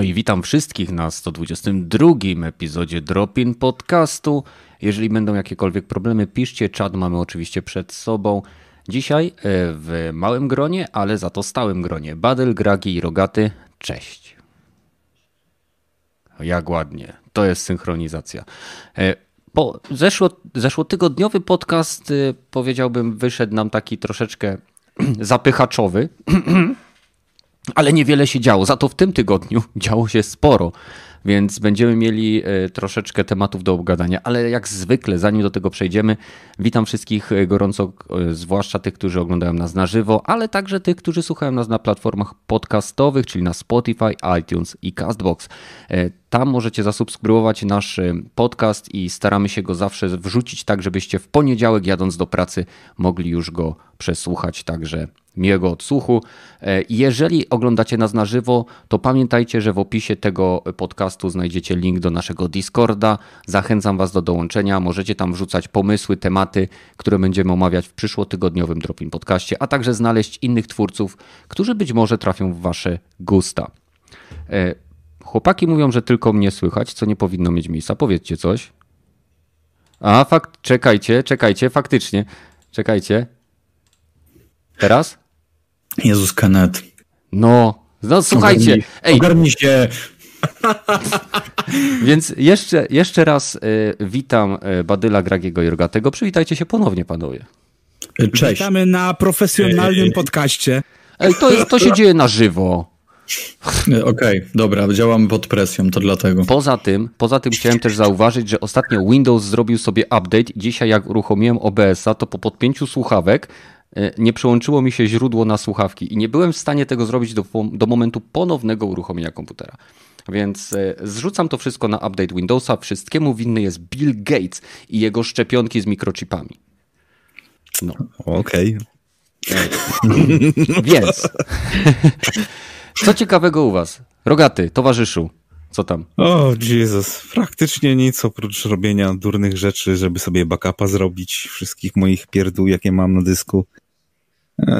No i witam wszystkich na 122 epizodzie Dropin Podcastu. Jeżeli będą jakiekolwiek problemy, piszcie, czat mamy oczywiście przed sobą. Dzisiaj e, w małym gronie, ale za to stałym gronie. Badel, Gragi i Rogaty, cześć. Jak ładnie, to jest synchronizacja. E, po zeszło, zeszłotygodniowy podcast, e, powiedziałbym, wyszedł nam taki troszeczkę zapychaczowy. ale niewiele się działo. Za to w tym tygodniu działo się sporo, więc będziemy mieli e, troszeczkę tematów do obgadania, ale jak zwykle, zanim do tego przejdziemy, witam wszystkich e, gorąco, e, zwłaszcza tych, którzy oglądają nas na żywo, ale także tych, którzy słuchają nas na platformach podcastowych, czyli na Spotify, iTunes i Castbox. Tam możecie zasubskrybować nasz podcast i staramy się go zawsze wrzucić tak, żebyście w poniedziałek jadąc do pracy mogli już go przesłuchać, także miłego odsłuchu. E, jeżeli oglądacie nas na żywo, to pamiętajcie, że w opisie tego podcastu znajdziecie link do naszego Discorda. Zachęcam Was do dołączenia. Możecie tam wrzucać pomysły, tematy, które będziemy omawiać w przyszłotygodniowym Dropin Podcaście, a także znaleźć innych twórców, którzy być może trafią w Wasze gusta. E, chłopaki mówią, że tylko mnie słychać, co nie powinno mieć miejsca. Powiedzcie coś. A, fakt, czekajcie, czekajcie, faktycznie. Czekajcie. Teraz? Jezus Kanet. No, no słuchajcie. Ogarnij, ej. ogarnij się. Więc jeszcze, jeszcze raz y, witam y, Badyla Gragiego Jorgatego. Przywitajcie się ponownie, panowie. Cześć. Witamy na profesjonalnym podcaście. Ej, to, to się dzieje na żywo. Okej, okay, dobra, działamy pod presją, to dlatego. Poza tym, poza tym chciałem też zauważyć, że ostatnio Windows zrobił sobie update. Dzisiaj jak uruchomiłem OBS-a, to po podpięciu słuchawek nie przyłączyło mi się źródło na słuchawki i nie byłem w stanie tego zrobić do, do momentu ponownego uruchomienia komputera. Więc e, zrzucam to wszystko na update Windowsa. Wszystkiemu winny jest Bill Gates i jego szczepionki z mikrochipami. No. Okej. Okay. E, więc. Co ciekawego u was? Rogaty, towarzyszu. Co tam? O, Jezus. Praktycznie nic oprócz robienia durnych rzeczy, żeby sobie backupa zrobić wszystkich moich pierdół, jakie mam na dysku.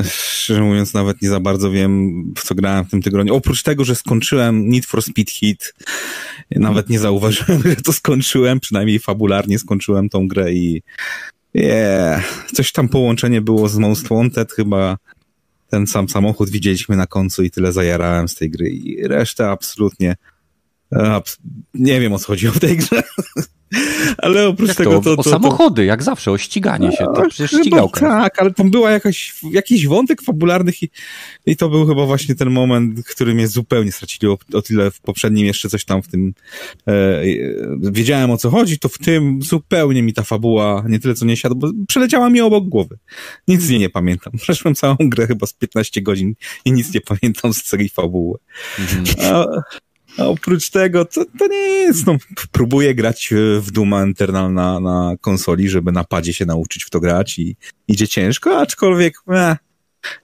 Szczerze mówiąc, nawet nie za bardzo wiem, w co grałem w tym tygodniu. Oprócz tego, że skończyłem Need for Speed Hit, nawet nie zauważyłem, że to skończyłem, przynajmniej fabularnie skończyłem tą grę i yeah, coś tam połączenie było z Most Wanted, chyba ten sam samochód widzieliśmy na końcu i tyle zajarałem z tej gry i resztę absolutnie nie wiem o co chodziło w tej grze. Ale oprócz jak tego to, to, to, O samochody, jak zawsze, o ściganie się. To przecież ścigałka. Tak, ale tam była jakaś, jakiś wątek fabularny i, i to był chyba właśnie ten moment, który mnie zupełnie stracili o, o tyle w poprzednim jeszcze coś tam w tym e, e, wiedziałem o co chodzi, to w tym zupełnie mi ta fabuła nie tyle co nie siadła, bo przeleciała mi obok głowy. Nic z niej nie pamiętam. Przeszłem całą grę chyba z 15 godzin i nic nie pamiętam z całej fabuły. Mhm. A, a oprócz tego, to, to nie jest, no, próbuję grać w Duma Eternal na, na konsoli, żeby na padzie się nauczyć w to grać i idzie ciężko, aczkolwiek, eh,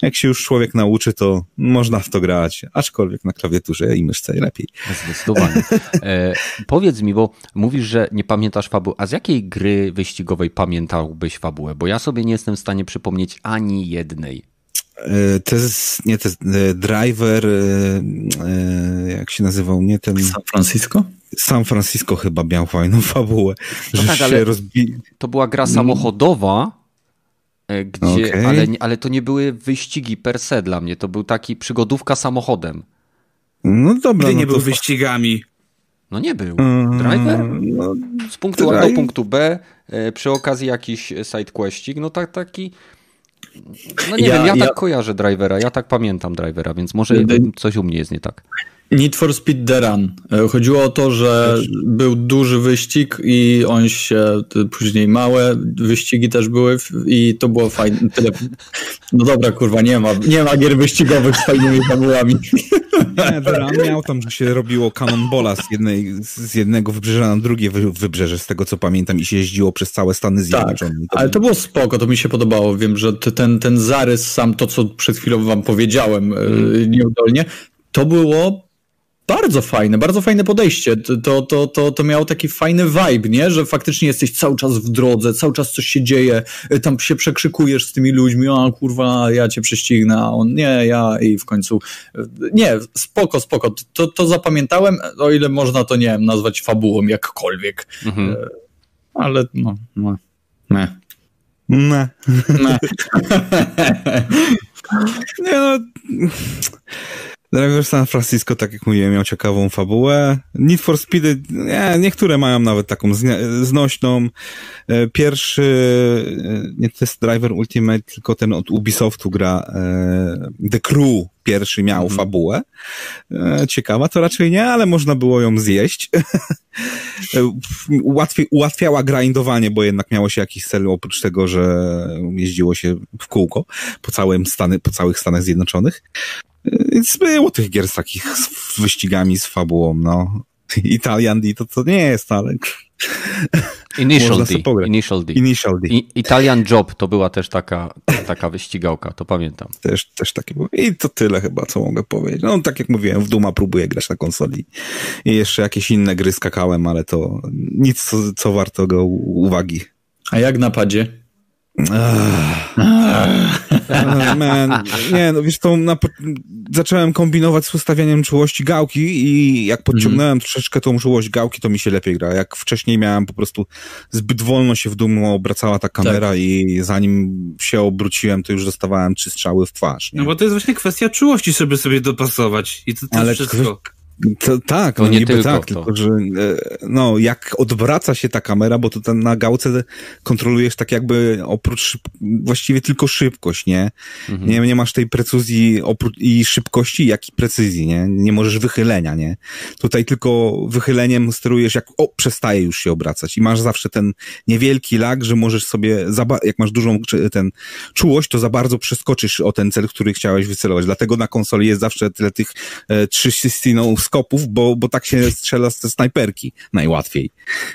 jak się już człowiek nauczy, to można w to grać, aczkolwiek na klawiaturze i myszce lepiej. Zdecydowanie. E, powiedz mi, bo mówisz, że nie pamiętasz fabuły, a z jakiej gry wyścigowej pamiętałbyś fabułę? Bo ja sobie nie jestem w stanie przypomnieć ani jednej. E, to jest, nie, to jest e, driver, e, jak się nazywał, nie ten... San Francisco? San Francisco chyba miał fajną fabułę, no że tak, się rozbi... To była gra samochodowa, gdzie, okay. ale, ale to nie były wyścigi per se dla mnie, to był taki przygodówka samochodem. No dobra. No nie był wyścigami? No nie był. Driver? No, z punktu A do punktu B, przy okazji jakiś sidequestik, no tak, taki no nie ja, wiem, ja, ja tak kojarzę drivera, ja tak pamiętam drivera, więc może coś u mnie jest nie tak. Need for Speed The Run. E, chodziło o to, że był duży wyścig i on się, później małe wyścigi też były i to było fajne. Tyle. No dobra, kurwa, nie ma, nie ma gier wyścigowych z fajnymi fabułami. Nie, The Run miał tam, że się robiło cannonballa z, jednej, z jednego wybrzeża na drugie wybrzeże, z tego co pamiętam i się jeździło przez całe Stany Zjednoczone. Tak, ale to było spoko, to mi się podobało. Wiem, że ten, ten zarys sam, to co przed chwilą wam powiedziałem mm. nieudolnie, to było bardzo fajne, bardzo fajne podejście. To, to, to, to miało taki fajny vibe, nie? Że faktycznie jesteś cały czas w drodze, cały czas coś się dzieje, y, tam się przekrzykujesz z tymi ludźmi, a kurwa, ja cię prześcignę, a on nie, ja i w końcu y, nie, spoko, spoko. To, to zapamiętałem, o ile można to, nie wiem, nazwać fabułą jakkolwiek. Mhm. Y, ale no, no. Nie. Nie. Nie. nie no. Driver San Francisco, tak jak mówiłem, miał ciekawą fabułę. Need for Speed, nie, niektóre mają nawet taką znośną. E, pierwszy, e, nie to jest Driver Ultimate, tylko ten od Ubisoftu gra e, The Crew pierwszy miał mhm. fabułę. Ciekawa to raczej nie, ale można było ją zjeść. Ułatwi, ułatwiała grindowanie, bo jednak miało się jakiś cel oprócz tego, że jeździło się w kółko po, całym Stany, po całych Stanach Zjednoczonych. Więc było tych gier z takich z wyścigami, z fabułą, no. Italian D to, to nie jest, ale... Initial D. Initial D. Initial D. I, Italian Job to była też taka, taka wyścigałka, to pamiętam. Też, też takie było. I to tyle chyba, co mogę powiedzieć. No, tak jak mówiłem, w Duma próbuję grać na konsoli. I jeszcze jakieś inne gry skakałem, ale to nic, co, co warto go uwagi. A jak Man, nie, no wiesz, to na, zacząłem kombinować z ustawianiem czułości gałki i jak podciągnąłem mm. troszeczkę tą czułość gałki, to mi się lepiej gra. Jak wcześniej miałem po prostu zbyt wolno się w dumu obracała ta kamera tak. i zanim się obróciłem, to już dostawałem trzy strzały w twarz. Nie? No bo to jest właśnie kwestia czułości, żeby sobie dopasować i to, to Ale wszystko. To, tak, to no nie niby tylko tak, to. tylko że e, no, jak odwraca się ta kamera, bo to na gałce kontrolujesz tak jakby oprócz właściwie tylko szybkość, nie? Mhm. Nie, nie masz tej precyzji i szybkości, jak i precyzji, nie? Nie możesz wychylenia, nie? Tutaj tylko wychyleniem sterujesz jak, o, przestaje już się obracać i masz zawsze ten niewielki lag, że możesz sobie, jak masz dużą ten czułość, to za bardzo przeskoczysz o ten cel, który chciałeś wycelować. Dlatego na konsoli jest zawsze tyle tych e, 360 skopów, bo, bo tak się strzela z te snajperki najłatwiej.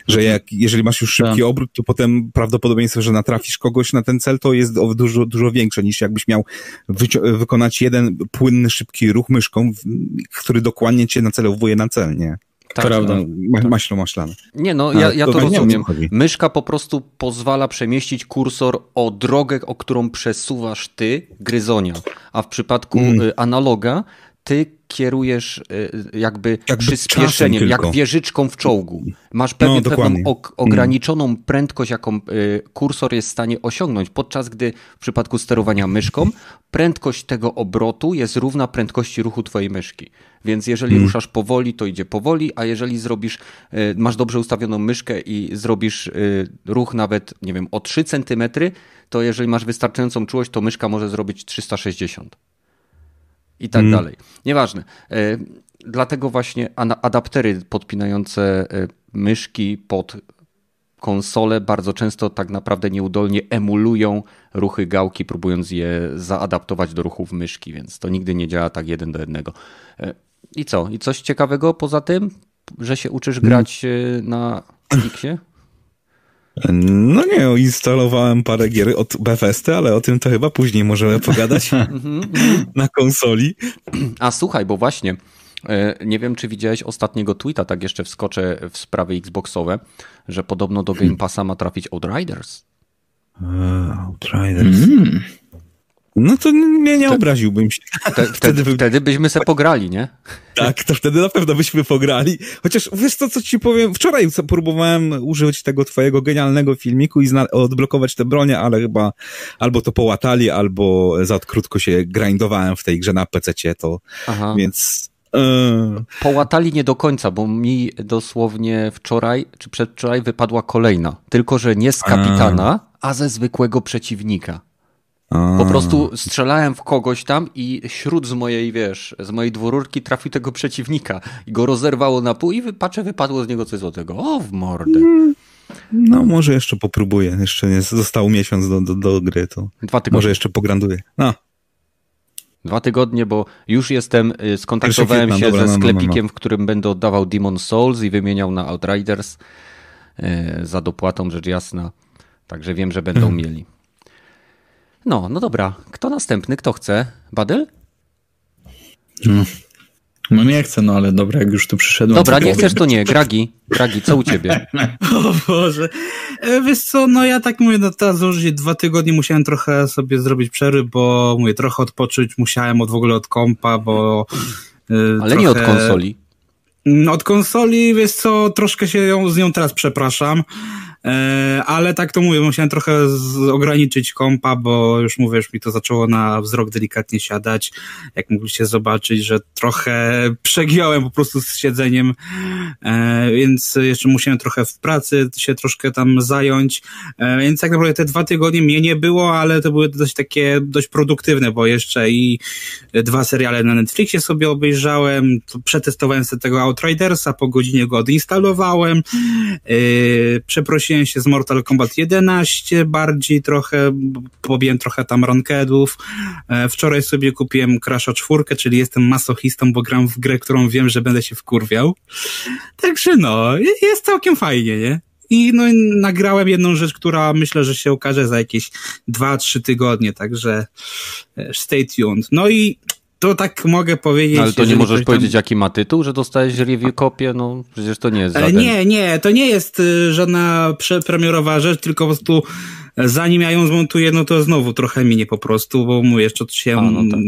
Że mhm. jak, jeżeli masz już szybki tak. obrót, to potem prawdopodobieństwo, że natrafisz kogoś na ten cel, to jest dużo, dużo większe niż jakbyś miał wykonać jeden płynny, szybki ruch myszką, który dokładnie cię nacelowuje na cel, nie? Tak, Prawda. No, ma, maślo maślane. Nie, no, ja, ja to, to rozumiem. Myszka po prostu pozwala przemieścić kursor o drogę, o którą przesuwasz ty, gryzonia. A w przypadku mm. Y, analoga ty kierujesz y, jakby, jakby przyspieszeniem, jak wieżyczką w czołgu. Masz pewien, no, pewną ok ograniczoną prędkość, jaką y, kursor jest w stanie osiągnąć, podczas gdy w przypadku sterowania myszką prędkość tego obrotu jest równa prędkości ruchu twojej myszki. Więc jeżeli hmm. ruszasz powoli, to idzie powoli, a jeżeli zrobisz, y, masz dobrze ustawioną myszkę i zrobisz ruch nawet, nie wiem, o 3 cm, to jeżeli masz wystarczającą czułość, to myszka może zrobić 360 i tak mm. dalej. Nieważne. E, dlatego właśnie adaptery podpinające e, myszki pod konsole bardzo często tak naprawdę nieudolnie emulują ruchy gałki, próbując je zaadaptować do ruchów myszki, więc to nigdy nie działa tak jeden do jednego. E, I co? I coś ciekawego poza tym, że się uczysz grać na Xie? No nie, instalowałem parę gier od Bethesdy, ale o tym to chyba później możemy pogadać mhm, mhm. na konsoli. A słuchaj, bo właśnie e, nie wiem, czy widziałeś ostatniego tweeta, tak jeszcze wskoczę w sprawy Xboxowe, że podobno do Game Passa ma trafić Outriders. Outriders. Mm. No to nie, nie obraziłbym się. Te, wtedy, by... wtedy byśmy se pograli, nie? Tak, to wtedy na pewno byśmy pograli. Chociaż wiesz co, co ci powiem, wczoraj próbowałem użyć tego twojego genialnego filmiku i odblokować te bronie, ale chyba albo to połatali, albo za krótko się grindowałem w tej grze na PC, to Aha. więc e, Połatali nie do końca, bo mi dosłownie wczoraj czy przedwczoraj wypadła kolejna. Tylko, że nie z kapitana, a ze zwykłego przeciwnika. Po prostu strzelałem w kogoś tam i śród z mojej, wiesz, z mojej dwururki trafił tego przeciwnika i go rozerwało na pół i patrzę, wypadło z niego coś złotego. O, w mordę. No, może jeszcze popróbuję. Jeszcze nie został miesiąc do, do, do gry, to Dwa tygodnie. może jeszcze pogranduję. No. Dwa tygodnie, bo już jestem, y, skontaktowałem się dobra, ze sklepikiem, no, no, no. w którym będę oddawał Demon Souls i wymieniał na Outriders yy, za dopłatą, rzecz jasna. Także wiem, że będą mieli. No, no dobra. Kto następny? Kto chce? Badyl? Hmm. No nie chcę, no ale dobra, jak już tu przyszedłem. Dobra, nie powiem. chcesz to nie. Gragi, Gragi, co u ciebie? O Boże. E, Wiesz co, no ja tak mówię, no teraz założyć dwa tygodnie musiałem trochę sobie zrobić przerwy, bo mówię, trochę odpocząć musiałem od w ogóle od kompa, bo... e, Ale nie od trochę- konsoli. No, Od konsoli, wiesz co, troszkę się ją, z nią teraz przepraszam, ale tak to mówię, musiałem trochę ograniczyć kompa, bo już mówię, już mi to zaczęło na wzrok delikatnie siadać, jak mogliście zobaczyć, że trochę przegiąłem po prostu z siedzeniem, e, więc jeszcze musiałem trochę w pracy się troszkę tam zająć, e, więc tak naprawdę te dwa tygodnie mnie nie było, ale to były dość takie, dość produktywne, bo jeszcze i dwa seriale na Netflixie sobie obejrzałem, to przetestowałem sobie tego Outridersa, po godzinie go odinstalowałem, yy, przeprosiłem się z Mortal Kombat 11 bardziej trochę, pobiłem trochę tam rankedów, e, wczoraj sobie kupiłem Crash'a 4, czyli jestem masochistą, bo gram w grę, którą wiem, że będę się wkurwiał. Także no, jest całkiem fajnie, nie? I no, nagrałem jedną rzecz, która myślę, że się okaże za jakieś 2-3 tygodnie, także e, stay tuned. No i to tak mogę powiedzieć. No, ale to nie możesz tam- powiedzieć, jaki ma tytuł, że dostałeś review kopię? No przecież to nie jest żaden... nie, nie, to nie jest y, żadna przepremierowa rzecz, tylko po prostu e, zanim ja ją zmontuję, no to znowu trochę minie po prostu, bo mówię, jeszcze się... A, no tak.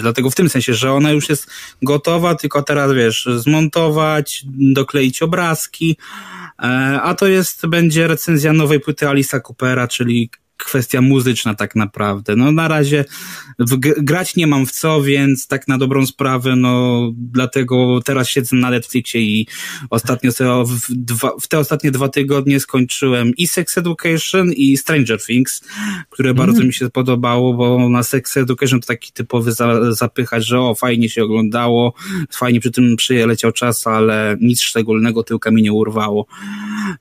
Dlatego w tym sensie, że ona już jest gotowa, tylko teraz wiesz, zmontować, dokleić obrazki, e, a to jest, będzie recenzja nowej płyty Alisa Coopera, czyli kwestia muzyczna tak naprawdę. No na razie grać nie mam w co, więc tak na dobrą sprawę, no dlatego teraz siedzę na Netflixie i ostatnio sobie w, dwa, w te ostatnie dwa tygodnie skończyłem i Sex Education i Stranger Things, które bardzo mi się podobało, bo na Sex Education to taki typowy za, zapychać, że o, fajnie się oglądało, fajnie przy tym przyleciał czas, ale nic szczególnego tyłka mi nie urwało.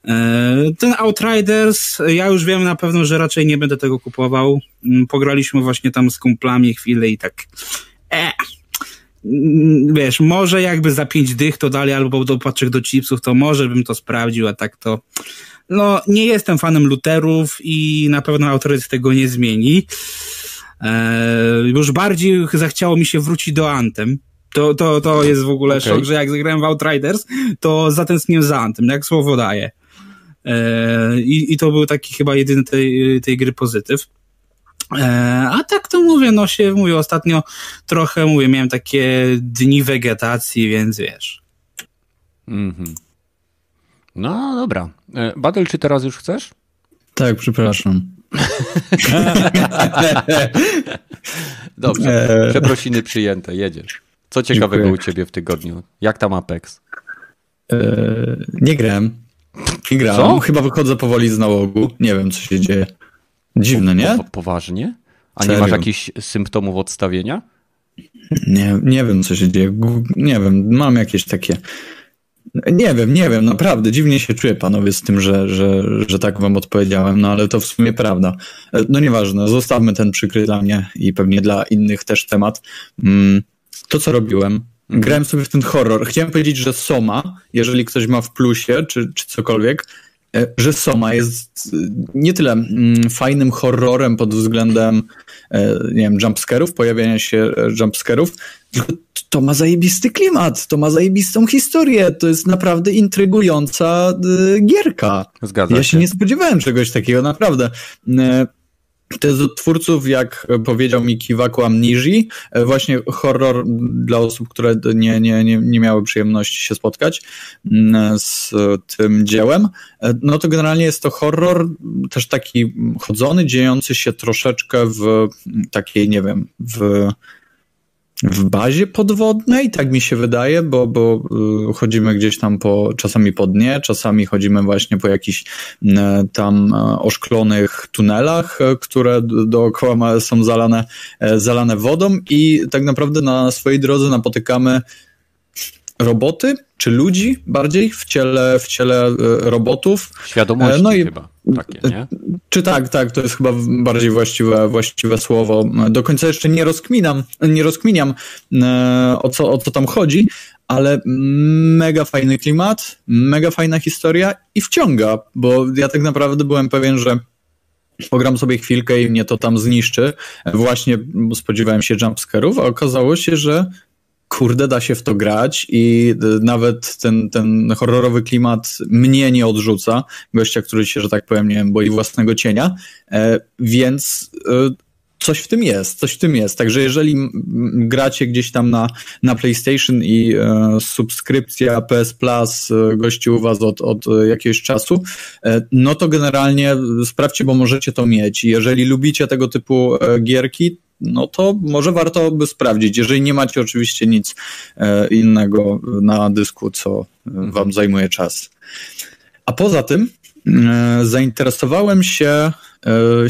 E, Ten Outriders, ja już wiem na pewno, że raczej nie będę tego kupował. Mm, Pograliśmy właśnie tam z kumplami chwilę i tak. E, mm, wiesz, może jakby za pięć dych to dalej, albo do paczek do chipsów, to może bym to sprawdził, a tak to. No, nie jestem fanem luterów i na pewno Outriders tego nie zmieni. E, już bardziej zachciało mi się wrócić do Antem. To, to, to jest w ogóle Okej. szok, że jak zagrałem w Outriders, to zatęskniłem za Antem, jak słowo daje. E, i, I to był taki chyba jedyny tej, tej gry pozytyw. E, a tak to mówię, no się mówię, ostatnio trochę mówię, miałem takie dni wegetacji, więc wiesz. Mhm. No dobra. E, Badel, czy teraz już chcesz? Tak, przepraszam. Dobrze. Przeprosiny przyjęte, jedziesz. Co ciekawego Dziękuję. u ciebie w tygodniu? Jak tam Apex? Eee, nie grałem. Nie grałem. Co? Chyba wychodzę powoli z nałogu. Nie wiem, co się dzieje. Dziwne, nie? Po, poważnie? A nie Serio. masz jakichś symptomów odstawienia? Nie, nie wiem, co się dzieje. Nie wiem, mam jakieś takie. Nie wiem, nie wiem, naprawdę dziwnie się czuję, panowie, z tym, że, że, że tak wam odpowiedziałem, no ale to w sumie prawda. E, No nieważne, zostawmy ten przykry dla mnie i pewnie dla innych też temat. Mm, To, co robiłem, grałem sobie w ten horror. Chciałem powiedzieć, że Soma, jeżeli ktoś ma w plusie, czy, czy cokolwiek, e, że Soma jest e, nie tyle mm, fajnym horrorem pod względem e, nie wiem, jumpscarów, pojawiania się jumpscarów, tylko to ma zajebisty klimat, to ma zajebistą historię, to jest naprawdę intrygująca gierka. Zgadza Ja się nie spodziewałem czegoś takiego, naprawdę. E, To jest od twórców, jak powiedział mi Kiwaku Amniji, e, właśnie horror dla osób, które nie, nie, nie, nie miały przyjemności się spotkać mm, z tym dziełem. E, No to generalnie jest to horror też taki chodzony, dziejący się troszeczkę w takiej, nie wiem, w w bazie podwodnej, tak mi się wydaje, bo, bo y, chodzimy gdzieś tam po, czasami po dnie, czasami chodzimy właśnie po jakichś y, tam y, oszklonych tunelach, które dookoła są zalane, y, zalane wodą i tak naprawdę na swojej drodze napotykamy roboty, czy ludzi bardziej w ciele, w ciele robotów, Świadomości E, no i- chyba takie, nie? czy tak, tak, to jest chyba bardziej właściwe, właściwe słowo. Do końca jeszcze nie rozkminam, nie rozkminiam e, o co, o co tam chodzi, ale mega fajny klimat, mega fajna historia i wciąga, bo ja tak naprawdę byłem pewien, że pogram sobie chwilkę i mnie to tam zniszczy. Właśnie spodziewałem się jumpscarów, a okazało się, że kurde, da się w to grać i nawet ten, ten horrorowy klimat mnie nie odrzuca. Gościa, który się, że tak powiem, nie wiem, boi własnego cienia. Więc coś w tym jest, coś w tym jest. Także jeżeli gracie gdzieś tam na, na PlayStation i e, subskrypcja PS Plus e, gości u was od, od jakiegoś czasu, e, no to generalnie sprawdźcie, bo możecie to mieć. Jeżeli lubicie tego typu e, gierki, no to może warto by sprawdzić, jeżeli nie macie oczywiście nic e, innego na dysku, co wam zajmuje czas. A poza tym e, zainteresowałem się e,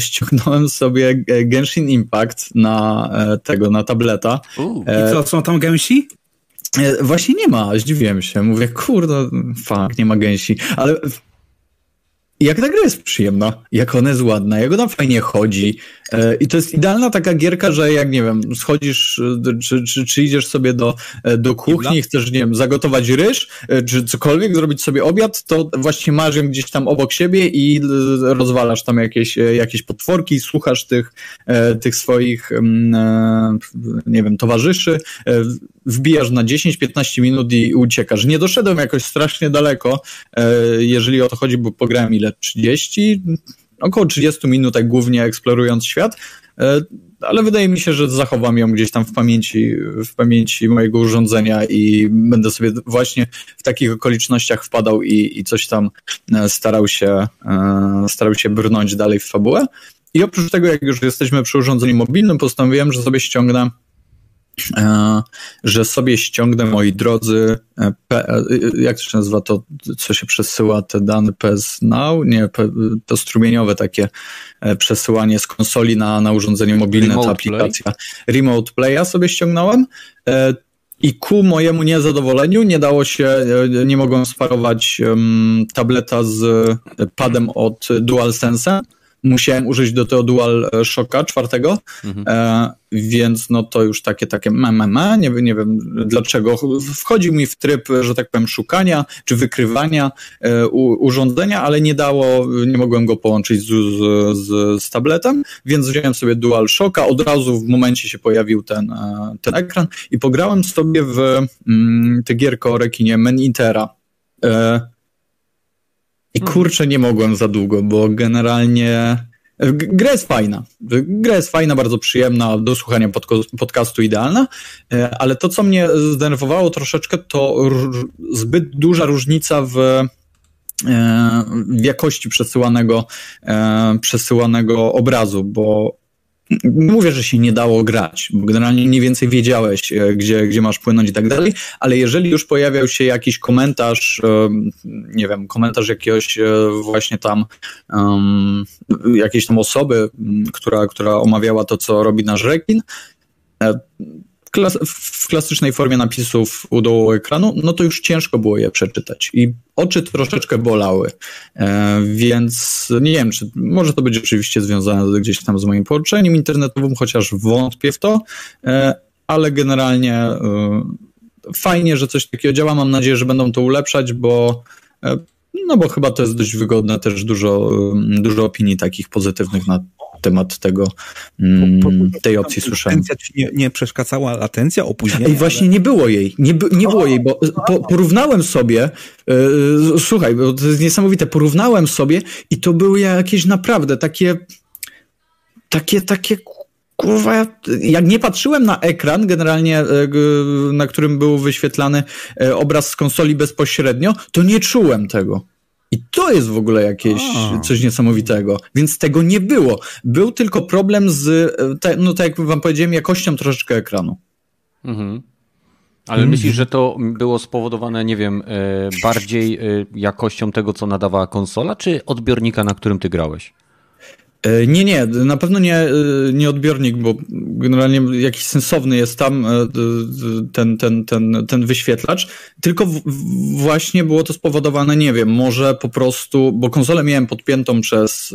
ściągnąłem sobie Genshin Impact na e, tego, na tableta. I co, są tam gęsi? E, właśnie nie ma, zdziwiłem się. Mówię, kurde, fakt, nie ma gęsi. Ale jak ta gra jest przyjemna, jak ona jest ładna, jak ona fajnie chodzi. E, I to jest idealna taka gierka, że jak nie wiem, schodzisz, e, czy, czy, czy idziesz sobie do, e, do kuchni chcesz, nie wiem, zagotować ryż, czy cokolwiek, zrobić sobie obiad, to właśnie masz ją gdzieś tam obok siebie i rozwalasz tam jakieś, jakieś potworki, słuchasz tych, tych swoich, mm, nie wiem, towarzyszy, wbijasz na 10-15 minut i uciekasz. Nie doszedłem jakoś strasznie daleko, jeżeli o to chodzi, bo pograłem ile? 30? Około 30 minut, tak głównie eksplorując świat, e, ale wydaje mi się, że zachowam ją gdzieś tam w pamięci, w pamięci mojego urządzenia i będę sobie właśnie w takich okolicznościach wpadał i, i coś tam e, starał się, e, starał się brnąć dalej w fabułę. I oprócz tego, jak już jesteśmy przy urządzeniu mobilnym, postanowiłem, że sobie ściągnę E, że sobie ściągnę, moi drodzy, e, e, jak to się nazywa to, co się przesyła, te dane PS Now? Nie, to strumieniowe takie przesyłanie z konsoli na, na urządzenie mobilne, Remote ta aplikacja. Play? Remote Playa sobie ściągnąłem. I ku mojemu niezadowoleniu nie dało się, nie mogłem sparować tableta z padem od DualSense musiałem użyć do tego Dual Shocka czwartego, mhm. e, więc no to już takie, takie meme, nie, nie wiem dlaczego. Wchodził mi w tryb, że tak powiem, szukania czy wykrywania e, u, urządzenia, ale nie dało, nie mogłem go połączyć z, z, z, z tabletem, więc wziąłem sobie Dual Shocka, od razu w momencie się pojawił ten, e, ten ekran i pograłem sobie w mm, tę gierkę o rekinie Menitera. E, i hmm. kurczę, nie mogłem za długo, bo generalnie gra jest fajna. Gra jest fajna, bardzo przyjemna, do słuchania podcastu idealna, e, ale to, co mnie zdenerwowało troszeczkę, to zbyt duża różnica w e, w jakości przesyłanego, e, przesyłanego obrazu, bo mówię, że się nie dało grać, bo generalnie mniej więcej wiedziałeś, e, gdzie, gdzie masz płynąć i tak dalej, ale jeżeli już pojawiał się jakiś komentarz, e, nie wiem, komentarz jakiegoś e, właśnie tam, um, jakiejś tam osoby, która, która omawiała to, co robi nasz rekin, klas w klasycznej formie napisów u dołu ekranu, no to już ciężko było je przeczytać. I oczy troszeczkę bolały, e, więc nie wiem, czy może to będzie oczywiście związane gdzieś tam z moim połączeniem internetowym, chociaż wątpię w to, e, ale generalnie e, fajnie, że coś takiego działa, mam nadzieję, że będą to ulepszać, bo e, no bo chyba to jest dość wygodne, też dużo, dużo opinii takich pozytywnych na temat tego, mm, tej opcji słyszałem. Nie, nie przeszkadzała latencja, opóźnienie? I właśnie nie było jej, nie, nie było jej, bo po, porównałem sobie, yy, słuchaj, bo to jest niesamowite, porównałem sobie i to były jakieś naprawdę takie, takie, takie kurwa, jak nie patrzyłem na ekran, generalnie e, na którym był wyświetlany e, obraz z konsoli bezpośrednio, to nie czułem tego. I to jest w ogóle jakieś A. coś niesamowitego. Więc tego nie było. Był tylko problem z, e, no tak jak wam powiedziałem, jakością troszeczkę ekranu. Mhm. Ale mhm. myślisz, że to było spowodowane, nie wiem, bardziej jakością tego, co nadawała konsola, czy odbiornika, na którym ty grałeś? E, nie, nie, na pewno nie, e, nie odbiornik, bo generalnie jakiś sensowny jest tam e, ten, ten, ten, ten wyświetlacz, tylko właśnie było to spowodowane, nie wiem, może po prostu, bo konsolę miałem podpiętą przez,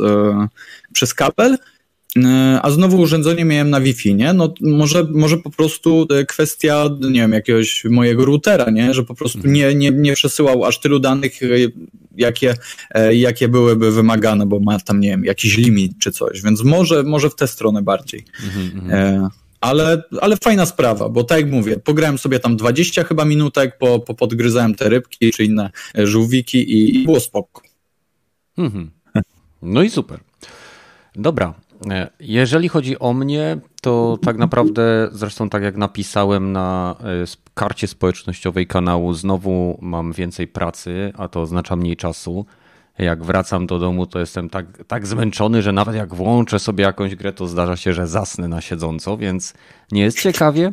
przez kabel, a znowu urządzenie miałem na Wi-Fi, nie? No może, może po prostu e, kwestia, nie wiem, jakiegoś mojego routera, nie? Że po prostu mhm. nie, nie, nie przesyłał aż tylu danych, e, jakie, jakie byłyby wymagane, bo ma tam, nie wiem, jakiś limit czy coś, więc może, może w tę stronę bardziej. Mhm, mhm. ale, ale fajna sprawa, bo tak jak mówię, pograłem sobie tam 20 chyba minutek, po, po podgryzałem te rybki czy inne żółwiki i, i było spoko. Mhm. No i super. Dobra. E, jeżeli chodzi o mnie, to tak naprawdę, zresztą tak jak napisałem na e, karcie społecznościowej kanału, znowu mam więcej pracy, a to oznacza mniej czasu. Jak wracam do domu, to jestem tak, tak zmęczony, że nawet jak włączę sobie jakąś grę, to zdarza się, że zasnę na siedząco, więc nie jest ciekawie.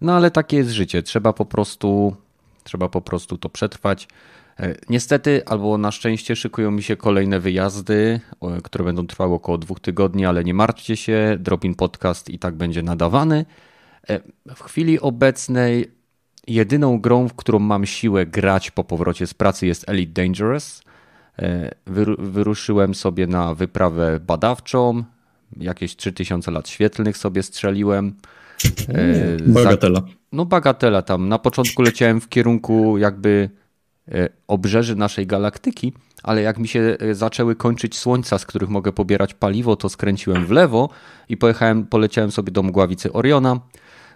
No ale takie jest życie. Trzeba po prostu, trzeba po prostu to przetrwać. E, niestety, albo na szczęście, szykują mi się kolejne wyjazdy, które będą trwały około dwóch tygodni, ale nie martwcie się, Dropin Podcast i tak będzie nadawany. E, w chwili obecnej jedyną grą, w którą mam siłę grać po powrocie z pracy jest Elite Dangerous. E, wyruszyłem sobie na wyprawę badawczą, jakieś 3000 lat świetlnych sobie strzeliłem. Bagatela. No bagatela tam. Na początku leciałem w kierunku jakby obrzeży naszej galaktyki, ale jak mi się e, zaczęły kończyć słońca, z których mogę pobierać paliwo, to skręciłem w lewo i pojechałem, poleciałem sobie do mgławicy Oriona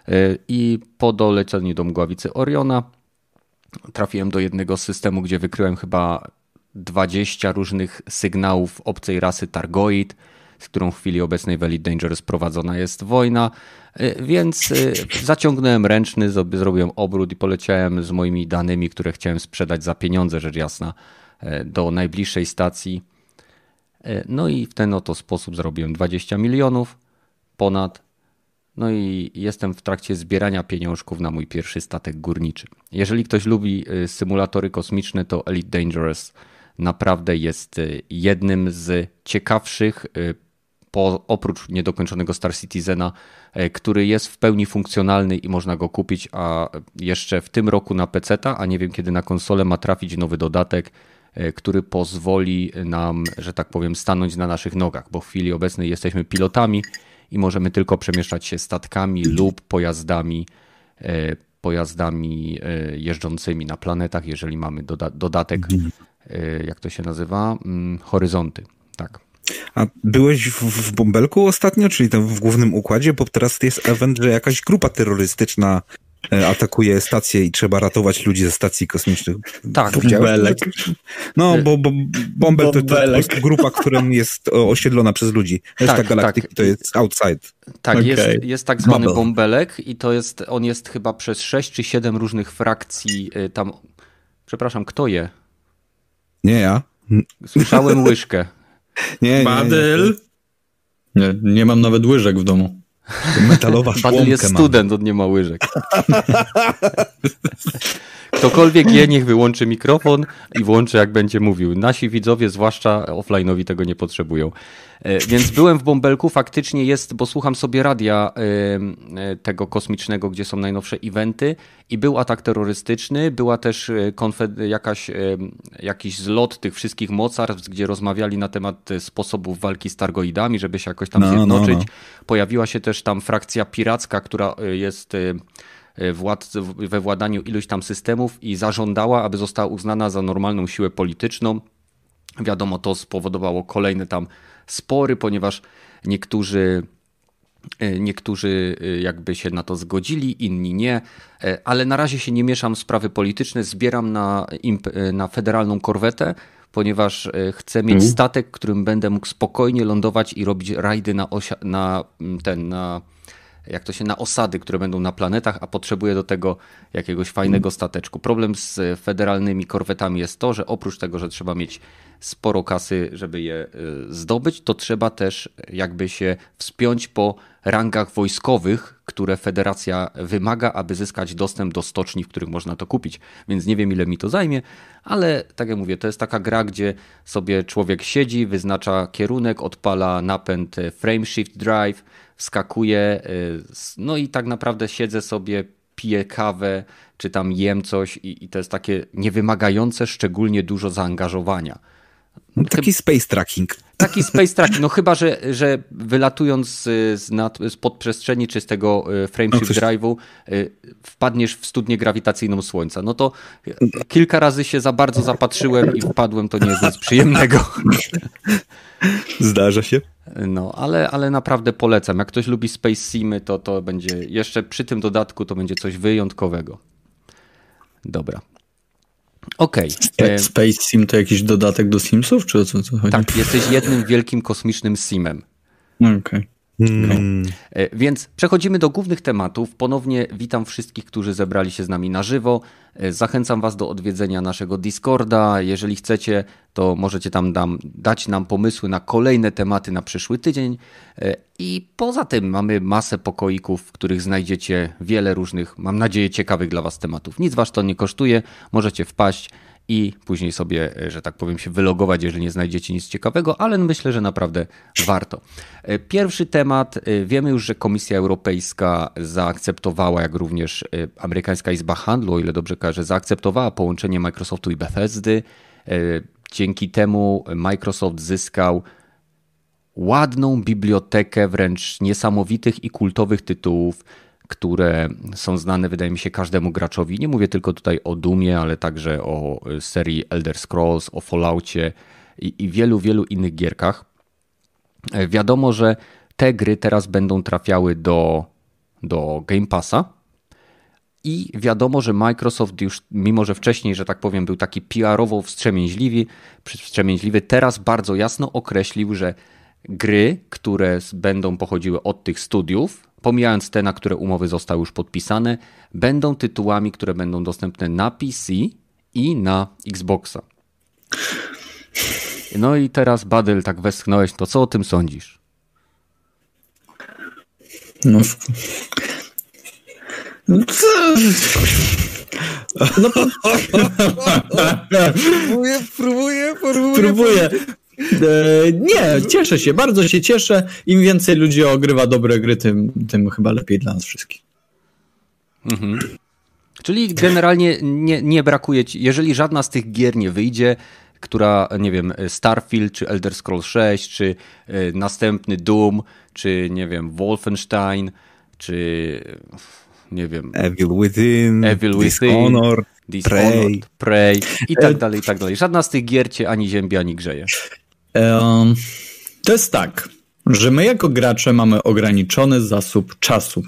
e, i po doleceniu do mgławicy Oriona trafiłem do jednego systemu, gdzie wykryłem chyba 20 różnych sygnałów obcej rasy Targoid, z którą w chwili obecnej w Elite Dangerous prowadzona jest wojna, y, więc y, zaciągnąłem ręczny, zrobiłem obrót i poleciałem z moimi danymi, które chciałem sprzedać za pieniądze, rzecz jasna, y, do najbliższej stacji. No i w ten oto sposób zrobiłem 20 milionów ponad. No i jestem w trakcie zbierania pieniążków na mój pierwszy statek górniczy. Jeżeli ktoś lubi symulatory kosmiczne, to Elite Dangerous naprawdę jest jednym z ciekawszych po, oprócz niedokończonego Star Citizena, e, który jest w pełni funkcjonalny i można go kupić, a jeszcze w tym roku na PC, a nie wiem kiedy na konsolę ma trafić nowy dodatek, e, który pozwoli nam, że tak powiem, stanąć na naszych nogach, bo w chwili obecnej jesteśmy pilotami i możemy tylko przemieszczać się statkami lub pojazdami, e, pojazdami jeżdżącymi na planetach, jeżeli mamy doda dodatek, mhm. jak to się nazywa, mm, horyzonty. Tak. A byłeś w, w Bąbelku ostatnio, czyli tam w głównym układzie, bo teraz jest event, że jakaś grupa terrorystyczna e, atakuje stację i trzeba ratować ludzi ze stacji kosmicznych. Tak, Bąbelek. No, bo, bo Bąbel to, to, jest grupa, która jest osiedlona przez ludzi. Reszta tak, galaktyki tak. to jest outside. Tak, okay. jest, jest tak zwany Bubble. Bąbelek i to jest, on jest chyba przez sześć czy siedem różnych frakcji y, tam, przepraszam, kto je? Nie ja. Słyszałem łyżkę. Nie, Badyl. Nie, nie, nie mam nawet łyżek w domu. Metalowa Badyl jest student, on nie ma łyżek. Ktokolwiek je, niech wyłączy mikrofon i włączy jak będzie mówił. Nasi widzowie, zwłaszcza offline'owi, tego nie potrzebują. E, więc byłem w Bąbelku, faktycznie jest, bo słucham sobie radia e, e, tego kosmicznego, gdzie są najnowsze eventy i był atak terrorystyczny, była też jakaś, jakiś zlot tych wszystkich mocarstw, gdzie rozmawiali na temat sposobów walki z targoidami, żeby się jakoś tam no, no zjednoczyć. No, no. Pojawiła się też tam frakcja piracka, która jest władz, we władaniu iluś tam systemów i zażądała, aby została uznana za normalną siłę polityczną. Wiadomo, to spowodowało kolejne tam spory, ponieważ niektórzy e, Niektórzy e, jakby się na to zgodzili, inni nie, e, ale na razie się nie mieszam w sprawy polityczne. Zbieram na, na federalną korwetę, ponieważ chcę mieć mhm. statek, którym będę mógł spokojnie lądować i robić rajdy na, na ten, na jak to się na osady, które będą na planetach, a potrzebuje do tego jakiegoś fajnego stateczku. Problem z federalnymi korwetami jest to, że oprócz tego, że trzeba mieć sporo kasy, żeby je y, zdobyć, to trzeba też jakby się wspiąć po rangach wojskowych, które federacja wymaga, aby zyskać dostęp do stoczni, w których można to kupić. Więc nie wiem, ile mi to zajmie, ale tak jak mówię, to jest taka gra, gdzie sobie człowiek siedzi, wyznacza kierunek, odpala napęd frame shift drive, wskakuje, y, no i tak naprawdę siedzę sobie, piję kawę, czy tam jem coś i, i to jest takie niewymagające szczególnie dużo zaangażowania. Taki space tracking. Taki space tracking, no chyba, że, że wylatując z, nad, z podprzestrzeni czy z tego e, frameshift no, drive'u e, wpadniesz w studnię grawitacyjną Słońca. No to kilka razy się za bardzo zapatrzyłem i wpadłem, to nie jest nic przyjemnego. Zdarza się. No, ale, ale naprawdę polecam. Jak ktoś lubi Space Simy, to to będzie jeszcze przy tym dodatku to będzie coś wyjątkowego. Dobra. Okej. Okay. Space Sim to jakiś dodatek do Simsów, czy o co, co chodzi? Tak, jesteś jednym wielkim kosmicznym Simem. Okej. Okay. Hmm. Więc przechodzimy do głównych tematów. Ponownie witam wszystkich, którzy zebrali się z nami na żywo. E, zachęcam Was do odwiedzenia naszego Discorda. Jeżeli chcecie, to możecie tam dam, dać nam pomysły na kolejne tematy na przyszły tydzień. E, I poza tym mamy masę pokoików, w których znajdziecie wiele różnych, mam nadzieję, ciekawych dla Was tematów. Nic Was to nie kosztuje. Możecie wpaść i później sobie, e, że tak powiem, się wylogować, jeżeli nie znajdziecie nic ciekawego, ale myślę, że naprawdę warto. E, pierwszy temat. E, wiemy już, że Komisja Europejska zaakceptowała, jak również amerykańska Izba Handlu, o ile dobrze kojarzę, zaakceptowała połączenie Microsoftu i Bethesdy. Dzięki temu Microsoft zyskał ładną bibliotekę wręcz niesamowitych i kultowych tytułów które są znane, wydaje mi się, każdemu graczowi. Nie mówię tylko tutaj o Dumie, ale także o serii Elder Scrolls, o Falloutie i, i wielu, wielu innych gierkach. E, wiadomo, że te gry teraz będą trafiały do, do Game Passa. I wiadomo, że Microsoft już, mimo że wcześniej, że tak powiem, był taki PR-owo wstrzemięźliwy, wstrzemięźliwy, teraz bardzo jasno określił, że gry, które będą pochodziły od tych studiów, pomijając te, na które umowy zostały już podpisane, będą tytułami, które będą dostępne na PC i na Xboxa. No i teraz, Badyl, tak westchnąłeś, to co o tym sądzisz? No. No, no próbuję, próbuję, próbuję. Próbuję. E, nie, cieszę się, bardzo się cieszę. Im więcej ludzi ogrywa dobre gry, tym, tym chyba lepiej dla nas wszystkich. Mhm. Czyli generalnie nie, nie brakuje ci, jeżeli żadna z tych gier nie wyjdzie, która, nie wiem, Starfield, czy Elder Scrolls 6, czy e, następny Doom, czy nie wiem, Wolfenstein, czy nie wiem. Evil Within, Evil Within Dishonored, Dishonored Prey. Prey i tak e, dalej, i tak dalej. Żadna z tych gier cię ani ziębi, ani grzeje. To jest tak, że my jako gracze mamy ograniczony zasób czasu.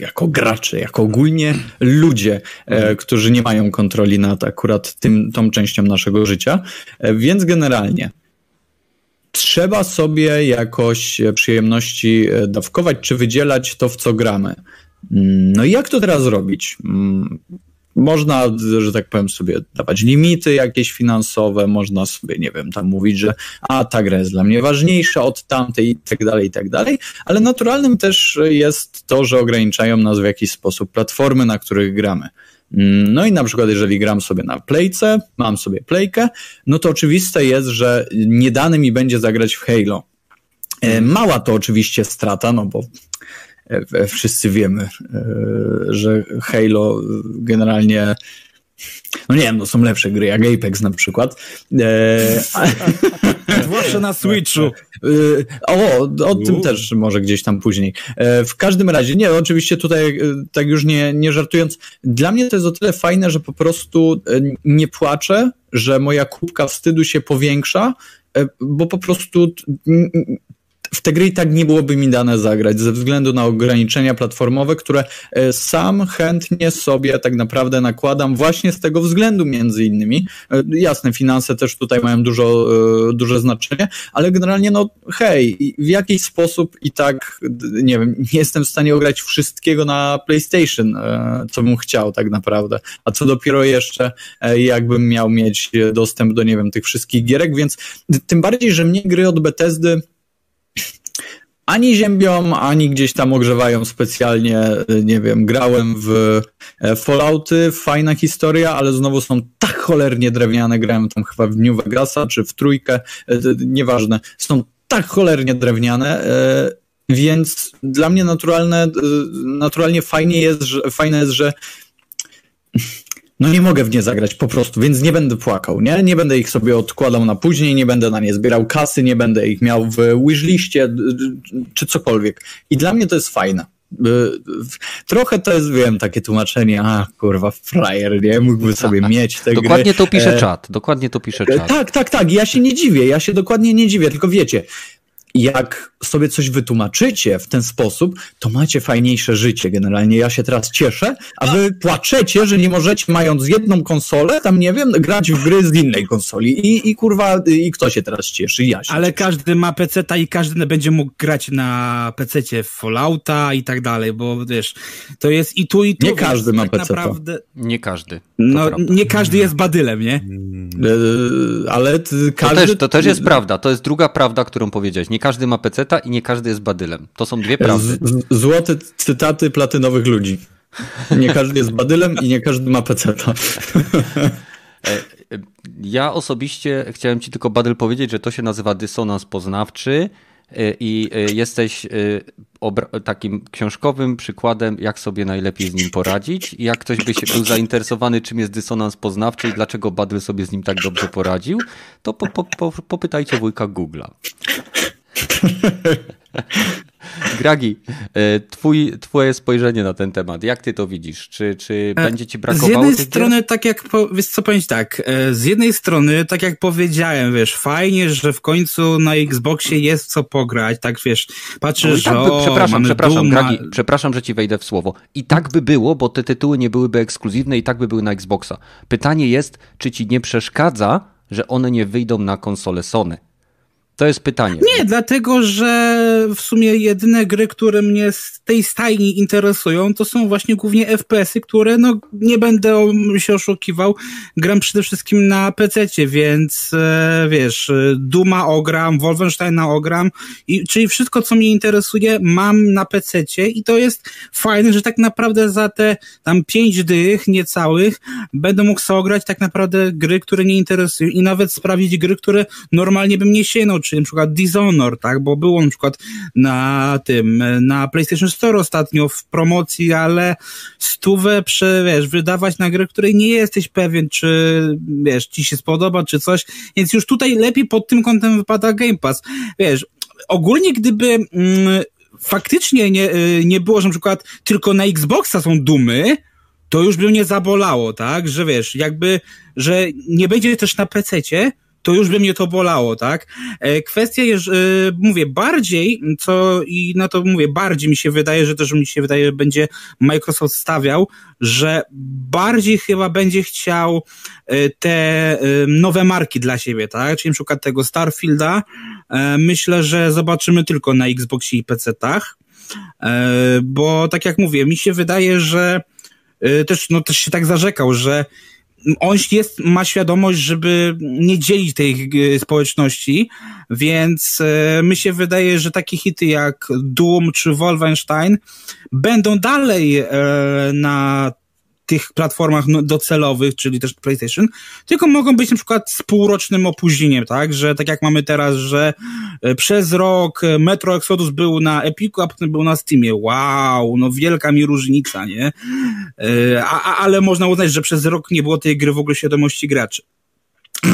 Jako gracze, jako ogólnie ludzie, e, którzy nie mają kontroli nad akurat tym, tą częścią naszego życia. E, więc generalnie trzeba sobie jakoś przyjemności e, dawkować, czy wydzielać to, w co gramy. Mm, no i jak to teraz zrobić? Mm, można, że tak powiem, sobie dawać limity jakieś finansowe, można sobie, nie wiem, tam mówić, że a ta gra jest dla mnie ważniejsza od tamtej i tak dalej, i tak dalej, ale naturalnym też jest to, że ograniczają nas w jakiś sposób platformy, na których gramy. No i na przykład, jeżeli gram sobie na playce, mam sobie playkę, no to oczywiste jest, że nie dane mi będzie zagrać w Halo. E, mała to oczywiście strata, no bo wszyscy wiemy, e, że Halo generalnie no nie wiem, no są lepsze gry, jak Apex na przykład. E, Zwłaszcza na Switchu. O, o tym też może gdzieś tam później. W każdym razie, nie, oczywiście tutaj tak już nie, nie żartując, dla mnie to jest o tyle fajne, że po prostu nie płaczę, że moja kubka wstydu się powiększa, bo po prostu w te gry i tak nie byłoby mi dane zagrać ze względu na ograniczenia platformowe, które e, sam chętnie sobie tak naprawdę nakładam właśnie z tego względu między innymi. E, jasne, finanse też tutaj mają dużo, e, duże znaczenie, ale generalnie no hej, w jakiś sposób i tak, nie wiem, nie jestem w stanie ograć wszystkiego na PlayStation, co bym chciał tak naprawdę, a co dopiero jeszcze jakbym miał mieć dostęp do, nie wiem, tych wszystkich gierek, więc tym bardziej, że mnie gry od Bethesdy ani ziębią, ani gdzieś tam ogrzewają specjalnie, nie wiem, grałem w e, Fallouty, fajna historia, ale znowu są tak cholernie drewniane, grałem tam chyba w New Vegasa, czy w trójkę, e, nieważne, są tak cholernie drewniane, e, więc dla mnie naturalne, naturalnie fajnie jest, że, fajne jest, że no nie mogę w nie zagrać po prostu, więc nie będę płakał, nie? Nie będę ich sobie odkładał na później, nie będę na nie zbierał kasy, nie będę ich miał w wishliście czy cokolwiek. I dla mnie to jest fajne. Trochę to jest, wiem, takie tłumaczenie, a kurwa, frajer, nie? Mógłby sobie mieć te Dokładnie gry. to pisze e, czat, dokładnie to pisze czat. Tak, tak, tak, ja się nie dziwię, ja się dokładnie nie dziwię, tylko wiecie, jak sobie coś wytłumaczycie w ten sposób, to macie fajniejsze życie. Generalnie ja się teraz cieszę, a wy płaczecie, że nie możecie, mając jedną konsolę, tam nie wiem, grać w gry z innej konsoli. I, i kurwa, i kto się teraz cieszy? Ja się Ale cieszę. każdy ma PC-ta i każdy będzie mógł grać na PC-cie w Fallouta i tak dalej, bo wiesz, to jest i tu, i tu. Nie każdy ma tak PC-ta. Naprawdę... Nie każdy. No, prawda. nie każdy jest badylem, nie? Yy, ale t- To każdy... też, to też jest prawda, to jest druga prawda, którą powiedziałeś. Nie każdy ma i nie każdy jest badylem. To są dwie prawdy. Z, złote cytaty platynowych ludzi. Nie każdy jest badylem i nie każdy ma peceta. Ja osobiście chciałem ci tylko, Badyl, powiedzieć, że to się nazywa dysonans poznawczy y, i y, jesteś obra- takim książkowym przykładem, jak sobie najlepiej z nim poradzić. I jak ktoś by się był zainteresowany, czym jest dysonans poznawczy i dlaczego Badyl sobie z nim tak dobrze poradził, to po, po, po, popytajcie wujka Google'a. Gragi, e, twój, twoje spojrzenie na ten temat, jak ty to widzisz? Czy, czy będzie ci brakowało Z jednej strony, gier? tak jak, po, wiesz co powiedzieć tak, e, z jednej strony, tak jak powiedziałem, wiesz, fajnie, że w końcu na Xboxie jest co pograć, tak wiesz, patrzysz, No tak że by, o, przepraszam, przepraszam, Duma, Gragi, przepraszam, że ci wejdę w słowo. I tak by było, bo te tytuły nie byłyby ekskluzywne i tak by były na Xboxa. Pytanie jest, czy ci nie przeszkadza, że one nie wyjdą na konsolę Sony? To jest pytanie. Nie, dlatego, że w sumie jedyne gry, które mnie z tej stajni interesują, to są właśnie głównie FPS-y, które, no, nie będę się oszukiwał, gram przede wszystkim na PC-cie, więc e, wiesz, e, Duma ogram, Wolfensteina ogram, i, czyli wszystko, co mnie interesuje, mam na PC-cie i to jest fajne, że tak naprawdę za te tam pięć dych niecałych będę mógł sobie ograć tak naprawdę gry, które mnie interesują i nawet sprawdzić gry, które normalnie bym nie sięgnął, czyli na przykład Dishonor, tak, bo było na przykład na tym, na PlayStation Store ostatnio w promocji, ale stówę prze, wiesz, wydawać na grę, której nie jesteś pewien, czy wiesz, ci się spodoba, czy coś, więc już tutaj lepiej pod tym kątem wypada Game Pass. Wiesz, ogólnie gdyby mm, faktycznie nie, y, nie było, że na przykład tylko na Xboxa są dumy, to już by mnie zabolało, tak? Że wiesz, jakby, że nie będzie też na PC-cie, to już by mnie to bolało, tak? E, Kwestia jest, e, mówię, bardziej, co i na to mówię, bardziej mi się wydaje, że też mi się wydaje, że będzie Microsoft stawiał, że bardziej chyba będzie chciał e, te nowe marki dla siebie, tak? Czyli na przykład tego Starfielda, myślę, że zobaczymy tylko na Xboxie i PC-tach, bo tak jak mówię, mi się wydaje, że też, no, też się tak zarzekał, że on jest, ma świadomość, żeby nie dzielić tej e, społeczności, więc e, mi się wydaje, że takie hity jak Doom czy Wolfenstein będą dalej e, na tych platformach no, docelowych, czyli też PlayStation, tylko mogą być na przykład z półrocznym opóźnieniem, tak, że tak jak mamy teraz, że e, przez rok e, Metro Exodus był na Epiku, a potem był na Steamie. Wow, no wielka mi różnica, nie? E, A, a, ale można uznać, że przez rok nie było tej gry w ogóle świadomości graczy.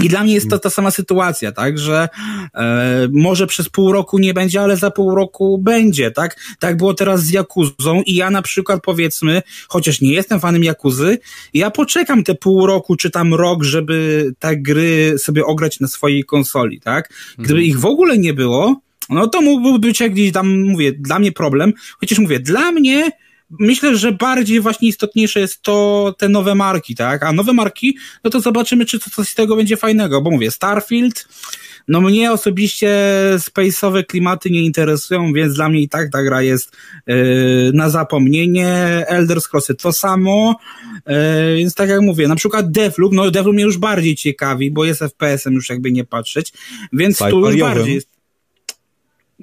I dla mnie jest to ta sama sytuacja, tak, że e, może przez pół roku nie będzie, ale za pół roku będzie, tak? Tak było teraz z Jakuzą i ja na przykład powiedzmy, chociaż nie jestem fanem Jakuzy, ja poczekam te pół roku czy tam rok, żeby te gry sobie ograć na swojej konsoli, tak? Gdyby ich w ogóle nie było, no to mógłby być jakiś tam, mówię, dla mnie problem, chociaż mówię, dla mnie myślę, że bardziej właśnie istotniejsze jest to te nowe marki, tak? A nowe marki, no to zobaczymy, czy coś z tego będzie fajnego, bo mówię, Starfield, no mnie osobiście space'owe klimaty nie interesują, więc dla mnie i tak ta gra jest yy, na zapomnienie. Elder Scrollsy to samo, yy, więc tak jak mówię, na przykład Deathloop, no Deathloop mnie już bardziej ciekawi, bo jest FPS-em już jakby nie patrzeć, więc tu już bardziej jest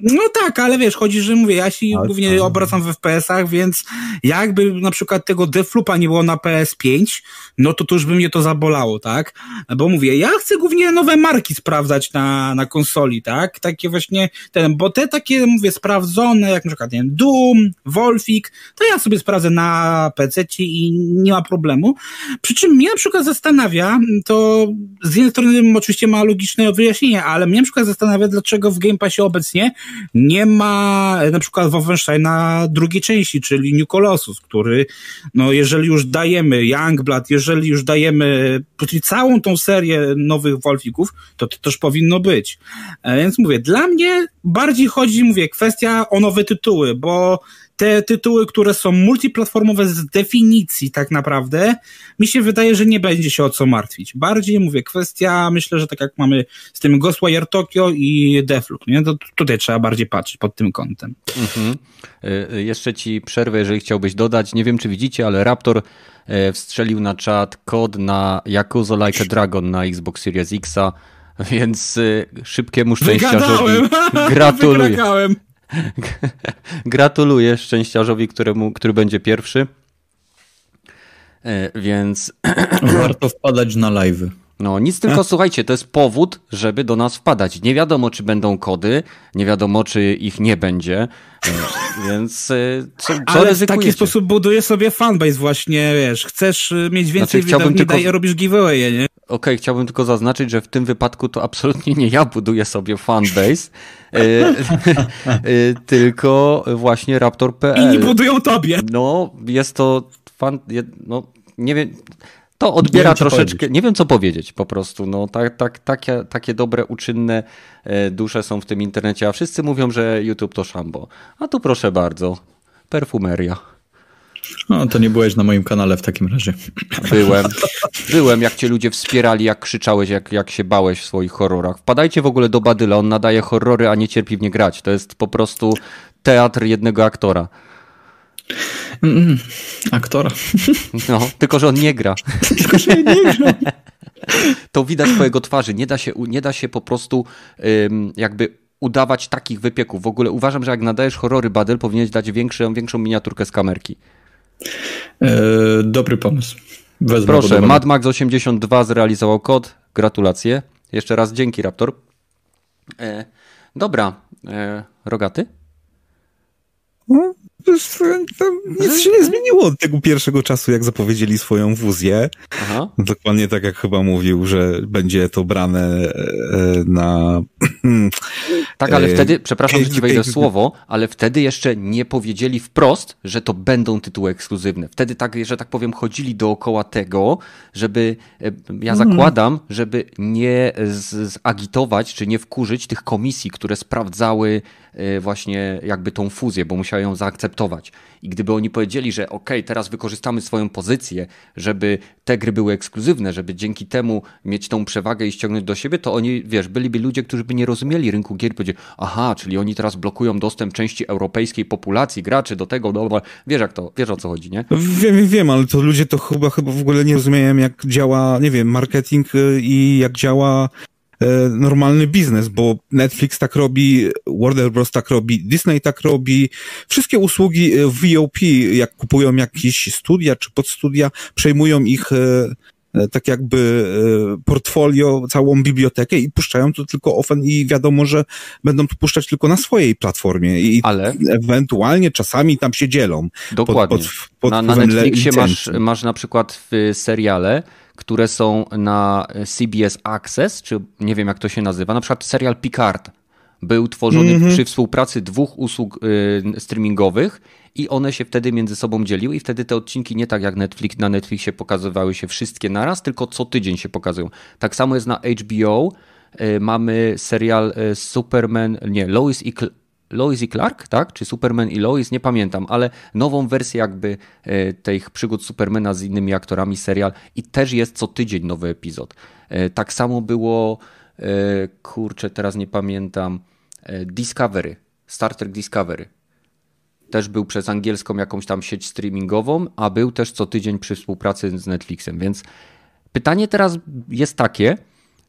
No tak, ale wiesz, chodzi, że mówię, ja się ale głównie obracam w FPS-ach, więc jakby na przykład tego Deflupa nie było na PS5, no to to już by mnie to zabolało, tak? Bo mówię, ja chcę głównie nowe marki sprawdzać na, na konsoli, tak? Takie właśnie, ten, bo te takie, mówię, sprawdzone, jak na przykład, nie wiem, Doom, Wolfik, to ja sobie sprawdzę na PC i nie ma problemu. Przy czym mnie na przykład zastanawia, to z jednej strony oczywiście ma logiczne wyjaśnienie, ale mnie na przykład zastanawia, dlaczego w Game Passie obecnie nie ma na przykład Wolfensteina drugiej części, czyli New Colossus, który, no jeżeli już dajemy Youngblood, jeżeli już dajemy całą tą serię nowych Wolfików, to to też powinno być. E, więc mówię, dla mnie bardziej chodzi, mówię, kwestia o nowe tytuły, bo te tytuły, które są multiplatformowe z definicji tak naprawdę, mi się wydaje, że nie będzie się o co martwić. Bardziej mówię, kwestia, myślę, że tak jak mamy z tym Ghostwire Tokyo i Deathloop, nie? To tutaj trzeba bardziej patrzeć pod tym kątem. Mhm. Y, jeszcze ci przerwę, jeżeli chciałbyś dodać. Nie wiem, czy widzicie, ale Raptor e, wstrzelił na czat kod na Yakuza Like a Dragon na Xbox Series X, więc szybkiemu szczęściarzowi gratuluję. Gratuluję szczęściarzowi, któremu, który będzie pierwszy. E, więc. Warto wpadać na live. No, nic tylko słuchajcie, to jest powód, żeby do nas wpadać. Nie wiadomo, czy będą kody, nie wiadomo, czy ich nie będzie, e, więc e, co, co Ale w taki sposób buduje sobie fanbase właśnie, wiesz, chcesz mieć więcej znaczy, wydawni, tylko... daj, robisz giveaway, nie? Okej, okay, chciałbym tylko zaznaczyć, że w tym wypadku to absolutnie nie ja buduję sobie fanbase, tylko właśnie Raptor.pl. Inni budują tobie. No, jest to fan, no, nie wiem, to odbiera troszeczkę, nie wiem co powiedzieć po prostu. No, tak, tak, takie, takie dobre, uczynne e, dusze są w tym internecie, a wszyscy mówią, że YouTube to szambo. A tu proszę bardzo, perfumeria. No, to nie byłeś na moim kanale w takim razie. Byłem. Byłem, jak cię ludzie wspierali, jak krzyczałeś, jak, jak się bałeś w swoich horrorach. Wpadajcie w ogóle do Badyla, on nadaje horrory, a nie cierpi w nie grać. To jest po prostu teatr jednego aktora. Mm, aktora. No, tylko że on nie gra. tylko, że nie gra. To widać po jego twarzy. Nie da się, nie da się po prostu jakby udawać takich wypieków. W ogóle uważam, że jak nadajesz horrory Badel, powinieneś dać większą, większą miniaturkę z kamerki. E, dobry pomysł. Wezmę Proszę, Mad Max 82 zrealizował kod. Gratulacje. Jeszcze raz dzięki, Raptor. E, dobra, e, Rogaty? Hmm? nic się nie zmieniło od tego pierwszego czasu, jak zapowiedzieli swoją wuzję. Aha. Dokładnie tak, jak chyba mówił, że będzie to brane e, na... Tak, ale e, wtedy, przepraszam, że ci wejdę słowo, ale wtedy jeszcze nie powiedzieli wprost, że to będą tytuły ekskluzywne. Wtedy tak, że tak powiem, chodzili dookoła tego, żeby, e, ja mhm. zakładam, żeby nie zagitować, czy nie wkurzyć tych komisji, które sprawdzały właśnie jakby tą fuzję, bo musiały ją zaakceptować. I gdyby oni powiedzieli, że ok, teraz wykorzystamy swoją pozycję, żeby te gry były ekskluzywne, żeby dzięki temu mieć tą przewagę i ściągnąć do siebie, to oni, wiesz, byliby ludzie, którzy by nie rozumieli rynku gier i powiedzieli, aha, czyli oni teraz blokują dostęp części europejskiej populacji graczy do tego, no, wiesz jak to, wiesz o co chodzi, nie? Wiem, wiem, ale to ludzie to chyba, chyba w ogóle nie rozumieją, jak działa, nie wiem, marketing y, i jak działa E, normalny biznes, bo Netflix tak robi, Warner Bros. tak robi, Disney tak robi. Wszystkie usługi e, VOP, jak kupują jakieś studia czy podstudia, przejmują ich e, tak jakby portfolio, całą bibliotekę i puszczają to tylko ofen i wiadomo, że będą to puszczać tylko na swojej platformie i Ale... ewentualnie czasami tam się dzielą. Dokładnie. Pod, pod, pod na, na Netflixie masz, masz na przykład w seriale które są na CBS Access, czy nie wiem jak to się nazywa, na przykład serial Picard był tworzony mm -hmm. przy współpracy dwóch usług y, streamingowych i one się wtedy między sobą dzieliły i wtedy te odcinki nie tak jak Netflix, na Netflixie pokazywały się wszystkie naraz, tylko co tydzień się pokazują. Tak samo jest na HBO, y, mamy serial y, Superman, nie, Lois i Lois i Clark, tak? Czy Superman i Lois, nie pamiętam, ale nową wersję jakby e, tych przygód Supermana z innymi aktorami serial i też jest co tydzień nowy epizod. Tak samo było, kurczę, teraz nie pamiętam, Discovery, Star Trek Discovery. Też był przez angielską jakąś tam sieć streamingową, a był też co tydzień przy współpracy z Netflixem, więc pytanie teraz jest takie,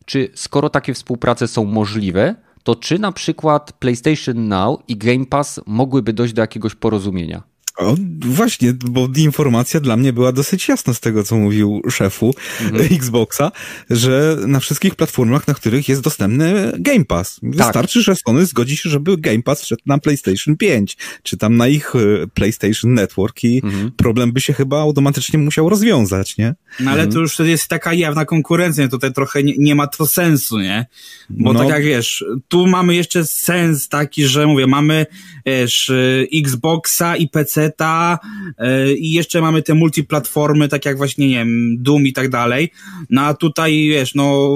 czy skoro takie współprace są możliwe, to czy na przykład PlayStation Now i Game Pass mogłyby dojść do jakiegoś porozumienia? O, właśnie, bo informacja dla mnie była dosyć jasna z tego, co mówił szefu mhm. Xboxa, że na wszystkich platformach, na których jest dostępny Game Pass. Tak. Wystarczy, że Sony zgodzi się, żeby Game Pass wszedł na PlayStation 5, czy tam na ich e, PlayStation Network i mhm. problem by się chyba automatycznie musiał rozwiązać, nie? No ale mhm. to już jest taka jawna konkurencja, tutaj trochę nie, nie ma to sensu, nie? Bo no. tak jak wiesz, tu mamy jeszcze sens taki, że mówię, mamy wiesz, e, Xboxa i PC e, i jeszcze mamy te multiplatformy, tak jak właśnie, nie wiem, Doom i tak dalej. No a tutaj, wiesz, no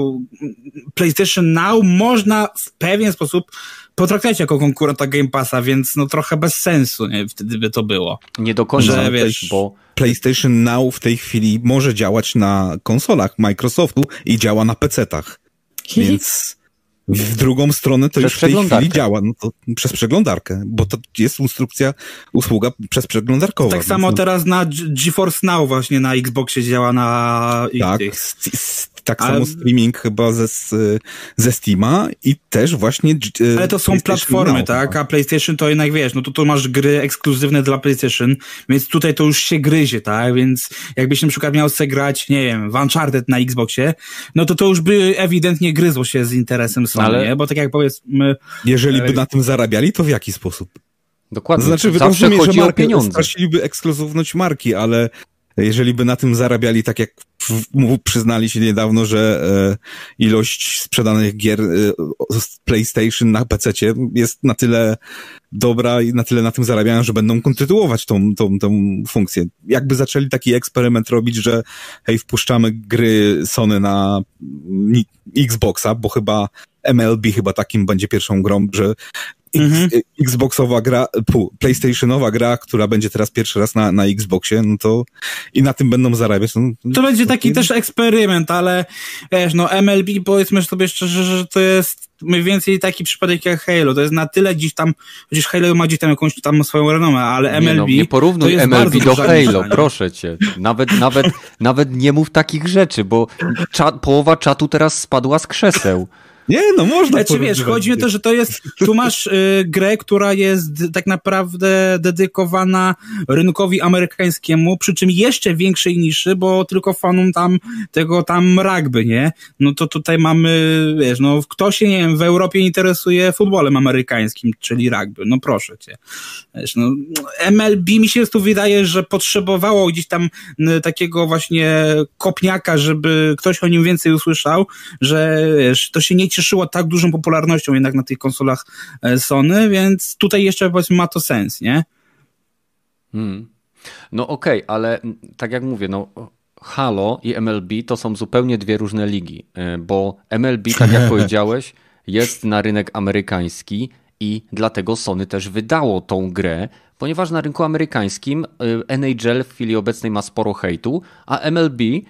PlayStation Now można w pewien sposób potraktować jako konkurenta Game Passa, więc no trochę bez sensu, nie? Wtedy by to było. Nie do końca, że, wiesz, bo PlayStation Now w tej chwili może działać na konsolach Microsoftu i działa na PC-tach. Więc w drugą stronę to przez już w tej chwili działa, no to przez przeglądarkę, bo to jest instrukcja, usługa przez przeglądarkową. Tak samo no. teraz na GeForce Now właśnie na Xboxie działa na... Tak, tak Ale... samo streaming chyba ze, ze Steama i też właśnie. E, Ale to są platformy, Now. tak? A PlayStation to jednak wiesz, no to tu masz gry ekskluzywne dla PlayStation, więc tutaj to już się gryzie, tak? Więc jakbyś na przykład miał sobie grać, nie wiem, w Uncharted na Xboxie, no to to już by ewidentnie gryzło się z interesem Sony, Ale... nie? Bo tak jak powiedzmy. Jeżeli by na tym zarabiali, to w jaki sposób? Dokładnie. To znaczy, Zawsze chodzi że o pieniądze. Straciliby ekskluzywność marki, ale jeżeli by na tym zarabiali, tak jak przyznali się niedawno, że e, ilość sprzedanych gier e, z PlayStation na PC jest na tyle dobra i na tyle na tym zarabiają, że będą kontynuować tą, tą, tą funkcję. Jakby zaczęli taki eksperyment robić, że hej, wpuszczamy gry Sony na Xboxa, bo chyba MLB chyba takim będzie pierwszą grą, że mhm. Xboxowa gra, PlayStationowa gra, która będzie teraz pierwszy raz na, na Xboxie, no to i na tym będą zarabiać. No, to będzie taki też eksperyment, ale wiesz, no MLB powiedzmy sobie szczerze, że to jest mniej więcej taki przypadek jak Halo. To jest na tyle dziś tam, chociaż Halo ma gdzieś tam jakąś tam swoją renomę, ale MLB. Nie, no, nie porównuj MLB do Halo, proszę cię. Nawet, nawet, nawet nie mów takich rzeczy, bo czat, połowa czatu teraz spadła z krzeseł. Nie, no można. Znaczy wiesz, chodzi mi o to, że to jest, tu masz y, grę, która jest tak naprawdę dedykowana rynkowi amerykańskiemu, przy czym jeszcze większej niszy, bo tylko fanom tam tego tam rugby, nie? No to tutaj mamy, wiesz, no kto się, nie wiem, w Europie interesuje futbolem amerykańskim, czyli rugby, no proszę cię. Wiesz, no MLB mi się tu wydaje, że potrzebowało gdzieś tam takiego właśnie kopniaka, żeby ktoś o nim więcej usłyszał, że wiesz, to się nie cieszyło tak dużą popularnością jednak na tych konsolach e, Sony, więc tutaj jeszcze powiedzmy ma to sens, nie? Hmm. No okej, okay, ale tak jak mówię, no Halo i MLB to są zupełnie dwie różne ligi, e, bo MLB, tak jak powiedziałeś, jest na rynek amerykański i dlatego Sony też wydało tą grę, ponieważ na rynku amerykańskim y, NHL w chwili obecnej ma sporo hejtu, a MLB y,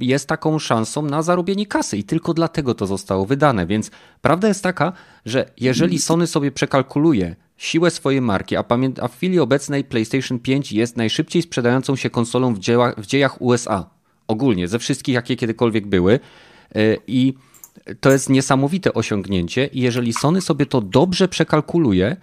jest taką szansą na zarobienie kasy i tylko dlatego to zostało wydane. Więc prawda jest taka, że jeżeli Sony sobie przekalkuluje siłę swojej marki, a, a w chwili obecnej PlayStation 5 jest najszybciej sprzedającą się konsolą w, dzieła, w dziejach USA, ogólnie, ze wszystkich, jakie kiedykolwiek były y, i to jest niesamowite osiągnięcie i jeżeli Sony sobie to dobrze przekalkuluje,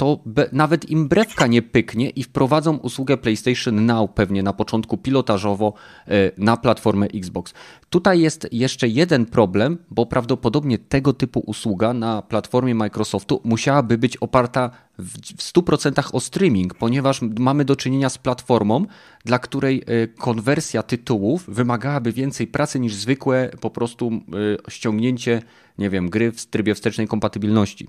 to be, nawet im brewka nie pyknie i wprowadzą usługę PlayStation Now pewnie na początku pilotażowo e, na platformę Xbox. Tutaj jest jeszcze jeden problem, bo prawdopodobnie tego typu usługa na platformie Microsoftu musiałaby być oparta w 100% o streaming, ponieważ mamy do czynienia z platformą, dla której e, konwersja tytułów wymagałaby więcej pracy niż zwykłe po prostu e, ściągnięcie, nie wiem, gry w trybie wstecznej kompatybilności.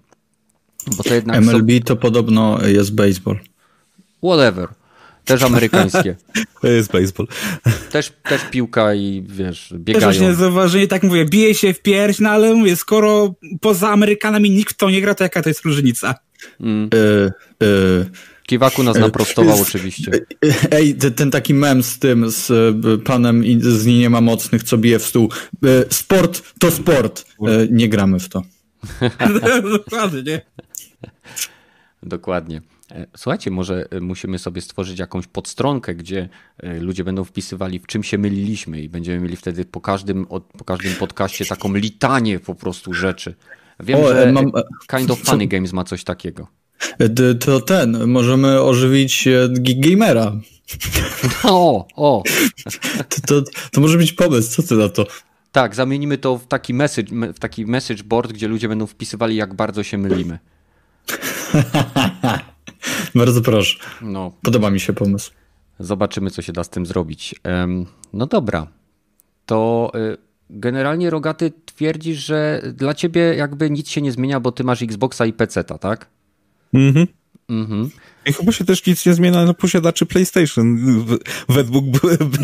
Bo to jednak MLB są... to podobno jest baseball. Whatever. Też amerykańskie. To jest baseball. Też, też piłka i wiesz, biegają. Też właśnie zauważyli, tak mówię, bije się w pierś, no ale mówię, skoro poza Amerykanami nikt to nie gra, to jaka to jest różnica? Mm. Y, y, Kiwaku nas naprostował oczywiście. Ej, ten taki mem z tym, z panem z nie ma mocnych, co bije w stół. Sport to sport. Nie gramy w to. Dokładnie. Dokładnie. E, słuchajcie, może e, musimy sobie stworzyć jakąś podstronkę, gdzie e, ludzie będą wpisywali, w czym się myliliśmy i będziemy mieli wtedy po każdym, po każdym podcaście taką litanię po prostu rzeczy. Wiem, o, że mam... Kind of Funny Co? Games ma coś takiego. To ten, możemy ożywić Geek Gamera. O, o. To, to, to może być pomysł, co ty na to? Tak, zamienimy to w taki message, w taki message board, gdzie ludzie będą wpisywali, jak bardzo się mylimy. bardzo proszę. No. Podoba mi się pomysł. Zobaczymy, co się da z tym zrobić. No dobra. To y, generalnie Rogaty twierdzisz, że dla ciebie jakby nic się nie zmienia, bo ty masz Xboxa i PC-ta, tak? Mhm. Mhm. I chyba się też nic nie zmienia na posiadaczy PlayStation. Według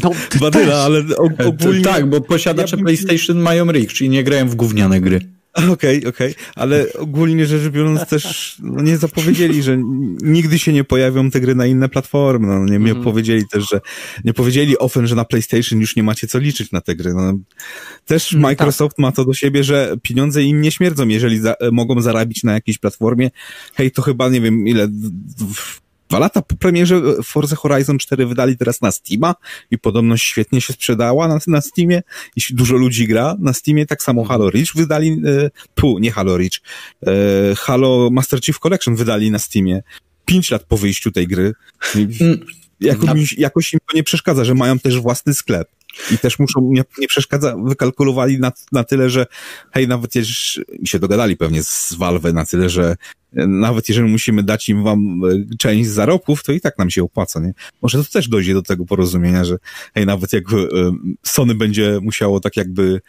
no, Badyla, ale ogólnie... Tak, bo posiadacze ja PlayStation mają RIG, czyli nie grają w gówniane gry. Okej, okay, okej, okay. ale ogólnie rzecz biorąc też no nie zapowiedzieli, że nigdy się nie pojawią te gry na inne platformy. No, nie, nie mhm. powiedzieli też, że nie powiedzieli ofen, że na PlayStation już nie macie co liczyć na te gry. No, też no, Microsoft tak. ma to do siebie, że pieniądze im nie śmierdzą, jeżeli za, mogą zarabić na jakiejś platformie. Hej, to chyba nie wiem ile dwa lata po premierze Forza Horizon 4 wydali teraz na Steama i podobno świetnie się sprzedała na, na Steamie i dużo ludzi gra na Steamie, tak samo Halo Reach wydali, e, nie Halo Reach, e, Halo Master Chief Collection wydali na Steamie pięć lat po wyjściu tej gry. Mm. Jakoś, jakoś im to nie przeszkadza, że mają też własny sklep. I też muszą, nie, nie przeszkadza, wykalkulowali na, na tyle, że hej, nawet jeżeli się dogadali pewnie z Valve na tyle, że e, nawet jeżeli musimy dać im wam e, część zarobków, to i tak nam się opłaca, nie? Może to też dojdzie do tego porozumienia, że hej, nawet jak e, Sony będzie musiało tak jakby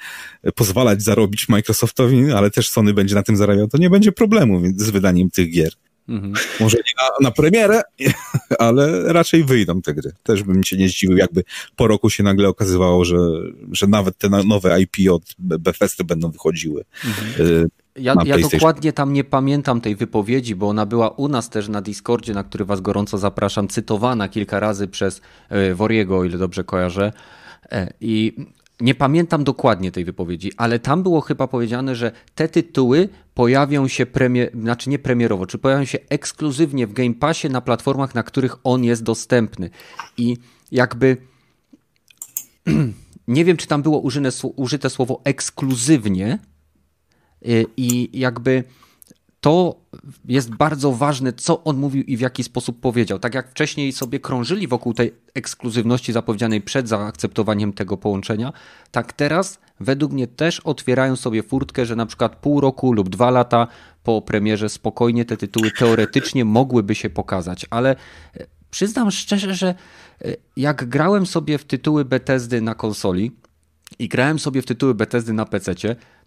pozwalać zarobić Microsoftowi, ale też Sony będzie na tym zarabiał, to nie będzie problemu z wydaniem tych gier. Mhm. Może nie na, na premierę, ale raczej wyjdą te gry. Też bym się nie zdziwił, jakby po roku się nagle okazywało, że, że nawet te nowe IP od Bethesdy będą wychodziły. Mhm. Y, ja, ja, dokładnie tam nie pamiętam tej wypowiedzi, bo ona była u nas też na Discordzie, na który was gorąco zapraszam, cytowana kilka razy przez y, Woriego, o ile dobrze kojarzę. E, I nie pamiętam dokładnie tej wypowiedzi, ale tam było chyba powiedziane, że te tytuły pojawią się premier, znaczy nie premierowo, czy pojawią się ekskluzywnie w Game Passie na platformach, na których on jest dostępny. I jakby nie wiem, czy tam było użyte, słowo ekskluzywnie y, i jakby to jest bardzo ważne, co on mówił i w jaki sposób powiedział. Tak jak wcześniej sobie krążyli wokół tej ekskluzywności zapowiedzianej przed zaakceptowaniem tego połączenia, tak teraz według mnie też otwierają sobie furtkę, że na przykład pół roku lub dwa lata po premierze spokojnie te tytuły teoretycznie mogłyby się pokazać, ale e, przyznam szczerze, że e, jak grałem sobie w tytuły Bethesdy na konsoli, i grałem sobie w tytuły Bethesdy na PC,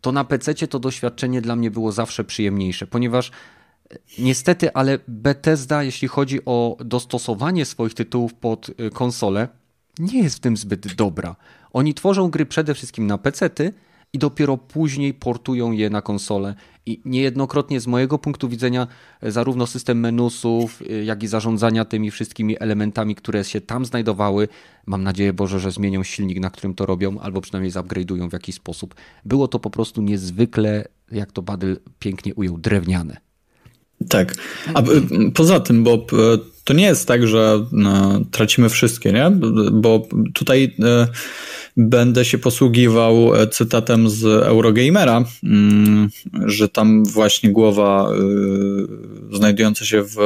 to na PC to doświadczenie dla mnie było zawsze przyjemniejsze, ponieważ e, niestety, ale Bethesda, jeśli chodzi o dostosowanie swoich tytułów pod e, konsolę, nie jest w tym zbyt dobra. Oni tworzą gry przede wszystkim na PC-ty i dopiero później portują je na konsolę. I niejednokrotnie z mojego punktu widzenia e, zarówno system menusów, e, jak i zarządzania tymi wszystkimi elementami, które się tam znajdowały, mam nadzieję Boże, że zmienią silnik, na którym to robią, albo przynajmniej zupgrade'ują w jakiś sposób. Było to po prostu niezwykle, jak to Badyl pięknie ujął, drewniane. Tak. A poza tym, bo to nie jest tak, że no, tracimy wszystkie, nie? Bo tutaj będę się posługiwał cytatem z Eurogamera, mm, że tam właśnie głowa znajdująca się w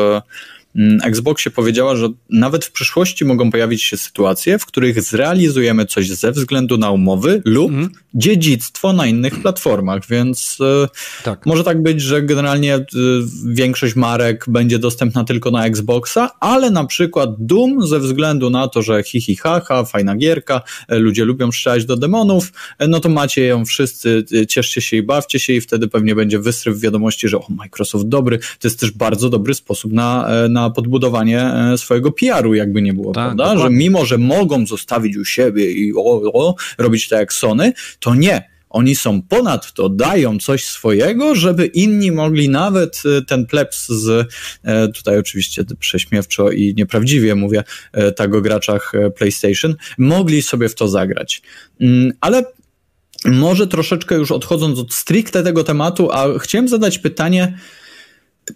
Mm, Xboxie powiedziała, że nawet w przyszłości mogą pojawić się sytuacje, w których zrealizujemy coś ze względu na umowy lub mm. Dziedzictwo na innych platformach, więc e, tak. może tak być, że generalnie e, większość marek będzie dostępna tylko na Xboxa, ale na przykład Doom ze względu na to, że hi, hi ha, ha fajna gierka, e, ludzie lubią strzelać do demonów, no to macie ją wszyscy, cieszcie się i bawcie się i wtedy pewnie będzie wystryw wiadomości, że o, Microsoft dobry, to jest też bardzo dobry sposób na, na podbudowanie swojego PR-u, jakby nie było, tak, prawda? Dokładnie. Że mimo, że mogą zostawić u siebie i o, o, robić tak jak Sony, to nie. Oni są ponad to, dają coś swojego, żeby inni mogli nawet e, ten plebs z, e, tutaj oczywiście prześmiewczo i nieprawdziwie mówię tak o graczach PlayStation, mogli sobie w to zagrać. Mm, ale może troszeczkę już odchodząc od stricte tego tematu, a chciałem zadać pytanie,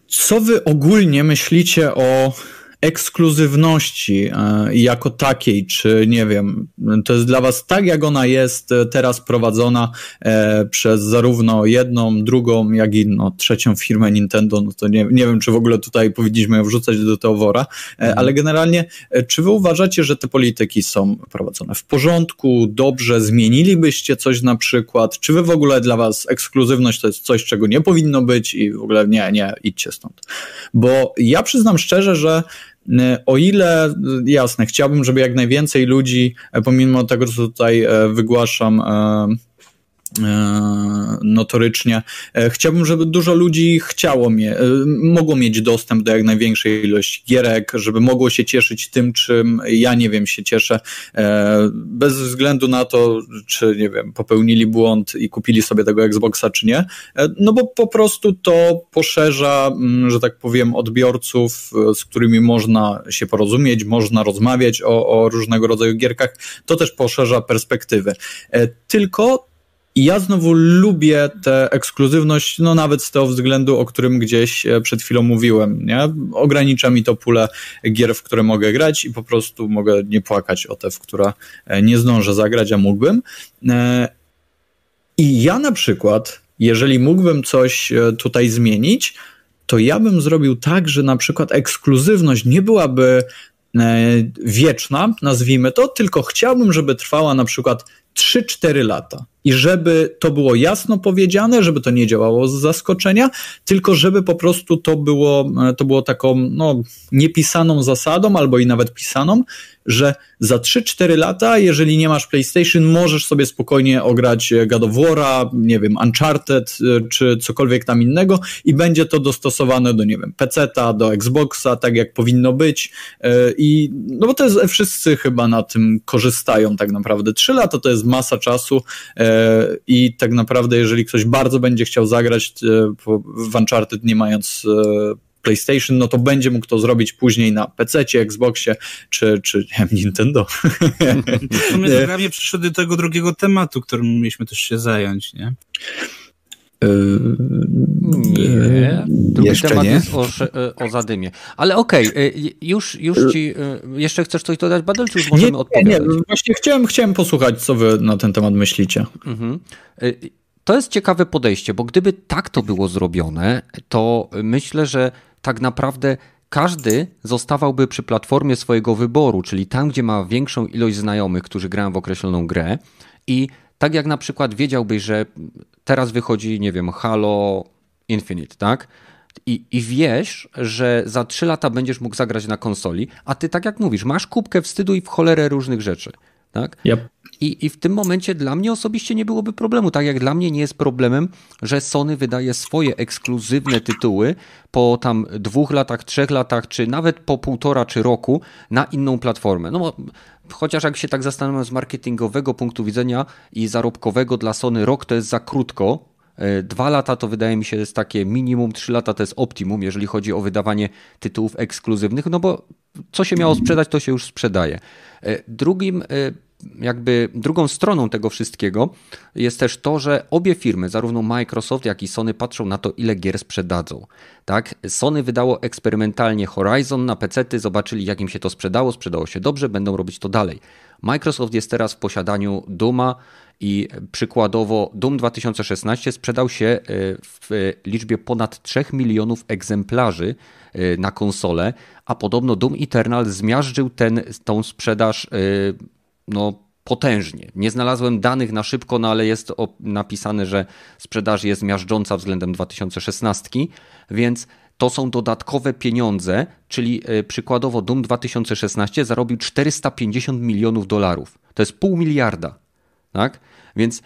co wy ogólnie myślicie o ekskluzywności e, jako takiej, czy nie wiem, to jest dla was tak, jak ona jest e, teraz prowadzona e, przez zarówno jedną, drugą, jak i no, trzecią firmę Nintendo, no to nie, nie wiem, czy w ogóle tutaj powinniśmy ją wrzucać do tego wora, mhm. ale generalnie, czy wy uważacie, że te polityki są prowadzone w porządku, dobrze, zmienilibyście coś na przykład, czy wy w ogóle dla was ekskluzywność to jest coś, czego nie powinno być i w ogóle nie, nie, idźcie stąd. Bo ja przyznam szczerze, że o ile, jasne, chciałbym, żeby jak najwięcej ludzi, e, pomimo tego, co tutaj e, wygłaszam, E, notorycznie. E, chciałbym, żeby dużo ludzi chciało mnie, e, mogło mieć dostęp do jak największej ilości gierek, żeby mogło się cieszyć tym, czym ja nie wiem, się cieszę, bez względu na to, czy nie wiem, popełnili błąd i kupili sobie tego Xboxa, czy nie, no bo po prostu to poszerza, mm, że tak powiem, odbiorców, z którymi można się porozumieć, można rozmawiać o, o różnego rodzaju gierkach, to też poszerza perspektywy. Tylko i ja znowu lubię tę ekskluzywność, no nawet z tego względu, o którym gdzieś e, przed chwilą mówiłem, nie? Ogranicza mi to pulę gier, w które mogę grać i po prostu mogę nie płakać o te, w które e, nie zdążę zagrać, a mógłbym. E, I ja na przykład, jeżeli mógłbym coś tutaj zmienić, to ja bym zrobił tak, że na przykład ekskluzywność nie byłaby wieczna, nazwijmy to, tylko chciałbym, żeby trwała na przykład 3-4 lata. I żeby to było jasno powiedziane, żeby to nie działało z zaskoczenia, tylko żeby po prostu to było, e, to było taką no, niepisaną zasadą, albo i nawet pisaną, że za 3-4 lata, jeżeli nie masz PlayStation, możesz sobie spokojnie ograć God of War'a, nie wiem, Uncharted e, czy cokolwiek tam innego i będzie to dostosowane do, nie wiem, PC-ta, do Xboxa, tak jak powinno być. E, I no bo to jest, wszyscy chyba na tym korzystają tak naprawdę. 3 lata to jest masa czasu i tak naprawdę, jeżeli ktoś bardzo będzie chciał zagrać w Uncharted nie mając PlayStation, no to będzie mógł to zrobić później na PC, Xboxie czy, czy nie Nintendo. W sumie zagranie przyszedł do tego drugiego tematu, którym mieliśmy też się zająć, nie? Nie. Drugi Jeszcze temat nie? jest o, o zadymie. Ale okej, okay, już, już ci. Jeszcze chcesz coś dodać, Badel, czy już możemy nie, odpowiadać? Nie, właśnie chciałem, chciałem posłuchać, co wy na ten temat myślicie. Mhm. To jest ciekawe podejście, bo gdyby tak to było zrobione, to myślę, że tak naprawdę każdy zostawałby przy platformie swojego wyboru, czyli tam, gdzie ma większą ilość znajomych, którzy grają w określoną grę i tak jak na przykład wiedziałbyś, że teraz wychodzi, nie wiem, Halo Infinite, tak? I, I wiesz, że za 3 lata będziesz mógł zagrać na konsoli, a ty tak jak mówisz, masz kubkę wstydu i w cholerę różnych rzeczy. Tak? Yep. I, I w tym momencie dla mnie osobiście nie byłoby problemu. Tak jak dla mnie nie jest problemem, że Sony wydaje swoje ekskluzywne tytuły po tam dwóch latach, trzech latach, czy nawet po półtora czy roku na inną platformę. No bo chociaż jak się tak zastanawiam z marketingowego punktu widzenia i zarobkowego dla Sony, rok to jest za krótko, Dwa lata to wydaje mi się jest takie minimum, trzy lata to jest optimum, jeżeli chodzi o wydawanie tytułów ekskluzywnych, no bo co się miało sprzedać, to się już sprzedaje. E, drugim e, jakby drugą stroną tego wszystkiego jest też to, że obie firmy, zarówno Microsoft, jak i Sony, patrzą na to, ile gier sprzedadzą. Tak? Sony wydało eksperymentalnie Horizon na PC, zobaczyli, jak im się to sprzedało, sprzedało się dobrze, będą robić to dalej. Microsoft jest teraz w posiadaniu Duma i przykładowo Doom 2016 sprzedał się e, w liczbie ponad 3 milionów egzemplarzy e, na konsolę, a podobno Doom Eternal zmiażdżył ten, tą sprzedaż e, no, potężnie. Nie znalazłem danych na szybko, no ale jest napisane, że sprzedaż jest miażdżąca względem 2016, więc to są dodatkowe pieniądze, czyli e, przykładowo Doom 2016 zarobił 450 milionów dolarów. To jest pół miliarda. Tak? Więc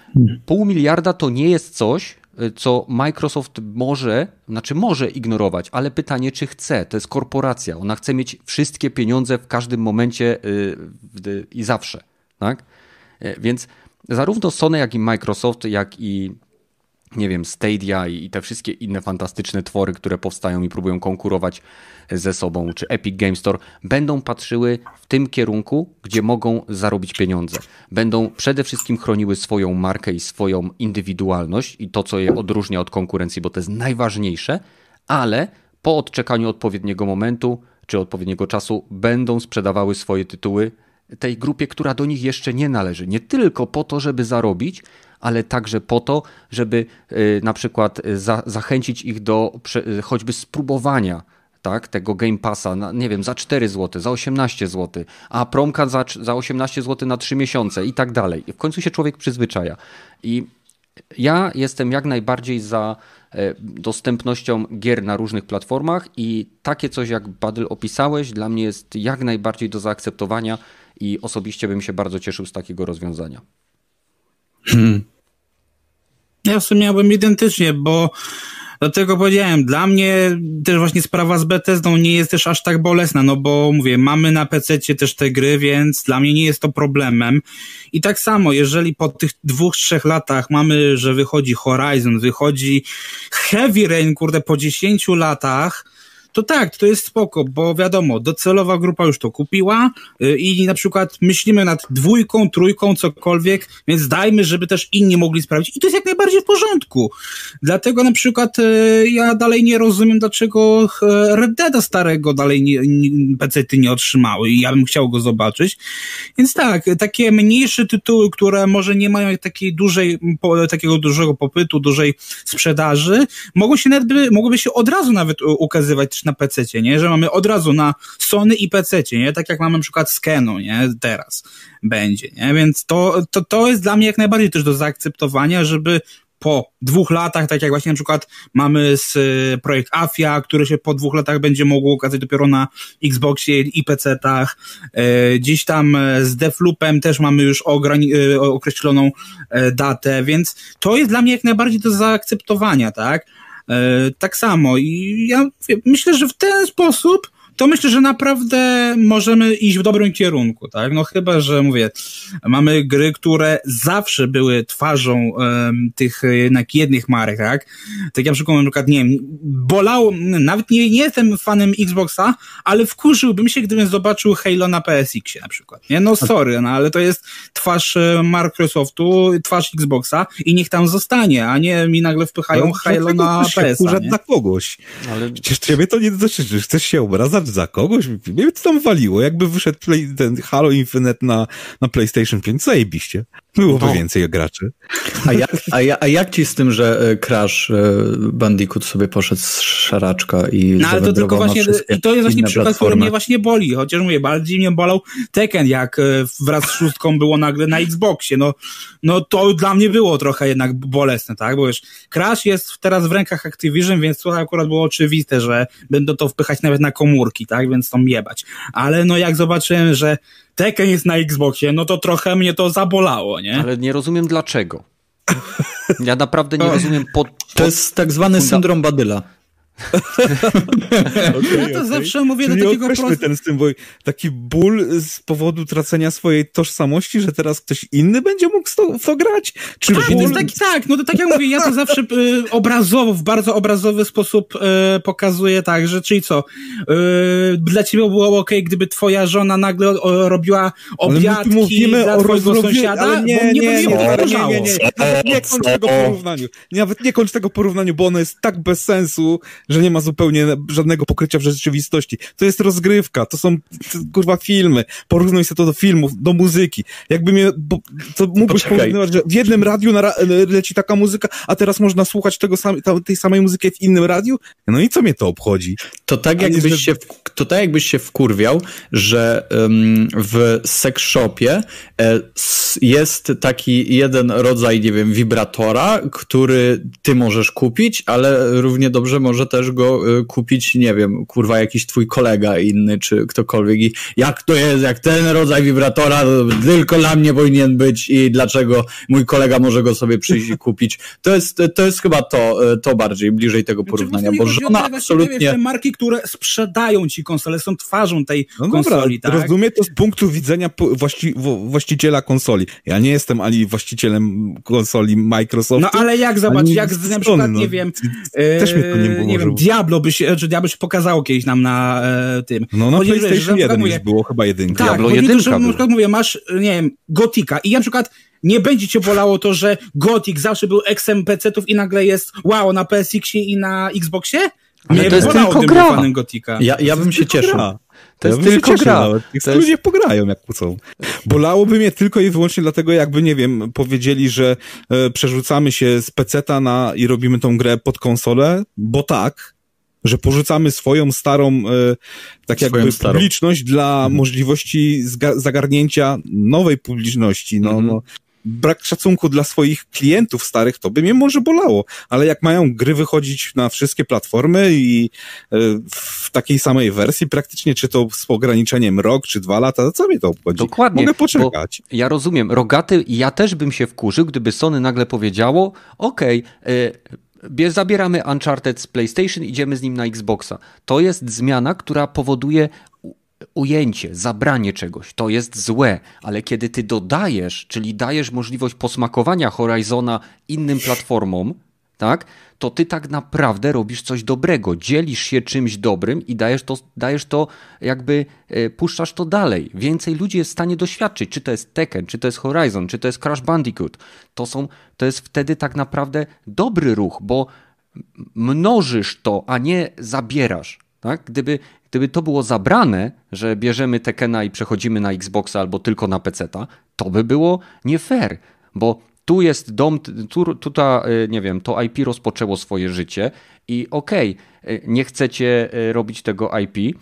pół miliarda to nie jest coś, e, co Microsoft może, znaczy może ignorować, ale pytanie, czy chce. To jest korporacja. Ona chce mieć wszystkie pieniądze w każdym momencie e, i zawsze tak? Więc zarówno Sony, jak i Microsoft, jak i nie wiem, Stadia i te wszystkie inne fantastyczne twory, które powstają i próbują konkurować ze sobą, czy Epic Game Store, będą patrzyły w tym kierunku, gdzie mogą zarobić pieniądze. Będą przede wszystkim chroniły swoją markę i swoją indywidualność i to, co je odróżnia od konkurencji, bo to jest najważniejsze, ale po odczekaniu odpowiedniego momentu czy odpowiedniego czasu będą sprzedawały swoje tytuły tej grupie, która do nich jeszcze nie należy. Nie tylko po to, żeby zarobić, ale także po to, żeby y, na przykład za, zachęcić ich do choćby spróbowania tak, tego Game Passa, na, nie wiem, za 4 zł, za 18 zł, a promka za, za 18 zł na 3 miesiące i tak dalej. I w końcu się człowiek przyzwyczaja. I ja jestem jak najbardziej za e, dostępnością gier na różnych platformach i takie coś jak Battle opisałeś dla mnie jest jak najbardziej do zaakceptowania i osobiście bym się bardzo cieszył z takiego rozwiązania. Ja w sumie miałbym identycznie, bo Dlatego powiedziałem, dla mnie też właśnie sprawa z Bethesdą nie jest też aż tak bolesna, no bo mówię, mamy na PC też te gry, więc dla mnie nie jest to problemem. I tak samo, jeżeli po tych dwóch, trzech latach mamy, że wychodzi Horizon, wychodzi Heavy Rain, kurde, po dziesięciu latach, to tak, to jest spoko, bo wiadomo, docelowa grupa już to kupiła y, i na przykład myślimy nad dwójką, trójką, cokolwiek, więc dajmy, żeby też inni mogli sprawdzić i to jest jak najbardziej w porządku. Dlatego na przykład y, ja dalej nie rozumiem, dlaczego y, Red Deada starego dalej nie, nie, PC-ty nie otrzymały i ja bym chciał go zobaczyć. Więc tak, takie mniejsze tytuły, które może nie mają takiej dużej, takiego dużego popytu, dużej sprzedaży, mogą się nawet, mogłyby się od razu nawet ukazywać na PC, nie? Że mamy od razu na Sony i PC, nie? Tak jak mamy na przykład Skenu, nie? Teraz będzie, nie? Więc to, to, to jest dla mnie jak najbardziej też do zaakceptowania, żeby po dwóch latach, tak jak właśnie na przykład mamy z y, projekt Afia, który się po dwóch latach będzie mógł ukazać dopiero na Xboxie i PC-tach. Y, gdzieś tam y, z Defloopem też mamy już ograni- określoną datę, więc to jest dla mnie jak najbardziej do zaakceptowania, tak? E, tak samo i ja myślę, że w ten sposób to myślę, że naprawdę możemy iść w dobrym kierunku, tak? No chyba, że mówię, mamy gry, które zawsze były twarzą um, tych jednak jednych marek, tak? Tak jak przykład, na przykład, nie wiem, bolało, nawet nie, nie jestem fanem Xboxa, ale wkurzyłbym się, gdybym zobaczył Halo na PSX na przykład, nie? No sorry, no ale to jest twarz e, Microsoftu, twarz Xboxa i niech tam zostanie, a nie mi nagle wpychają Halo na PS. Nie? dla kogoś. Ale... Przecież ciebie to nie dotyczy, chcesz się za kogoś? Mnie to tam waliło. Jakby wyszedł play, ten Halo Infinite na, na PlayStation 5, zajebiście. Byłoby no. więcej graczy. A jak, a, ja, a jak ci z tym, że e, Crash e, Bandicoot sobie poszedł z szaraczka i No ale to tylko właśnie, i to jest właśnie przykład, który mnie właśnie boli. Chociaż mówię, bardziej mnie bolał Tekken, jak e, wraz z szóstką było nagle na Xboxie. No, no to dla mnie było trochę jednak bolesne, tak? Bo już Crash jest teraz w rękach Activision, więc to akurat było oczywiste, że będą to wpychać nawet na komórki, tak? Więc to jebać. Ale no jak zobaczyłem, że Tekken jest na Xboxie, no to trochę mnie to zabolało, nie? Ale nie rozumiem dlaczego. Ja naprawdę nie rozumiem pod, pod... To jest tak zwany syndrom Badyla okay, ja to okay. zawsze mówię Czyli do takiego prost... ten bo taki ból z powodu tracenia swojej tożsamości, że teraz ktoś inny będzie mógł to, to grać? Czy tak, ból... to taki, tak, no to tak jak mówię, ja to zawsze y, obrazowo, w bardzo obrazowy sposób y, pokazuję tak, że czyli co, y, dla ciebie było ok, gdyby twoja żona nagle o, robiła obiadki mówimy dla o twojego sąsiada, nie, bo nie, nie, nie, nie, nie, nie, nie, nawet nie kończ tego porównaniu. Nawet nie kończ tego porównaniu, bo ono jest tak bez sensu, że nie ma zupełnie żadnego pokrycia w rzeczywistości. To jest rozgrywka, to są kurwa filmy. Porównuj sobie to do filmów, do muzyki. Jakby mnie, bo, to mógłbyś porównywać, że w jednym radiu na, leci taka muzyka, a teraz można słuchać tego sam, tej samej muzyki w innym radiu? No i co mnie to obchodzi? To tak jakbyś że... się, to tak jakbyś się wkurwiał, że um, w sex shopie e, jest taki jeden rodzaj, nie wiem, wibratora, który ty możesz kupić, ale równie dobrze może też go y, kupić, nie wiem, kurwa, jakiś twój kolega inny, czy ktokolwiek i jak to jest, jak ten rodzaj wibratora tylko dla mnie powinien być i dlaczego mój kolega może go sobie przyjść i kupić. To jest, to jest chyba to, y, to bardziej bliżej tego znaczy, porównania, bo żona absolutnie... Wiesz, te marki, które sprzedają ci konsole, są twarzą tej no konsoli, dobra, tak? Rozumiem to z punktu widzenia właści właściciela konsoli. Ja nie jestem ani właścicielem konsoli Microsoftu. No ale jak zobacz, jak na przykład, no, nie wiem, też mnie to nie było nie wiem, Diablo by się, czy Diablo się pokazało kiedyś nam na e, tym. No na PlayStation 1 mówię, było chyba jedynka. Tak, Diablo jedynka że, na przykład mówię, masz, nie wiem, Gotika i na przykład nie będzie cię bolało to, że Gothic zawsze był XMPC-ów i nagle jest wow na PSX-ie i na Xboxie? Ale to jest tylko gra. Ja, ja bym się cieszył. To, jest ja tylko gra. Nawet. Niech jest... ludzie pograją, jak chcą. Bolałoby mnie tylko i wyłącznie dlatego, jakby, nie wiem, powiedzieli, że e, przerzucamy się z peceta na i robimy tą grę pod konsolę, bo tak, że porzucamy swoją starą, e, tak swoją jakby starą. publiczność dla mhm. możliwości zagarnięcia nowej publiczności. No, mhm. no, brak szacunku dla swoich klientów starych, to by mnie może bolało, ale jak mają gry wychodzić na wszystkie platformy i e, w takiej samej wersji praktycznie, czy to z ograniczeniem rok, czy dwa lata, to co mnie to obchodzi? Dokładnie. Mogę poczekać. Ja rozumiem, rogaty, ja też bym się wkurzył, gdyby Sony nagle powiedziało, okej, okay, zabieramy Uncharted z PlayStation, idziemy z nim na Xboxa. To jest zmiana, która powoduje ujęcie, zabranie czegoś, to jest złe, ale kiedy ty dodajesz, czyli dajesz możliwość posmakowania Horizona innym platformom, tak, to ty tak naprawdę robisz coś dobrego, dzielisz się czymś dobrym i dajesz to, dajesz to jakby, e, puszczasz to dalej. Więcej ludzi jest w stanie doświadczyć, czy to jest Tekken, czy to jest Horizon, czy to jest Crash Bandicoot. To, są, to jest wtedy tak naprawdę dobry ruch, bo mnożysz to, a nie zabierasz. Tak? Gdyby, Gdyby to było zabrane, że bierzemy Tekena i przechodzimy na Xboxa albo tylko na PC-ta, to by było nie fair, bo tu jest dom, tu, y, nie wiem, to IP rozpoczęło swoje życie i okej, okay, nie chcecie y, robić tego IP,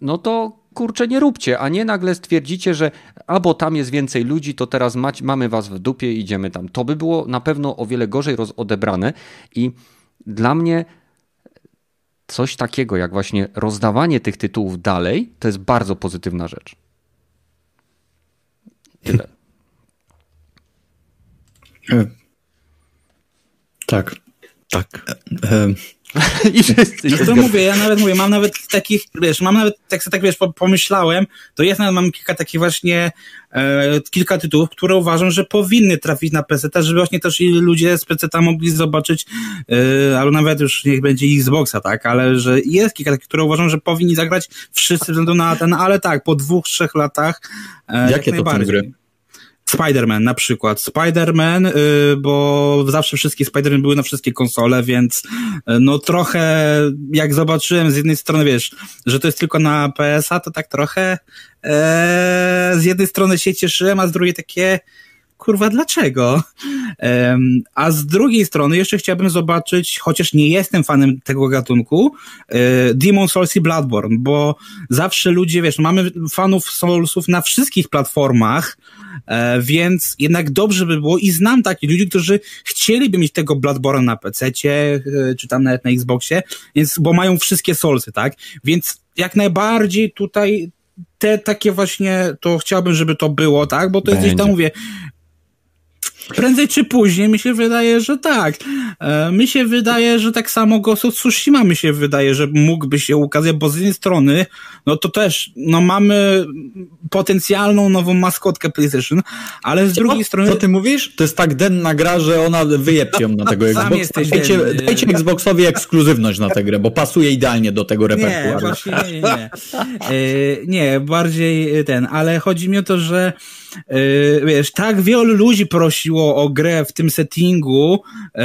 no to kurczę, nie róbcie, a nie nagle stwierdzicie, że albo tam jest więcej ludzi, to teraz mać, mamy was w dupie i idziemy tam. To by było na pewno o wiele gorzej odebrane i dla mnie coś takiego jak właśnie rozdawanie tych tytułów dalej, to jest bardzo pozytywna rzecz. Tyle. E, tak. Tak. E, e I wszyscy no to mówię, ja nawet mówię, mam nawet takich, wiesz, mam nawet, tak sobie tak wiesz, pomyślałem, to jest nawet, mam kilka takich właśnie, e, kilka tytułów, które uważam, że powinny trafić na PC, żeby właśnie też i ludzie z PC mogli zobaczyć, e, albo nawet już niech będzie Xboxa, tak, ale że jest kilka takich, które uważam, że powinni zagrać wszyscy względu na ten, ale tak, po dwóch, trzech latach. E, Jakie to są gry? Spider-Man na przykład. Spider-Man, y, bo zawsze wszystkie Spider-Man były na wszystkie konsole, więc y, no trochę jak zobaczyłem z jednej strony, wiesz, że to jest tylko na PS-a, to tak trochę e, z jednej strony się cieszyłem, a z drugiej takie kurwa, dlaczego? a z drugiej strony jeszcze chciałbym zobaczyć, chociaż nie jestem fanem tego gatunku, e, Demon Souls i Bloodborne, bo zawsze ludzie, wiesz, mamy fanów Soulsów na wszystkich platformach, e, więc jednak dobrze by było i znam takich ludzi, którzy chcieliby mieć tego Bloodborne na PC-cie, e, czy tam nawet na Xboxie, więc, bo mają wszystkie Soulsy, tak? Więc jak najbardziej tutaj te takie właśnie, to chciałbym, żeby to było, tak? Bo to jest gdzieś tam, mówię, Prędzej czy później mi się wydaje, że tak. E, mi się wydaje, że tak samo Ghost of Tsushima mi się wydaje, że mógłby się ukazać, bo z jednej strony, no to też, no mamy potencjalną nową maskotkę PlayStation, ale z drugiej strony... Co ty mówisz? To jest tak denna gra, że ona wyjebcie ją na tego Xboxa. Dajcie, dajcie Xboxowi ekskluzywność na tę grę, bo pasuje idealnie do tego repertuaru. Nie, właśnie nie, nie. Nie, nie bardziej ten, ale chodzi mi o to, że wiesz, tak wielu ludzi prosiło o grę w tym settingu, yy,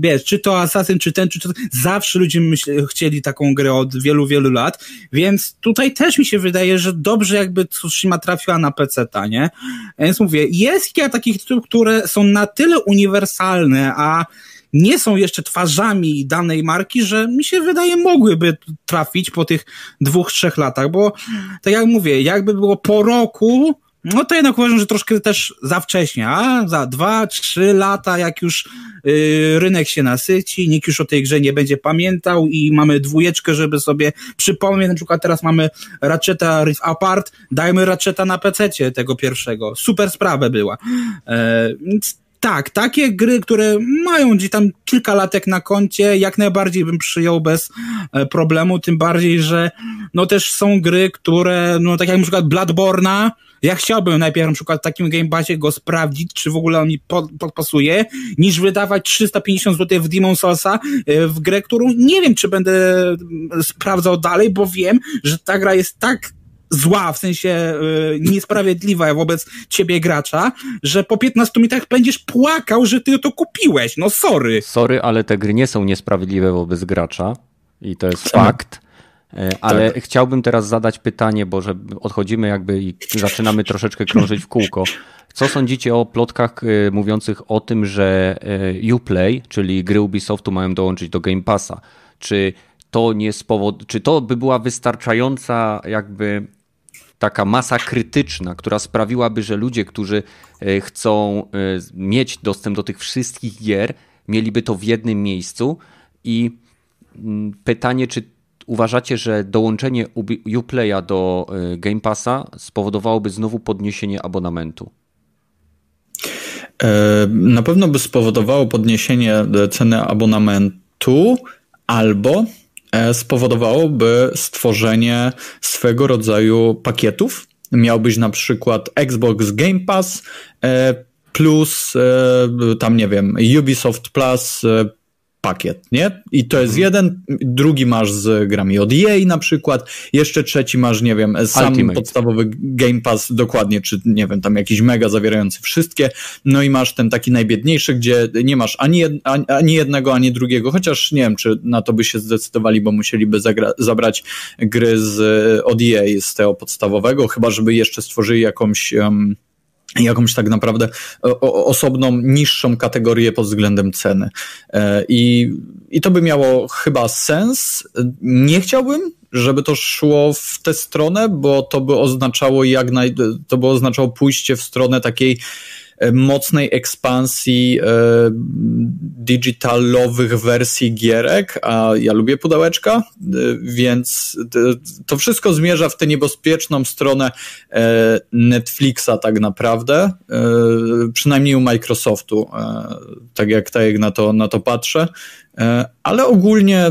wiesz, czy to Assassin, czy ten, czy to, zawsze ludzie myśl, chcieli taką grę od wielu, wielu lat, więc tutaj też mi się wydaje, że dobrze jakby Tsushima trafiła na PC, nie? Więc mówię, jest kilka takich tytułów, które są na tyle uniwersalne, a nie są jeszcze twarzami danej marki, że mi się wydaje mogłyby trafić po tych dwóch, trzech latach, bo tak jak mówię, jakby było po roku, no to jednak uważam, że troszkę też za wcześnie, a za dwa, trzy lata, jak już yy, rynek się nasyci, nikt już o tej grze nie będzie pamiętał i mamy dwójeczkę, żeby sobie przypomnieć, na przykład teraz mamy Ratcheta Rift Apart, dajmy Ratcheta na pececie tego pierwszego. Super sprawa była. Więc tak, takie gry, które mają gdzieś tam kilka latek na koncie, jak najbardziej bym przyjął bez e, problemu, tym bardziej, że no też są gry, które, no tak jak na przykład Bloodborne'a, ja chciałbym najpierw na przykład w takim gamebasie go sprawdzić, czy w ogóle on mi pod, podpasuje, niż wydawać 350 zł w Demon Soulsa e, w grę, którą nie wiem, czy będę mm, sprawdzał dalej, bo wiem, że ta gra jest tak zła, w sensie y, niesprawiedliwa wobec ciebie gracza, że po 15 minutach będziesz płakał, że ty to kupiłeś. No sorry. Sorry, ale te gry nie są niesprawiedliwe wobec gracza, I to jest fakt. E, ale tak. chciałbym teraz zadać pytanie, bo że odchodzimy jakby i zaczynamy troszeczkę krążyć w kółko. Co sądzicie o plotkach e, mówiących o tym, że e, Uplay, czyli gry Ubisoftu mają dołączyć do Game Passa? Czy to nie spowod... czy to by była wystarczająca jakby taka masa krytyczna, która sprawiłaby, że ludzie, którzy chcą mieć dostęp do tych wszystkich gier, mieliby to w jednym miejscu i mm, pytanie, czy uważacie, że dołączenie Uplaya do y, Game Passa spowodowałoby znowu podniesienie abonamentu? E, na pewno by spowodowało podniesienie e, ceny abonamentu albo e, spowodowałoby stworzenie swego rodzaju pakietów. Miałbyś na przykład Xbox Game Pass plus tam nie wiem, Ubisoft Plus pakiet, nie? I to jest mhm. jeden, drugi masz z grami od EA na przykład, jeszcze trzeci masz, nie wiem, sam Ultimate. podstawowy Game Pass dokładnie, czy nie wiem, tam jakiś mega zawierający wszystkie, no i masz ten taki najbiedniejszy, gdzie nie masz ani, jed, ani jednego, ani drugiego, chociaż nie wiem, czy na to by się zdecydowali, bo musieliby zagra- zabrać gry z, od EA z tego podstawowego, chyba żeby jeszcze stworzyli jakąś um, jakąś tak naprawdę osobną, niższą kategorię pod względem ceny. E, I, I to by miało chyba sens. Nie chciałbym, żeby to szło w tę stronę, bo to by oznaczało jak naj, to by oznaczało pójście w stronę takiej mocnej ekspansji e, digitalowych wersji gierek, a ja lubię pudełeczka, e, więc to wszystko zmierza w tę niebezpieczną stronę e, Netflixa tak naprawdę, przynajmniej u Microsoftu, tak jak, tak jak na, to, na to patrzę, ale ogólnie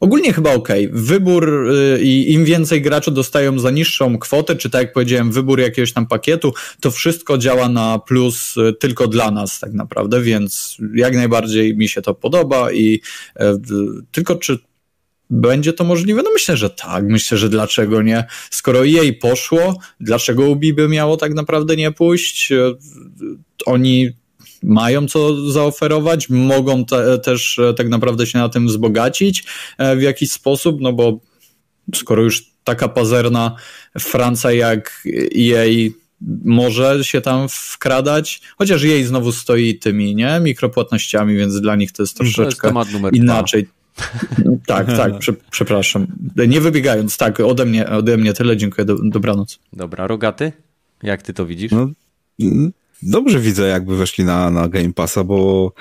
Ogólnie chyba ok. Wybór y, i im więcej graczy dostają za niższą kwotę, czy tak jak powiedziałem, wybór jakiegoś tam pakietu, to wszystko działa na plus y, tylko dla nas tak naprawdę, więc jak najbardziej mi się to podoba i e, tylko czy będzie to możliwe? No myślę, że tak. Myślę, że dlaczego nie? Skoro jej poszło, dlaczego Ubi by miało tak naprawdę nie pójść? Oni mają co zaoferować, mogą te, też e, tak naprawdę się na tym wzbogacić e, w jakiś sposób, no bo skoro już taka pazerna Francja jak jej może się tam wkradać, chociaż jej znowu stoi tymi, nie, mikropłatnościami, więc dla nich to jest troszeczkę to jest inaczej. tak, tak, prze, przepraszam. Nie wybiegając, tak, ode mnie, ode mnie tyle, dziękuję, do, dobranoc. Dobra, Rogaty, jak ty to widzisz? No, dobrze widzę, jakby weszli na, na Game Passa, bo.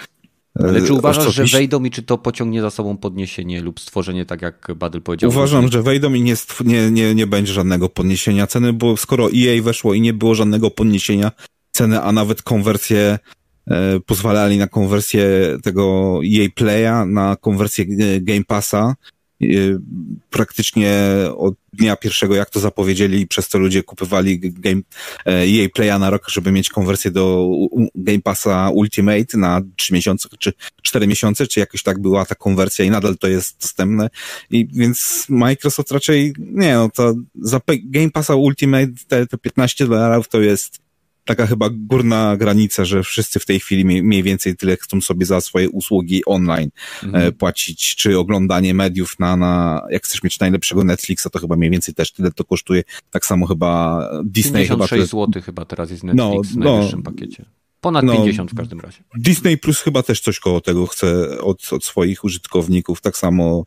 Ale czy e, uważasz, że wejdą i czy to pociągnie za sobą podniesienie lub stworzenie, tak jak Badel powiedział? Uważam, że wejdą i nie, nie, nie, nie będzie żadnego podniesienia ceny, bo skoro EA weszło i nie było żadnego podniesienia ceny, a nawet konwersję e, pozwalali na konwersję tego EA Playa, na konwersję e, Game Passa, praktycznie od dnia pierwszego, jak to zapowiedzieli, przez to ludzie kupywali game, e Playa na rok, żeby mieć konwersję do Game Passa Ultimate na 3 miesiące, czy 4 miesiące, czy jakoś tak była ta konwersja i nadal to jest dostępne. I więc Microsoft raczej, nie no, to za Game Passa Ultimate te, te 15 dolarów to jest taka chyba górna granica, że wszyscy w tej chwili mniej więcej tyle chcą sobie za swoje usługi online mhm. E, płacić, czy oglądanie mediów na, na, jak chcesz mieć najlepszego Netflixa, to chyba mniej więcej też tyle to kosztuje. Tak samo chyba Disney 56 chyba. zł chyba teraz jest no, Netflix no, w najwyższym no, pakiecie. Ponad no, 50 w każdym razie. Disney Plus chyba też coś koło tego chce od, od swoich użytkowników. Tak samo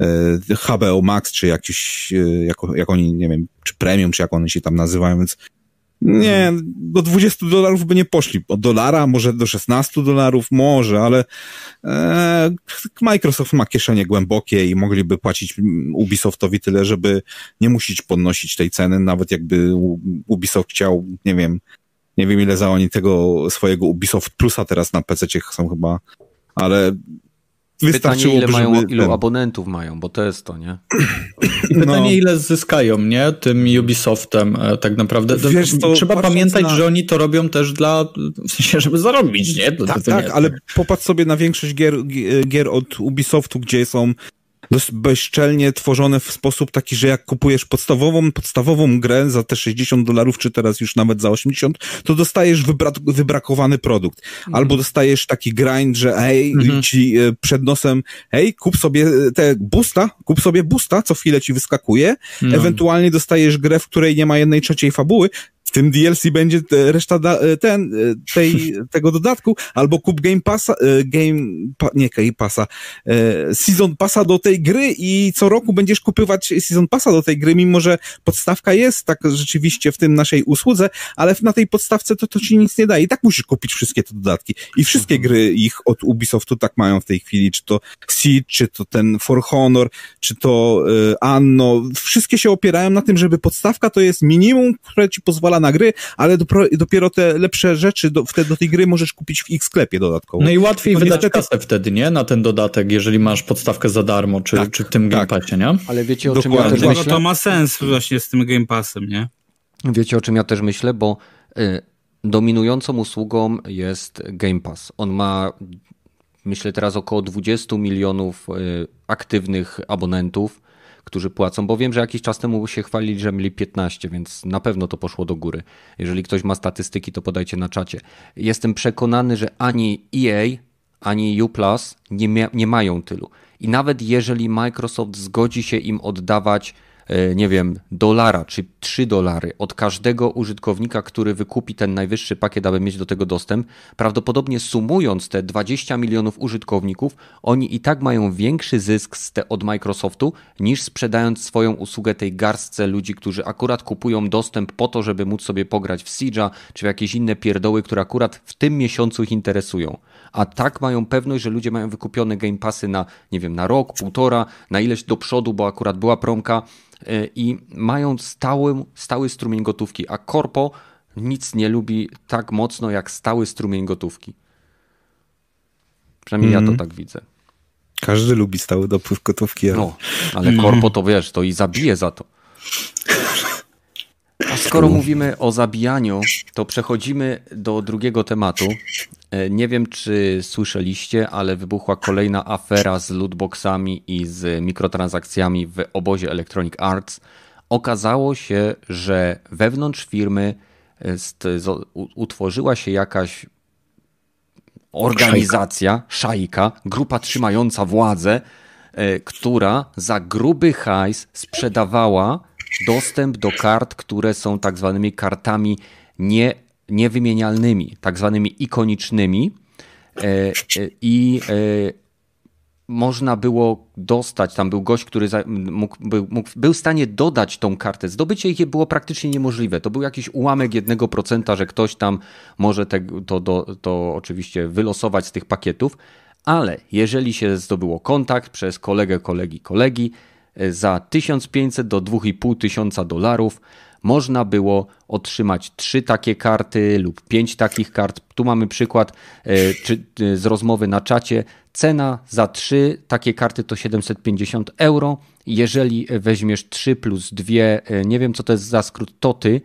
e, HBO Max, czy jakiś, e, jak, jak oni, nie wiem, czy Premium, czy jak one się tam nazywają, więc nie, do 20 dolarów by nie poszli. Od dolara, może do 16 dolarów, może, ale e, Microsoft ma kieszenie głębokie i mogliby płacić Ubisoftowi tyle, żeby nie musieć podnosić tej ceny, nawet jakby Ubisoft chciał, nie wiem, nie wiem ile za oni tego swojego Ubisoft Plusa teraz na PC są chyba, ale Pytanie, ile mają, żeby... ilu abonentów mają, bo to jest to, nie? I pytanie, no. ile zyskają, nie? Tym Ubisoftem e, tak naprawdę. Wiesz, Trzeba pamiętać, na... że oni to robią też dla, w sensie, żeby zarobić, nie? To, tak, to, to tak, nie ale popatrz sobie na większość gier, gier od Ubisoftu, gdzie są bezczelnie tworzone w sposób taki, że jak kupujesz podstawową, podstawową grę za te 60 dolarów, czy teraz już nawet za 80, to dostajesz wybra wybrakowany produkt. Mhm. Albo dostajesz taki grind, że hej, mhm. ci e, przed nosem, hej, kup sobie te boosta, kup sobie boosta, co chwilę ci wyskakuje, no. ewentualnie dostajesz grę, w której nie ma jednej trzeciej fabuły, tym DLC będzie reszta da, e, ten, e, tej, tego dodatku, albo kup Game Passa, e, Game, pa, nie Game Passa, Season Passa do tej gry i co roku będziesz kupywać Season Passa do tej gry, mimo że podstawka jest tak rzeczywiście w tym naszej usłudze, ale na tej podstawce to, to ci nic nie daje. I tak musisz kupić wszystkie te dodatki. I wszystkie mhm. gry ich od Ubisoftu tak mają w tej chwili, czy to Siege, czy to ten For Honor, czy to Anno. Wszystkie się opierają na tym, żeby podstawka to jest minimum, które ci pozwala na gry, ale dopiero, dopiero te lepsze rzeczy do, wtedy do tej gry możesz kupić w X-sklepie dodatkowo. No i łatwiej no wydać niestety... kasę wtedy, nie? Na ten dodatek, jeżeli masz podstawkę za darmo, czy, tak, czy w tym tak. Game Passie, nie? Ale wiecie o czym ja też myślę? No to ma sens właśnie z tym Game Passem, nie? Wiecie o czym ja też myślę, bo y, dominującą usługą jest Game Pass. On ma myślę teraz około 20 milionów y, aktywnych abonentów którzy płacą, bo wiem, że jakiś czas temu się chwalili, że mieli 15, więc na pewno to poszło do góry. Jeżeli ktoś ma statystyki, to podajcie na czacie. Jestem przekonany, że ani EA, ani U nie, nie mają tylu. I nawet jeżeli Microsoft zgodzi się im oddawać nie wiem, dolara czy 3 dolary od każdego użytkownika, który wykupi ten najwyższy pakiet, aby mieć do tego dostęp, prawdopodobnie sumując te 20 milionów użytkowników, oni i tak mają większy zysk od Microsoftu niż sprzedając swoją usługę tej garstce ludzi, którzy akurat kupują dostęp po to, żeby móc sobie pograć w Siege'a czy w jakieś inne pierdoły, które akurat w tym miesiącu ich interesują. A tak mają pewność, że ludzie mają wykupione Game Passy na, nie wiem, na rok, półtora, na ileś do przodu, bo akurat była promka E, i mają stały, stały strumień gotówki, a korpo nic nie lubi tak mocno jak stały strumień gotówki. Przynajmniej mm. ja to mhm. tak widzę. Każdy lubi stały dopływ gotówki. Ale... No, ale korpo to wiesz, to i zabije za to. A skoro mówimy o zabijaniu, to przechodzimy do drugiego tematu. E, nie wiem, czy słyszeliście, ale wybuchła kolejna afera z lootboxami i z mikrotransakcjami w obozie Electronic Arts. Okazało się, że wewnątrz firmy utworzyła się jakaś organizacja, szajka, grupa trzymająca władzę, e, która za gruby hajs sprzedawała dostęp do kart, które są tak zwanymi kartami nie, niewymienialnymi, tak zwanymi ikonicznymi e, e, i e, można było dostać, tam był gość, który mógł, był, mógł, był w stanie dodać tą kartę. Zdobycie ich było praktycznie niemożliwe. To był jakiś ułamek jednego procenta, że ktoś tam może te, to, to, to oczywiście wylosować z tych pakietów, ale jeżeli się zdobyło kontakt przez kolegę, kolegi, kolegi, za 1500 do 2500 dolarów można było otrzymać trzy takie karty lub pięć takich kart. Tu mamy przykład e, e, z rozmowy na czacie. Cena za trzy takie karty to 750 euro. Jeżeli weźmiesz 3 plus 2, e, nie wiem co to jest za skrót TOTY,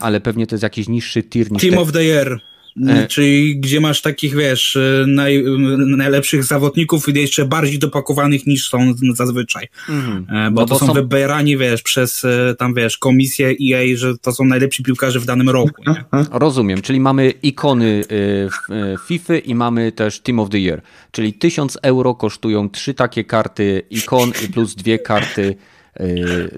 ale pewnie to jest jakiś niższy tier niż Team te... of the Year. E... Czyli gdzie masz takich, wiesz, e, naj, najlepszych zawodników i jeszcze bardziej dopakowanych niż są zazwyczaj. Mhm. E, bo, no to są, są wybierani, wiesz, przez tam, wiesz, komisję EA, że to są najlepsi piłkarze w danym roku. Nie? Rozumiem, czyli mamy ikony FIFA i mamy też Team of the Year. Czyli 1000 euro kosztują trzy takie karty ikon plus dwie karty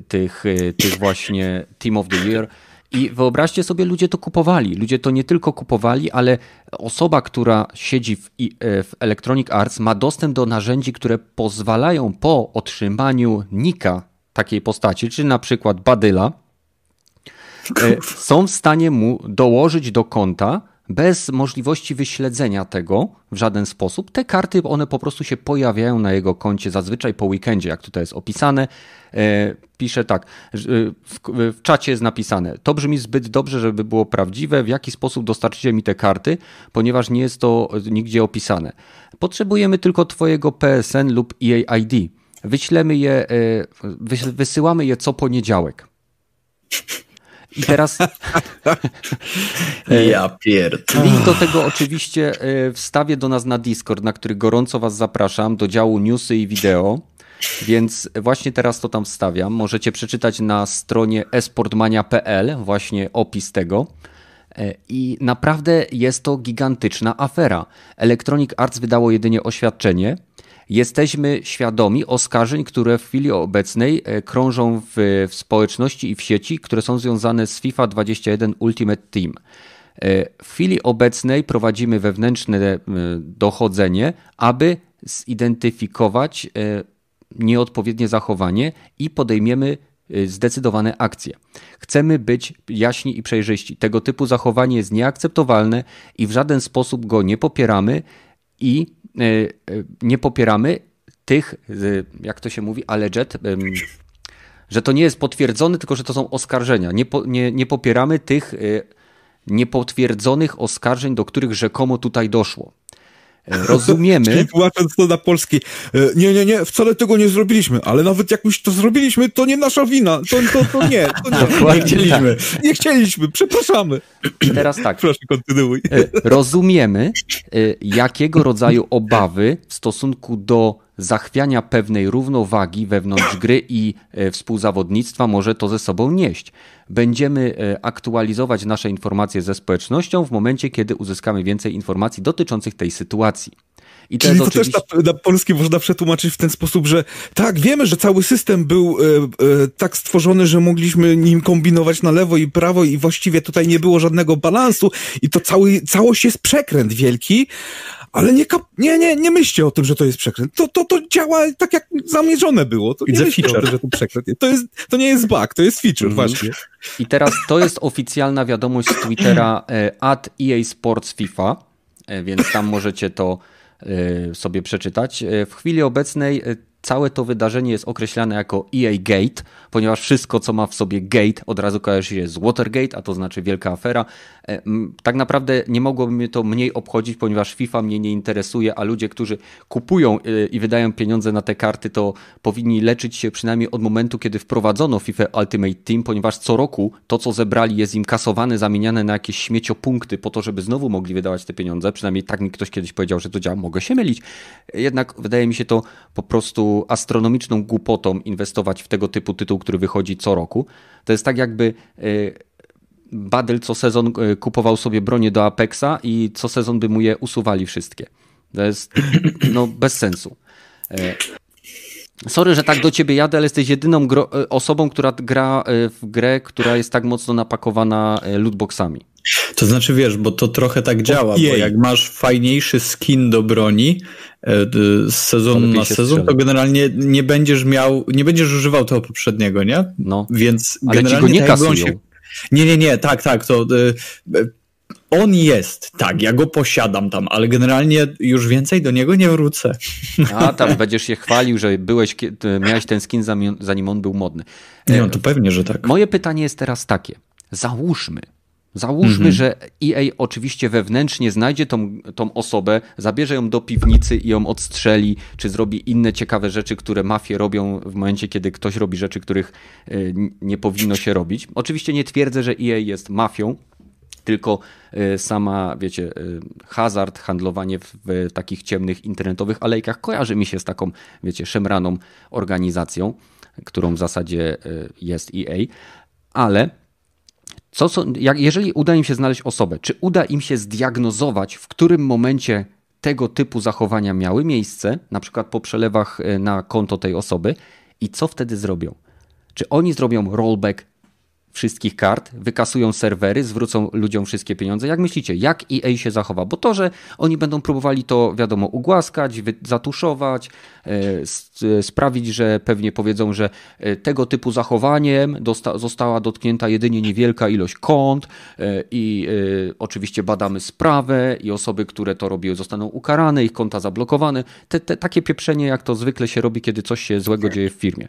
tych, tych właśnie Team of the Year. I wyobraźcie sobie, ludzie to kupowali. Ludzie to nie tylko kupowali, ale osoba, która siedzi w, e, w Electronic Arts, ma dostęp do narzędzi, które pozwalają po otrzymaniu nika takiej postaci, czy na przykład Badyla, e, są w stanie mu dołożyć do konta bez możliwości wyśledzenia tego w żaden sposób. Te karty, one po prostu się pojawiają na jego koncie zazwyczaj po weekendzie, jak tutaj jest opisane. E, pisze tak, w czacie jest napisane, to brzmi zbyt dobrze, żeby było prawdziwe, w jaki sposób dostarczycie mi te karty, ponieważ nie jest to nigdzie opisane. Potrzebujemy tylko twojego PSN lub EAID. Wyślemy je, e, wysyłamy je co poniedziałek. I teraz. ja pierd. Link do tego oczywiście e, wstawię do nas na Discord, na który gorąco Was zapraszam, do działu newsy i wideo. Więc właśnie teraz to tam wstawiam. Możecie przeczytać na stronie esportmania.pl właśnie opis tego. E, I naprawdę jest to gigantyczna afera. Electronic Arts wydało jedynie oświadczenie. Jesteśmy świadomi oskarżeń, które w chwili obecnej e, krążą w, w społeczności i w sieci, które są związane z FIFA 21 Ultimate Team. E, w chwili obecnej prowadzimy wewnętrzne dochodzenie, aby zidentyfikować nieodpowiednie zachowanie i podejmiemy zdecydowane akcje. Chcemy być jaśni i przejrzyści. Tego typu zachowanie jest nieakceptowalne i w żaden sposób go nie popieramy i nie popieramy tych, jak to się mówi, alleged, że to nie jest potwierdzone, tylko że to są oskarżenia. Nie, po, nie, nie popieramy tych niepotwierdzonych oskarżeń, do których rzekomo tutaj doszło. Rozumiemy. Czyli tłumacząc to na polski, e, nie, nie, nie, wcale tego nie zrobiliśmy, ale nawet jak już to zrobiliśmy, to nie nasza wina, to, to, to nie, to nie. nie chcieliśmy, nie chcieliśmy, przepraszamy. Teraz tak. Proszę, kontynuuj. E, rozumiemy, e, jakiego rodzaju obawy w stosunku do zachwiania pewnej równowagi wewnątrz gry i współzawodnictwa może to ze sobą nieść. Będziemy aktualizować nasze informacje ze społecznością w momencie, kiedy uzyskamy więcej informacji dotyczących tej sytuacji. I Czyli to oczywiście... też na, na polski można przetłumaczyć w ten sposób, że tak, wiemy, że cały system był e, e, tak stworzony, że mogliśmy nim kombinować na lewo i prawo i właściwie tutaj nie było żadnego balansu i to cały, całość jest przekręt wielki, ale nie, nie, nie, nie myślcie o tym, że to jest przekręt. To, to, to działa tak, jak zamierzone było. To nie myślcie o tym, że to przekręt. To, jest, to nie jest bug, to jest feature, mm. właśnie. I teraz to jest oficjalna wiadomość z Twittera e, at EA Sports FIFA, e, więc tam możecie to e, sobie przeczytać. W chwili obecnej całe to wydarzenie jest określane jako EA Gate, ponieważ wszystko, co ma w sobie gate, od razu kojarzy się z Watergate, a to znaczy wielka afera. E, tak naprawdę nie mogłoby mnie to mniej obchodzić, ponieważ FIFA mnie nie interesuje, a ludzie, którzy kupują e, i wydają pieniądze na te karty, to powinni leczyć się przynajmniej od momentu, kiedy wprowadzono FIFA Ultimate Team, ponieważ co roku to, co zebrali, jest im kasowane, zamieniane na jakieś śmieciopunkty po to, żeby znowu mogli wydawać te pieniądze. Przynajmniej tak mi ktoś kiedyś powiedział, że to działa. Mogę się mylić. Jednak wydaje mi się to po prostu astronomiczną głupotą inwestować w tego typu tytuł, który wychodzi co roku. To jest tak jakby e, Badel co sezon e, kupował sobie bronię do Apexa i co sezon by mu je usuwali wszystkie. To jest no, bez sensu. E, sorry, że tak do ciebie jadę, ale jesteś jedyną osobą, która gra w grę, która jest tak mocno napakowana lootboxami. To znaczy, wiesz, bo to trochę tak działa, bo jak masz fajniejszy skin do broni e, z sezonu na sezon, to generalnie nie będziesz miał, nie będziesz używał tego poprzedniego, nie? No. Więc Ale generalnie ci go nie kasują. Się... Nie, nie, nie, tak, tak, to y, on jest, tak, ja go posiadam tam, ale generalnie już więcej do niego nie wrócę. A tam będziesz się chwalił, że byłeś, miałeś ten skin zanim on był modny. Nie, no to pewnie, że tak. Moje pytanie jest teraz takie. Załóżmy, Załóżmy, mhm. że EA oczywiście wewnętrznie znajdzie tą, tą osobę, zabierze ją do piwnicy i ją odstrzeli, czy zrobi inne ciekawe rzeczy, które mafie robią w momencie, kiedy ktoś robi rzeczy, których e, nie powinno się robić. Oczywiście nie twierdzę, że EA jest mafią, tylko e, sama, wiecie, e, hazard, handlowanie w, w takich ciemnych internetowych alejkach kojarzy mi się z taką, wiecie, szemraną organizacją, którą w zasadzie jest EA, ale co, co, jak, jeżeli uda im się znaleźć osobę, czy uda im się zdiagnozować, w którym momencie tego typu zachowania miały miejsce, na przykład po przelewach e, na konto tej osoby, i co wtedy zrobią? Czy oni zrobią rollback wszystkich kart, wykasują serwery, zwrócą ludziom wszystkie pieniądze. Jak myślicie, jak EA się zachowa? Bo to, że oni będą próbowali to, wiadomo, ugłaskać, zatuszować, e, sprawić, że pewnie powiedzą, że e, tego typu zachowaniem została dotknięta jedynie niewielka ilość kont e, i oczywiście badamy sprawę i osoby, które to robiły zostaną ukarane, ich konta zablokowane. Te, te, takie pieprzenie, jak to zwykle się robi, kiedy coś się złego dzieje w firmie.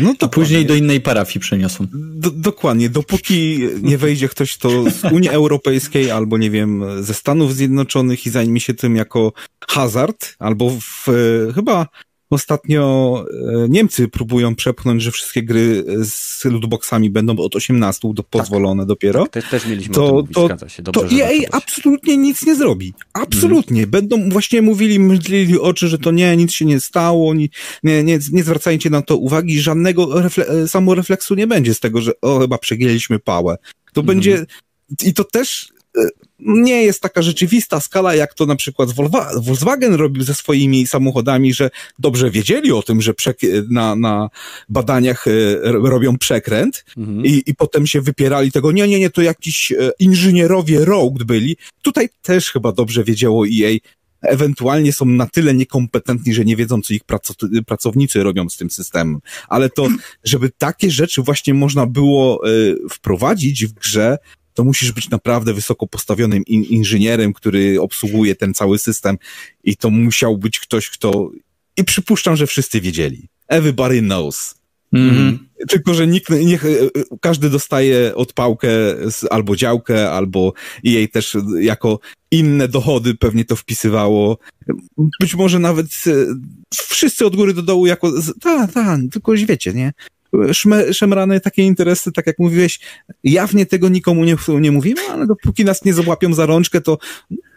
No to później do innej parafii przeniosą. Do, dokładnie, dopóki nie wejdzie ktoś to z Unii Europejskiej albo nie wiem, ze Stanów Zjednoczonych i zajmie się tym jako hazard, albo w, chyba ostatnio e, Niemcy próbują przepchnąć, że wszystkie gry z lootboxami będą od 18 do pozwolone tak. dopiero. Tak, też, też mieliśmy to, mówić, to, zgadza się. Dobrze, to EA absolutnie nic nie zrobi. Absolutnie. Mm. Będą właśnie mówili, mydlili oczy, że to nie, nic się nie stało, nie, nie, nie, nie zwracajcie na to uwagi, żadnego refle- samorefleksu nie będzie z tego, że o, chyba przegięliśmy pałę. To mm. będzie, i to też e, nie jest taka rzeczywista skala, jak to na przykład Volkswagen robił ze swoimi samochodami, że dobrze wiedzieli o tym, że na, na badaniach e, robią przekręt mhm. i, i potem się wypierali tego, nie, nie, nie, to jakiś e, inżynierowie rogue byli. Tutaj też chyba dobrze wiedziało EA, ewentualnie są na tyle niekompetentni, że nie wiedzą, co ich pracownicy robią z tym systemem. Ale to, żeby takie rzeczy właśnie można było y, wprowadzić w grze, to musisz być naprawdę wysoko postawionym in inżynierem, który obsługuje ten cały system i to musiał być ktoś, kto... I przypuszczam, że wszyscy wiedzieli. Everybody knows. Mm -hmm. Tylko, że nikt, niech, e, każdy dostaje odpałkę albo działkę, albo jej też jako inne dochody pewnie to wpisywało. Być może nawet e, wszyscy od góry do dołu jako, tak, tak, tylko wiecie, nie? Szemrane takie interesy, tak jak mówiłeś, jawnie tego nikomu nie, nie mówimy, ale dopóki nas nie złapią za rączkę, to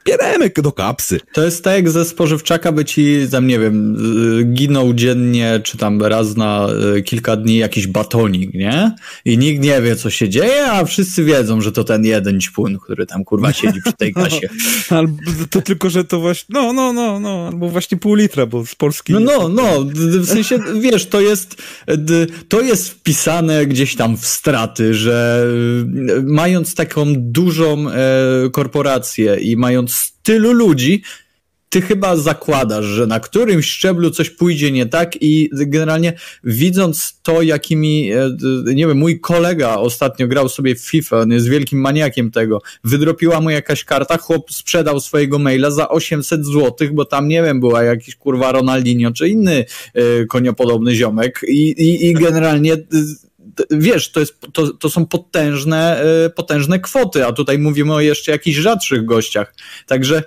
bieremy do kapsy. To jest tak jak ze spożywczaka by ci, tam nie wiem, ginął dziennie, czy tam raz na y, kilka dni jakiś batonik, nie? I nikt nie wie, co się dzieje, a wszyscy wiedzą, że to ten jeden ćpun, który tam kurwa siedzi przy tej kasie. albo to tylko, że to właśnie, no, no, no, no, albo właśnie pół litra, bo z Polski... No, no, no, w sensie, wiesz, to jest, to jest wpisane gdzieś tam w straty, że y, mając taką dużą e, korporację i mając tylu ludzi, ty chyba zakładasz, że na którymś szczeblu coś pójdzie nie tak i generalnie widząc to, jakimi, e, nie wiem, mój kolega ostatnio grał sobie w FIFA, on jest wielkim maniakiem tego, wydropiła mu jakaś karta, chłop sprzedał swojego maila za 800 zł, bo tam, nie wiem, była jakiś kurwa Ronaldinho czy inny y, koniopodobny ziomek i, i, i generalnie wiesz, to, jest, to, to są potężne, e, potężne kwoty, a tutaj mówimy o jeszcze jakichś rzadszych gościach. Także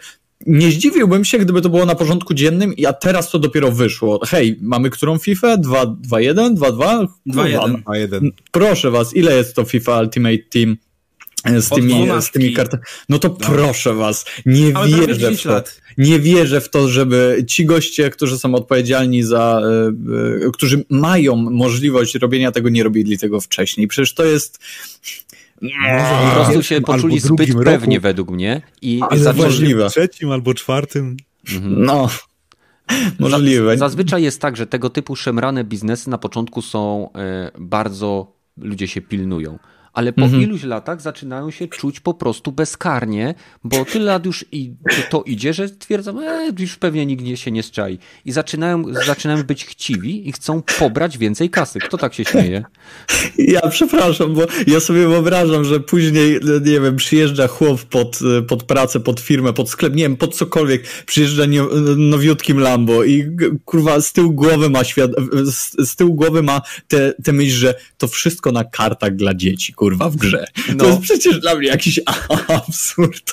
nie zdziwiłbym się, gdyby to było na porządku dziennym, a teraz to dopiero wyszło. Hej, mamy którą FIFA? 2-1? 2-2? 2-1. Proszę was, ile jest to FIFA Ultimate Team? z tymi, z tymi kartami. No to no. proszę was, nie Ale wierzę w to. Lat. Nie wierzę w to, żeby ci goście, którzy są odpowiedzialni za, y, y, którzy mają możliwość robienia tego, nie robili tego wcześniej. Przecież to jest. Może po prostu się poczuli zbyt roku. pewnie według mnie i zaczęli... trzecim albo czwartym. Mhm. No. Możliwe. Zazwyczaj jest tak, że tego typu szemrane biznesy na początku są y, bardzo, ludzie się pilnują ale po mhm. iluś latach zaczynają się czuć po prostu bezkarnie, bo tyle lat już i to idzie, że twierdzą, e, już pewnie nikt się nie strzai. I zaczynają, zaczynają być chciwi i chcą pobrać więcej kasy. Kto tak się śmieje? Ja przepraszam, bo ja sobie wyobrażam, że później, nie wiem, przyjeżdża chłop pod, pod pracę, pod firmę, pod sklep, nie wiem, pod cokolwiek, przyjeżdża nie, nowiutkim Lambo i kurwa z tyłu głowy ma świat, z, z tyłu głowy ma te, te myśl, że to wszystko na kartach dla dzieci, kurwa, w grze. No. To jest przecież dla mnie jakiś absurd.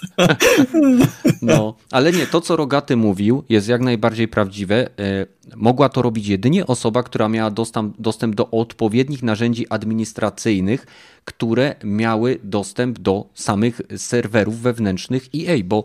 No, ale nie, to co Rogaty mówił jest jak najbardziej prawdziwe. E, mogła to robić jedynie osoba, która miała dostęp, dostęp do odpowiednich narzędzi administracyjnych, które miały dostęp do samych serwerów wewnętrznych EA, bo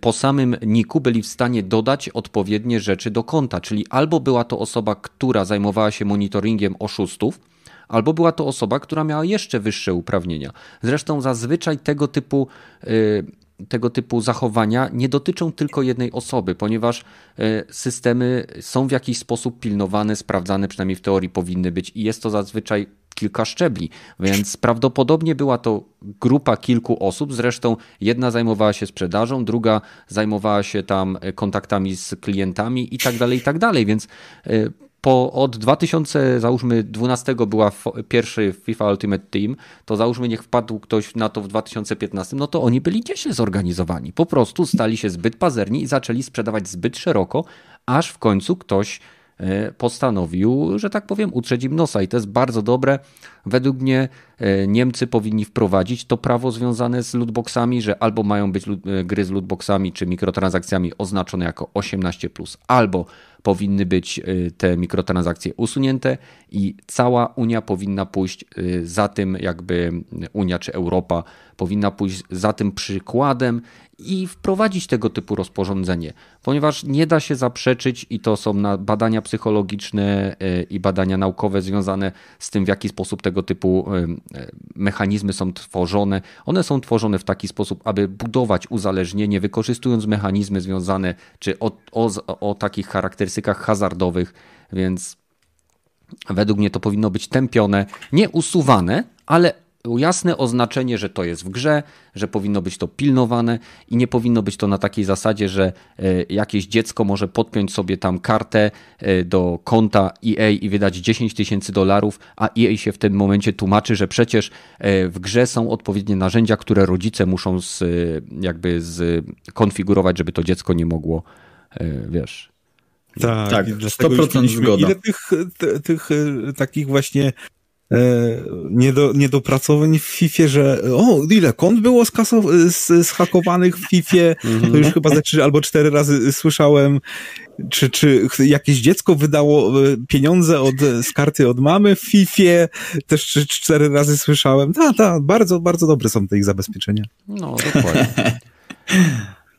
po samym niku byli w stanie dodać odpowiednie rzeczy do konta, czyli albo była to osoba, która zajmowała się monitoringiem oszustów, albo była to osoba, która miała jeszcze wyższe uprawnienia. Zresztą zazwyczaj tego typu, y, tego typu zachowania nie dotyczą tylko jednej osoby, ponieważ y, systemy są w jakiś sposób pilnowane, sprawdzane, przynajmniej w teorii powinny być i jest to zazwyczaj kilka szczebli, więc prawdopodobnie była to grupa kilku osób. Zresztą jedna zajmowała się sprzedażą, druga zajmowała się tam kontaktami z klientami i tak dalej, i tak dalej. Więc y, po, od 2000, załóżmy 12 była pierwszy FIFA Ultimate Team, to załóżmy niech wpadł ktoś na to w 2015, no to oni byli gdzieś zorganizowani. Po prostu stali się zbyt pazerni i zaczęli sprzedawać zbyt szeroko, aż w końcu ktoś e, postanowił, że tak powiem, utrzeć im nosa i to jest bardzo dobre. Według mnie e, Niemcy powinni wprowadzić to prawo związane z lootboxami, że albo mają być e, gry z lootboxami czy mikrotransakcjami oznaczone jako 18+, albo powinny być y, te mikrotransakcje usunięte i cała Unia powinna pójść y, za tym, jakby Unia czy Europa powinna pójść za tym przykładem i wprowadzić tego typu rozporządzenie, ponieważ nie da się zaprzeczyć i to są badania psychologiczne y, i badania naukowe związane z tym, w jaki sposób tego typu mechanizmy są tworzone. One są tworzone w taki sposób, aby budować uzależnienie, wykorzystując mechanizmy związane czy o, o, o takich charakterystykach hazardowych, więc według mnie to powinno być tępione, nie usuwane, ale jasne oznaczenie, że to jest w grze, że powinno być to pilnowane i nie powinno być to na takiej zasadzie, że e, jakieś dziecko może podpiąć sobie tam kartę e, do konta EA i wydać 10 tysięcy dolarów, a EA się w tym momencie tłumaczy, że przecież e, w grze są odpowiednie narzędzia, które rodzice muszą z, jakby skonfigurować, żeby to dziecko nie mogło, wiesz, tak, tak 100% zgoda. Ile tych, tych takich właśnie E, niedo, niedopracowań w FIFA, że o, ile kont było skasow- zhakowanych w FIFA, to już chyba ze trzy albo cztery razy słyszałem, czy, czy jakieś dziecko wydało e, pieniądze od, z karty od mamy w FIFA, też trzy, cztery razy słyszałem. Tak, tak, bardzo, bardzo dobre są te ich zabezpieczenia. No, dokładnie.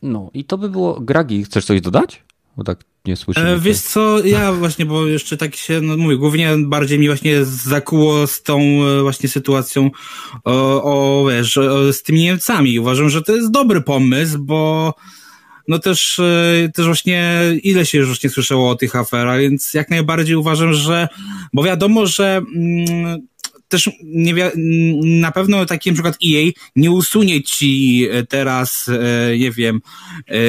No i to by było, Gragi, chcesz coś dodać? Bo tak nie słyszę. E, wiesz co, ja właśnie, bo jeszcze tak się, no mówię, głównie bardziej mi właśnie zakuło z tą e, właśnie sytuacją o, o wiesz, z tymi Niemcami. Uważam, że to jest dobry pomysł, bo no też, e, też właśnie ile się już właśnie słyszało o tych aferach, więc jak najbardziej uważam, że, bo wiadomo, że mm, też nie na pewno taki na przykład EA nie usunie ci e, teraz, e, nie wiem, e,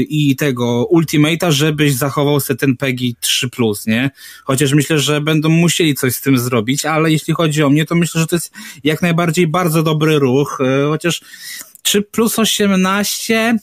i tego Ultimate'a, żebyś zachował sobie ten PEGI 3+, nie? Chociaż myślę, że będą musieli coś z tym zrobić, ale jeśli chodzi o mnie, to myślę, że to jest jak najbardziej bardzo dobry ruch, chociaż 3 plus 18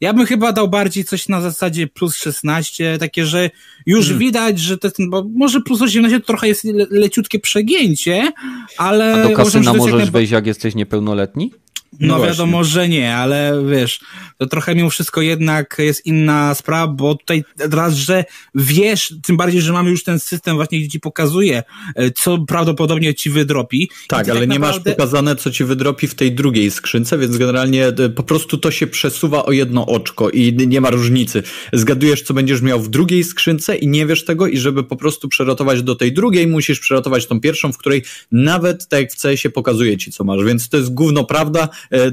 ja bym chyba dał bardziej coś na zasadzie plus 16, takie, że już hmm. widać, że to jest, bo może plus 18 to trochę jest le leciutkie przegięcie, ale... A do kasyna możesz wejść, jak jesteś niepełnoletni? No, no wiadomo, że nie, ale wiesz, to trochę mimo wszystko jednak jest inna sprawa, bo tutaj raz, że wiesz, tym bardziej, że mamy już ten system właśnie, gdzie ci pokazuje, e, co prawdopodobnie ci wydropi. Tak, ale tak nie naprawdę... masz pokazane, co ci wydropi w tej drugiej skrzynce, więc generalnie e, po prostu to się przesuwa o jedno oczko i nie ma różnicy. Zgadujesz, co będziesz miał w drugiej skrzynce i nie wiesz tego i żeby po prostu przerotować do tej drugiej, musisz przerotować tą pierwszą, w której nawet tak jak w CS pokazuje ci, co masz, więc to jest gówno prawda,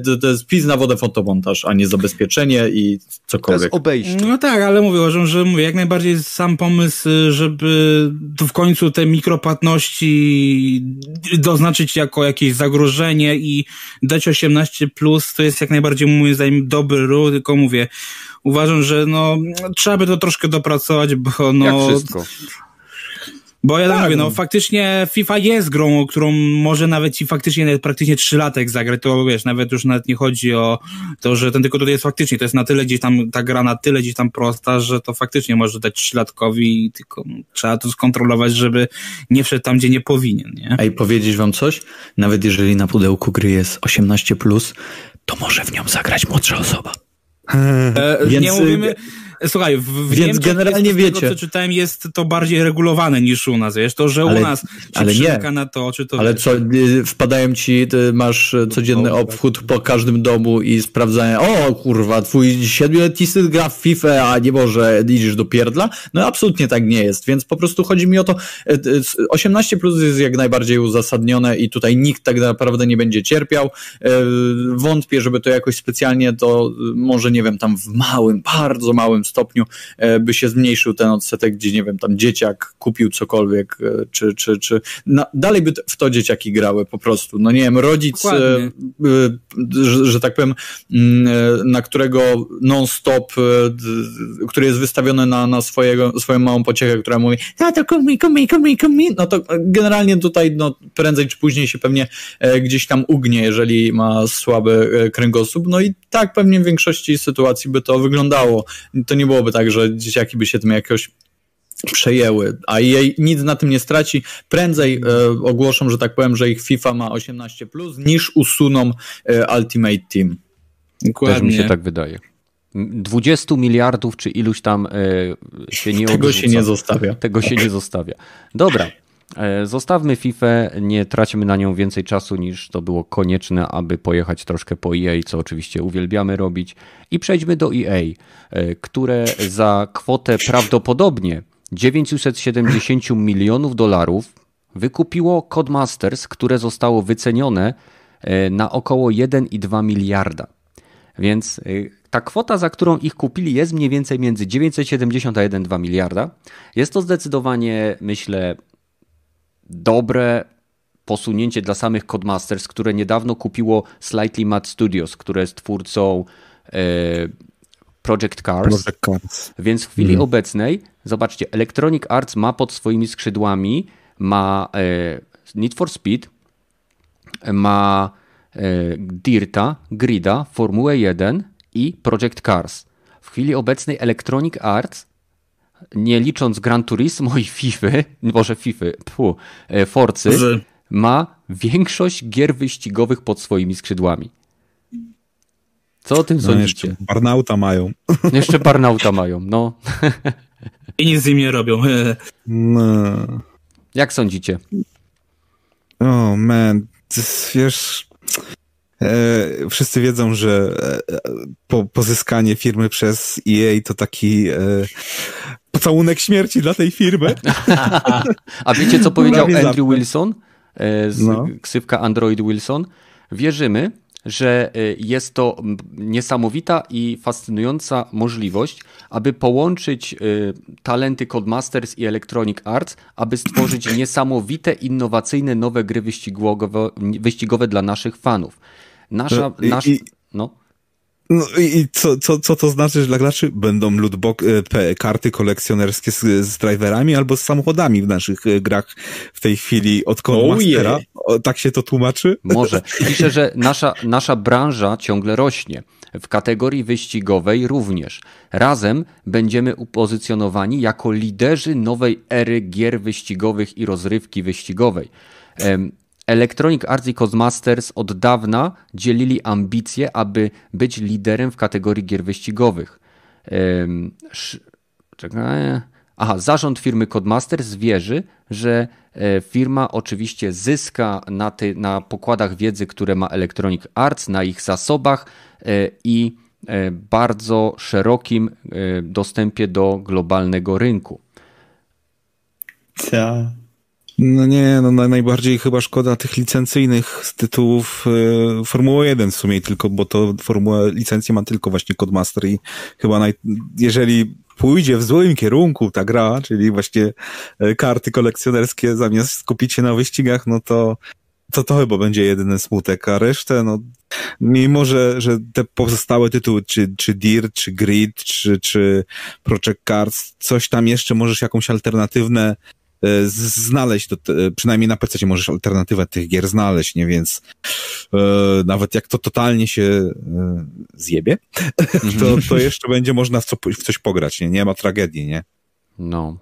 to, to jest pis na wodę fotomontaż, a nie zabezpieczenie i cokolwiek. To jest obejście. No tak, ale mówię, uważam, że mówię, jak najbardziej sam pomysł, żeby w końcu te mikropłatności doznaczyć jako jakieś zagrożenie i dać 18 plus, to jest jak najbardziej moim zdaniem dobry ruch, tylko mówię, uważam, że no, trzeba by to troszkę dopracować, bo no... Jak wszystko. Bo ja tak, mówię, no, no faktycznie FIFA jest grą, którą może nawet ci faktycznie nawet praktycznie trzylatek zagrać, to wiesz, nawet już nawet nie chodzi o to, że ten tylko tutaj jest faktycznie, to jest na tyle gdzieś tam, ta gra na tyle gdzieś tam prosta, że to faktycznie może dać trzylatkowi, tylko trzeba to skontrolować, żeby nie wszedł tam, gdzie nie powinien, nie? I powiedzieć wam coś? Nawet jeżeli na pudełku gry jest 18+, to może w nią zagrać młodsza osoba. E, Więc... Nie mówimy Słuchaj, w, Więc Niemczech generalnie jest, wiecie. Tego, co czytałem, jest to bardziej regulowane niż u nas, wiesz, to, że ale, u nas ale nie. na to, czy to... Ale wiesz. co, y, wpadają ci, masz codzienny obchód po każdym domu i sprawdzają, o kurwa, twój siedmioletni syn gra w FIFA, a nie może idziesz do pierdla? No absolutnie tak nie jest, więc po prostu chodzi mi o to, 18 y, plus jest jak najbardziej uzasadnione i tutaj nikt tak naprawdę nie będzie cierpiał. Y, wątpię, żeby to jakoś specjalnie to może, nie wiem, tam w małym, bardzo małym stopniu e, by się zmniejszył ten odsetek, gdzie nie wiem, tam dzieciak kupił cokolwiek, e, czy, czy, czy no, dalej by w to dzieciaki grały po prostu. No nie wiem, rodzic, e, że, że, tak powiem, mm, na którego non-stop, który jest wystawiony na, na swojego, swoją małą pociechę, która mówi, no to kup mi, kup mi, kup mi, kup mi, no to generalnie tutaj no, prędzej czy później się pewnie gdzieś tam ugnie, jeżeli ma słaby kręgosłup, no i tak pewnie w większości sytuacji by to wyglądało. To nie byłoby tak, że dzieciaki by się tym jakoś przejęły, a jej nic na tym nie straci. Prędzej e, ogłoszą, że tak powiem, że ich FIFA ma 18+, plus, niż usuną e, Ultimate Team. Dokładnie. Też mi się tak wydaje. 20 miliardów czy iluś tam się nie Tego odrzuca. się nie zostawia. Tego się nie zostawia. Dobra, zostawmy FIFA, nie traćmy na nią więcej czasu niż to było konieczne, aby pojechać troszkę po EA, co oczywiście uwielbiamy robić. I przejdźmy do EA, które za kwotę prawdopodobnie 970 milionów dolarów wykupiło Codemasters, które zostało wycenione na około 1,2 miliarda. Więc ta kwota, za którą ich kupili, jest mniej więcej między 970 a 1,2 miliarda. Jest to zdecydowanie, myślę, dobre posunięcie dla samych Codemasters, które niedawno kupiło Slightly Mad Studios, które jest twórcą Project Cars. Project Cars. Więc w chwili mhm. obecnej, zobaczcie, Electronic Arts ma pod swoimi skrzydłami ma Need for Speed, ma Dirta, Grida, Formułę 1 i Project Cars. W chwili obecnej Electronic Arts, nie licząc Gran Turismo i FIFA, może FIFA, pfu, Forcy, ma większość gier wyścigowych pod swoimi skrzydłami. Co o tym no sądzicie? Jeszcze Barnauta mają. Jeszcze Barnauta mają, no. I nic z nim nie robią. No. Jak sądzicie? O, oh, man, wiesz, e, wszyscy wiedzą, że e, po, pozyskanie firmy przez EA to taki e, pocałunek śmierci dla tej firmy. A wiecie, co powiedział Andrew Wilson e, z no. ksywka Android Wilson? Wierzymy, że y, jest to niesamowita i fascynująca możliwość, aby połączyć y, talenty Codemasters i Electronic Arts, aby stworzyć niesamowite, innowacyjne nowe gry wyścigowe, wyścigowe dla naszych fanów. Nasza, no nasz, no. No i co, co, co to znaczy że dla graczy? Będą lootbox, e, karty kolekcjonerskie z, z driverami albo z samochodami w naszych e, grach w tej chwili od Codemastera. Oh. Tak się to tłumaczy? Może. Pisze, że nasza, nasza branża ciągle rośnie. W kategorii wyścigowej również. Razem będziemy upozycjonowani jako liderzy nowej ery gier wyścigowych i rozrywki wyścigowej. Electronic Arts i Codemasters od dawna dzielili ambicje, aby być liderem w kategorii gier wyścigowych. Czekaj. Aha, zarząd firmy Codemasters wierzy, że e, firma oczywiście zyska na, ty, na pokładach wiedzy, które ma Electronic Arts, na ich zasobach e, i e, bardzo szerokim dostępie do globalnego rynku. Co? No nie, no najbardziej chyba szkoda tych licencyjnych tytułów y, Formuły 1 w sumie tylko, bo to Formuła licencję ma tylko właśnie Codemaster i chyba naj, jeżeli pójdzie w złym kierunku ta gra, czyli właśnie y, karty kolekcjonerskie zamiast skupić się na wyścigach, no to to, to chyba będzie jedyny smutek, a resztę, no, mimo że, że te pozostałe tytuły, czy, czy Dirt, czy Grid, czy, czy Project Cars, coś tam jeszcze możesz jakąś alternatywne E, znaleźć, to, przynajmniej na PC możesz alternatywę tych gier znaleźć, nie? Więc e, nawet jak to totalnie się e, zjebie, to, to jeszcze będzie można w, co, w coś pograć, nie? Nie ma tragedii, nie? No.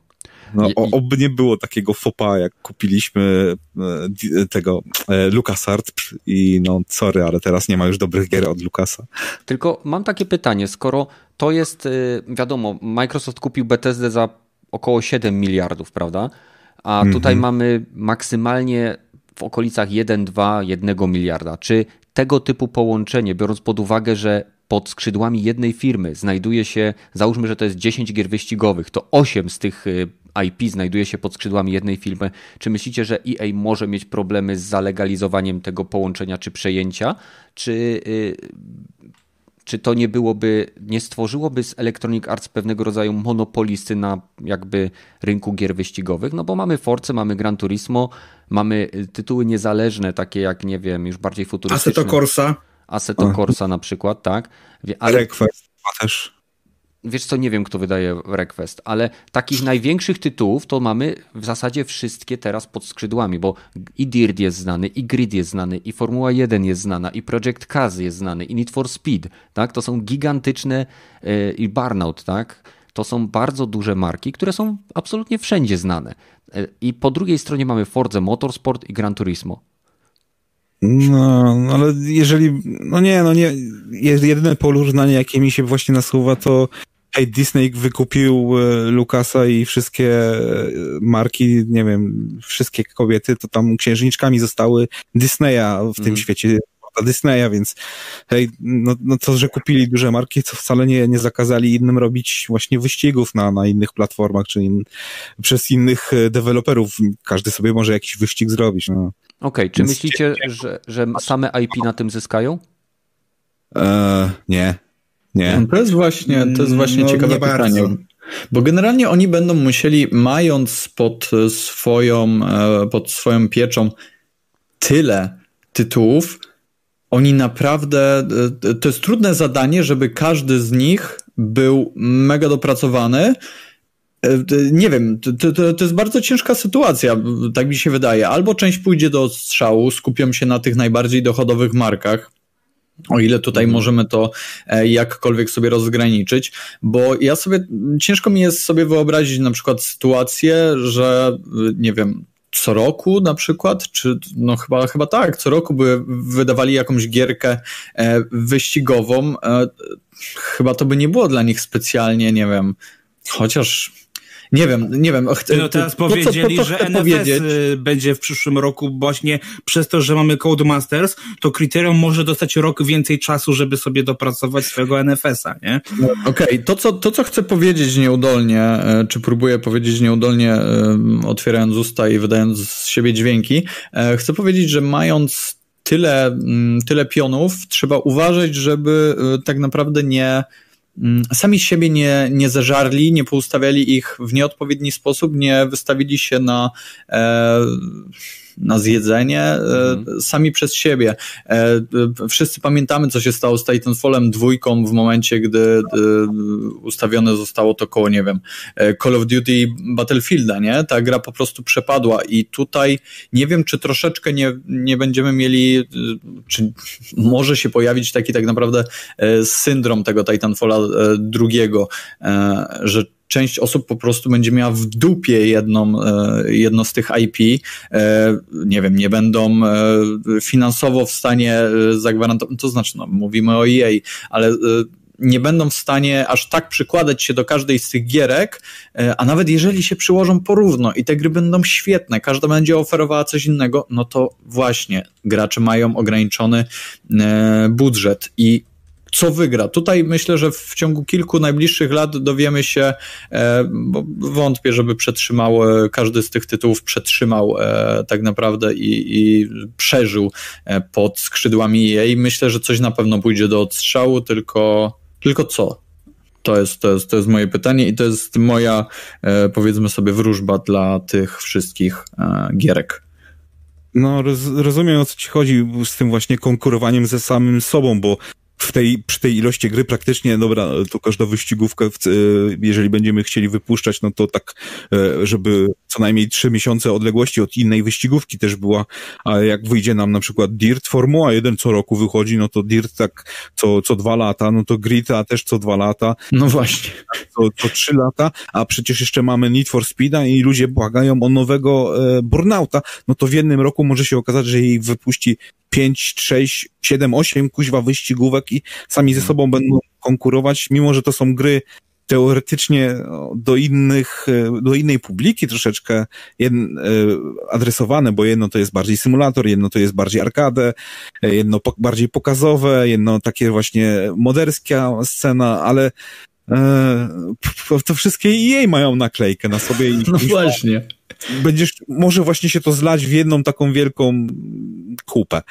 No, oby nie było takiego fopa, jak kupiliśmy e, tego e, LucasArts i no sorry, ale teraz nie ma już dobrych gier od Lucasa. Tylko mam takie pytanie, skoro to jest, wiadomo, Microsoft kupił Bethesdę za około 7 miliardów, prawda? A tutaj mm -hmm. mamy maksymalnie w okolicach 1,2, 1 miliarda. Czy tego typu połączenie, biorąc pod uwagę, że pod skrzydłami jednej firmy znajduje się, załóżmy, że to jest 10 gier wyścigowych, to 8 z tych y, IP znajduje się pod skrzydłami jednej firmy. Czy myślicie, że EA może mieć problemy z zalegalizowaniem tego połączenia czy przejęcia? Czy y, czy to nie byłoby, nie stworzyłoby z Electronic Arts pewnego rodzaju monopolisty na jakby rynku gier wyścigowych? No bo mamy Force, mamy Gran Turismo, mamy y, tytuły niezależne, takie jak, nie wiem, już bardziej futurystyczne. Assetto Corsa. Assetto Corsa na przykład, tak. Ale... Request też wiesz co, nie wiem kto wydaje Request, ale takich największych tytułów to mamy w zasadzie wszystkie teraz pod skrzydłami, bo i Dirt jest znany, i Grid jest znany, i Formuła 1 jest znana, i Project Cars jest znany, i Need for Speed, tak? To są gigantyczne yy, i Burnout, tak? To są bardzo duże marki, które są absolutnie wszędzie znane. Yy, I po drugiej stronie mamy Forza Motorsport i Gran Turismo. No, no, ale jeżeli, no nie, no nie, jedyne porównanie, jakie mi się właśnie nasuwa, to hej, Disney wykupił e, Lukasa i wszystkie e, marki, nie wiem, wszystkie kobiety, to tam księżniczkami zostały Disneya w tym mm. świecie Disneya, więc hej, no, no to, że kupili duże marki, to wcale nie, nie zakazali innym robić właśnie wyścigów na, na innych platformach, czy in, przez innych e, deweloperów. Każdy sobie może jakiś wyścig zrobić. No. Okej, okay, czy myślicie, że, że same IP na tym zyskają? Eee, nie. Nie. No to jest właśnie, to jest właśnie no, ciekawe pytanie. Bardzo. Bo generalnie oni będą musieli, mając pod swoją, e, pod swoją pieczą tyle tytułów, oni naprawdę, e, to jest trudne zadanie, żeby każdy z nich był mega dopracowany. E, nie wiem, to, to, to, jest bardzo ciężka sytuacja, tak mi się wydaje. Albo część pójdzie do strzału, skupią się na tych najbardziej dochodowych markach, o ile tutaj mhm. możemy to e, jakkolwiek sobie rozgraniczyć, bo ja sobie, ciężko mi jest sobie wyobrazić na przykład sytuację, że nie wiem, co roku na przykład, czy no chyba, chyba tak, co roku by wydawali jakąś gierkę e, wyścigową, e, chyba to by nie było dla nich specjalnie, nie wiem, chociaż nie wiem, nie wiem. No teraz powiedzieli, że NFS powiedzieć. Y, będzie w przyszłym roku właśnie przez to, że mamy Codemasters, to kryterium może dostać rok więcej czasu, żeby sobie dopracować swojego NFS-a, nie? Okej, okay. to, co, to co chcę powiedzieć nieudolnie, e, czy próbuję powiedzieć nieudolnie, e, otwierając usta i wydając z siebie dźwięki, e, chcę powiedzieć, że mając tyle, mm, tyle pionów, trzeba uważać, żeby tak naprawdę nie sami siebie nie, nie zeżarli, nie poustawiali ich w nieodpowiedni sposób, nie wystawili się na e, na zjedzenie mhm. sami przez siebie. E, wszyscy pamiętamy, co się stało z Titanfallem dwójką w momencie, gdy ustawione zostało to koło, nie wiem, e, Call of Duty Battlefielda, nie? Ta gra po prostu przepadła i tutaj nie wiem, czy troszeczkę nie, nie będziemy mieli, czy może się pojawić taki tak naprawdę syndrom tego Titanfalla drugiego, że część osób po prostu będzie miała w dupie jedną, e, jedno z tych IP, e, nie wiem, nie będą e, finansowo w stanie zagwarantować, to znaczy, no, mówimy o EA, ale nie będą w stanie aż tak przykładać się do każdej z tych gierek, a nawet jeżeli się przyłożą porówno i te gry będą świetne, każda będzie oferowała coś innego, no to właśnie gracze mają ograniczony budżet i co wygra. Tutaj myślę, że w ciągu kilku najbliższych lat dowiemy się, e, bo wątpię, żeby przetrzymał, każdy z tych tytułów przetrzymał e, tak naprawdę i, i przeżył e, pod skrzydłami EA. Myślę, że coś na pewno pójdzie do odstrzału, tylko, tylko co? To jest, to, jest, to jest moje pytanie i to jest moja, powiedzmy sobie, wróżba dla tych wszystkich gierek. No, roz, rozumiem o co ci chodzi z tym właśnie konkurowaniem ze samym sobą, bo w tej, przy tej ilości gry praktycznie, dobra, to każda wyścigówka, jeżeli będziemy chcieli wypuszczać, no to tak, e, żeby co najmniej trzy miesiące odległości od innej wyścigówki też była, a jak wyjdzie nam na przykład Dirt Formuła 1 co roku wychodzi, no to Dirt tak co, co dwa lata, no to Grita też co dwa lata. No właśnie. Co, co trzy lata, a przecież jeszcze mamy Need for Speeda i ludzie błagają o nowego e, Burnouta, no to w jednym roku może się okazać, że jej wypuści 5, 6, 7, 8 kuźwa wyścigówek i sami ze sobą będą konkurować, mimo że to są gry teoretycznie do innych, do innej publiki troszeczkę jedn, e, adresowane, bo jedno to jest bardziej symulator, jedno to jest bardziej arkadę, jedno po, bardziej pokazowe, jedno takie właśnie moderska scena, ale e, to wszystkie jej mają naklejkę na sobie. I, no właśnie będziesz, może właśnie się to zlać w jedną taką wielką kupę.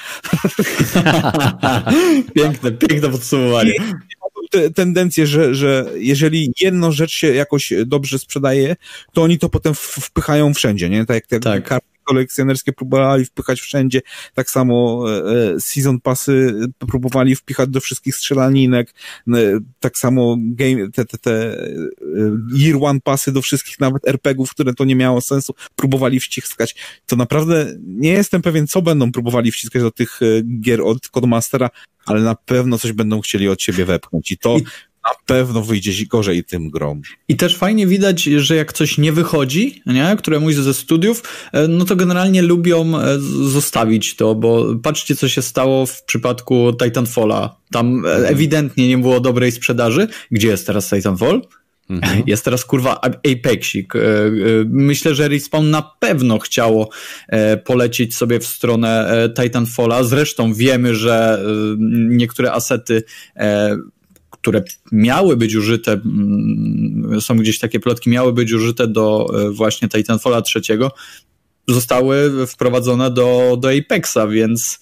piękne, piękne podsumowanie. Tendencję, że, że jeżeli jedną rzecz się jakoś dobrze sprzedaje, to oni to potem wpychają wszędzie, nie? Tak jak tak. karty kolekcjonerskie próbowali wpychać wszędzie, tak samo e, e, season passy próbowali wpychać do wszystkich strzelaninek, e, tak samo game, te, te, te year one passy do wszystkich nawet RPGów, które to nie miało sensu, próbowali wciskać. To naprawdę nie jestem pewien, co będą próbowali wciskać do tych gier od Codemastera, ale na pewno coś będą chcieli od siebie wepchnąć. I to na pewno wyjdzie gorzej tym grom. I też fajnie widać, że jak coś nie wychodzi, nie, któremuś ze studiów, e, no to generalnie lubią e, zostawić to, bo patrzcie, co się stało w przypadku Titanfalla. Tam e, mhm. ewidentnie nie było dobrej sprzedaży. Gdzie jest teraz Titanfall? Mhm. Jest teraz kurwa Apexik. Myślę, że Respawn na pewno chciało polecieć sobie w stronę Titanfalla. Zresztą wiemy, że niektóre asety które miały być użyte, mm, są gdzieś takie plotki, miały być użyte do e, właśnie Titanfalla trzeciego, zostały wprowadzone do, do Apexa, więc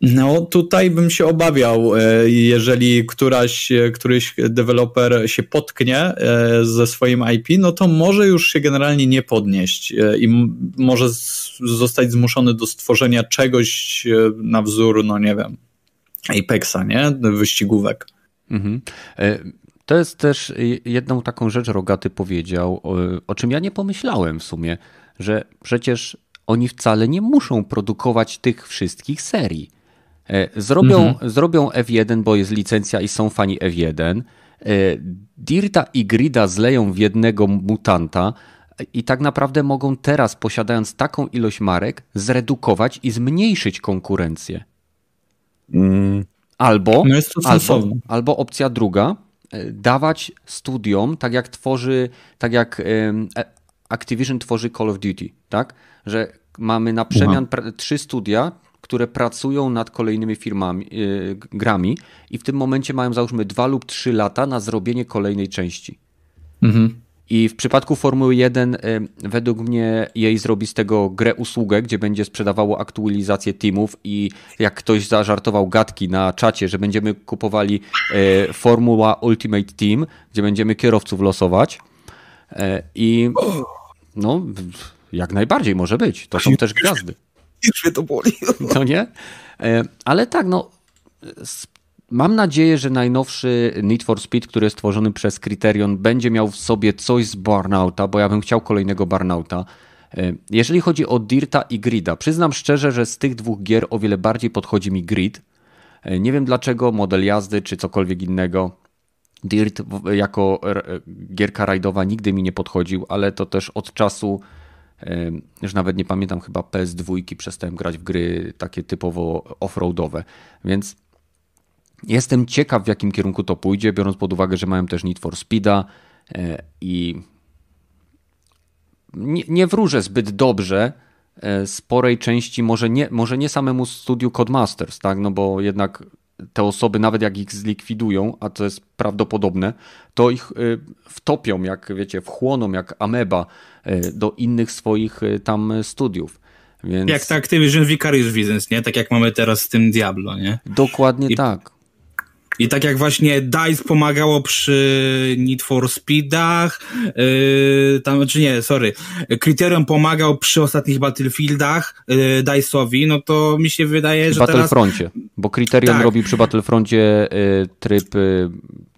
no tutaj bym się obawiał, e, jeżeli któraś, któryś deweloper się potknie e, ze swoim IP, no to może już się generalnie nie podnieść i może zostać zmuszony do stworzenia czegoś na wzór, no nie wiem, Apexa, nie? Wyścigówek. Mhm. E, to jest też jedną taką rzecz Rogaty powiedział, o, czym ja nie pomyślałem w sumie, że przecież oni wcale nie muszą produkować tych wszystkich serii. E, zrobią, mhm. zrobią F1, bo jest licencja i są fani F1. E, Dirta i Grida zleją w jednego mutanta i tak naprawdę mogą teraz, posiadając taką ilość marek, zredukować i zmniejszyć konkurencję. Mm. Albo, no albo, albo opcja druga, e, dawać studiom, tak jak tworzy, tak jak e, Activision tworzy Call of Duty, tak? Że mamy na przemian trzy studia, które pracują nad kolejnymi firmami, yy, grami i w tym momencie mają załóżmy dwa lub trzy lata na zrobienie kolejnej części. Mhm. I w przypadku Formuły 1 według mnie jej zrobi z tego grę usługę, gdzie będzie sprzedawało aktualizację teamów i jak ktoś zażartował gadki na czacie, że będziemy kupowali e, Formuła Ultimate Team, gdzie będziemy kierowców losować e, i no jak najbardziej może być. To są też gwiazdy. Już mnie to boli. No nie? Ale tak, no Mam nadzieję, że najnowszy Need for Speed, który jest tworzony przez Criterion, będzie miał w sobie coś z Burnouta, bo ja bym chciał kolejnego Burnouta. E, jeżeli chodzi o Dirta i Grida, przyznam szczerze, że z tych dwóch gier o wiele bardziej podchodzi mi Grid. E, nie wiem dlaczego, model jazdy czy cokolwiek innego. Dirt jako gierka rajdowa nigdy mi nie podchodził, ale to też od czasu, już nawet nie pamiętam, chyba PS2 przestałem grać w gry takie typowo offroadowe, więc Jestem ciekaw, w jakim kierunku to pójdzie, biorąc pod uwagę, że mają też Need for Speeda e, i nie, nie wróżę zbyt dobrze e, sporej części, może nie, może nie samemu studiu Codemasters, tak? no bo jednak te osoby, nawet jak ich zlikwidują, a to jest prawdopodobne, to ich e, wtopią, jak wiecie, wchłoną jak ameba do innych swoich tam studiów. Więc... Jak ta Activision Vicarious Visions, nie? Tak jak mamy teraz z tym Diablo, nie? Dokładnie I... tak. I tak jak właśnie DICE pomagało przy Need for Speedach, yy, tam, czy nie, sorry, Criterion pomagał przy ostatnich Battlefieldach yy, DICE'owi, no to mi się wydaje, że Battlefroncie, teraz... bo Criterion tak. robi przy Battlefroncie yy, tryb y,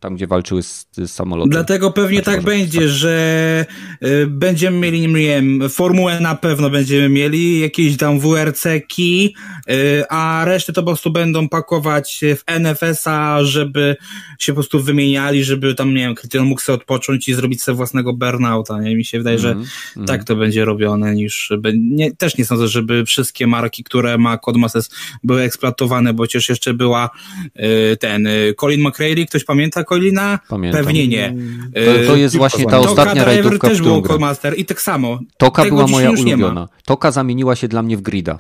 tam, gdzie walczyły z, z samolotem. Dlatego pewnie znaczy, tak będzie, tak. że y, będziemy mieli, nie wiem, formułę na pewno będziemy mieli, jakieś tam WRC-ki, y, a resztę to po prostu będą pakować w NFS-a, żeby się po prostu wymieniali, żeby tam, nie wiem, Kryterion mógł sobie odpocząć i zrobić sobie własnego burnouta, nie? Mi się wydaje, mm, że mm. tak to będzie robione, niż, nie, też nie sądzę, żeby wszystkie marki, które ma Codemasters były eksploatowane, bo przecież jeszcze była y, ten y, Colin McRae, ktoś pamięta Colina? Pamiętam. Pewnie nie. To, to jest właśnie ta ostatnia rajdówka, też był Codemaster i tak samo. Toka Tego była moja ulubiona. Toka zamieniła się dla mnie w Grida.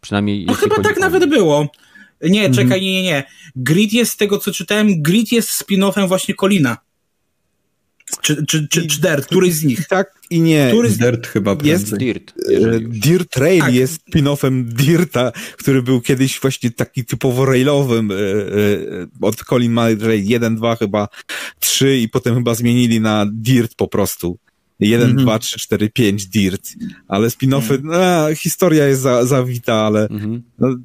Przynajmniej No chyba tak nawet było. Nie, mhm. czekaj, nie, nie, nie. Grid jest z tego, co czytałem, Grid jest spin-offem właśnie Colina. Czy, czy, czy, czy Dirt, któryś z nich? Tak i nie. Który z... Dirt chyba jest Dirt. E, Dirt Trail tak. jest spin-offem Dirta, który był kiedyś właśnie taki typowo railowym e, e, od Colin McRae 1, 2 chyba 3 i potem chyba zmienili na Dirt po prostu. 1, mm -hmm. 2, 3, 4, 5 Dirt. Ale spin-offy, mm. no, historia jest za, zawita, ale mm -hmm. no,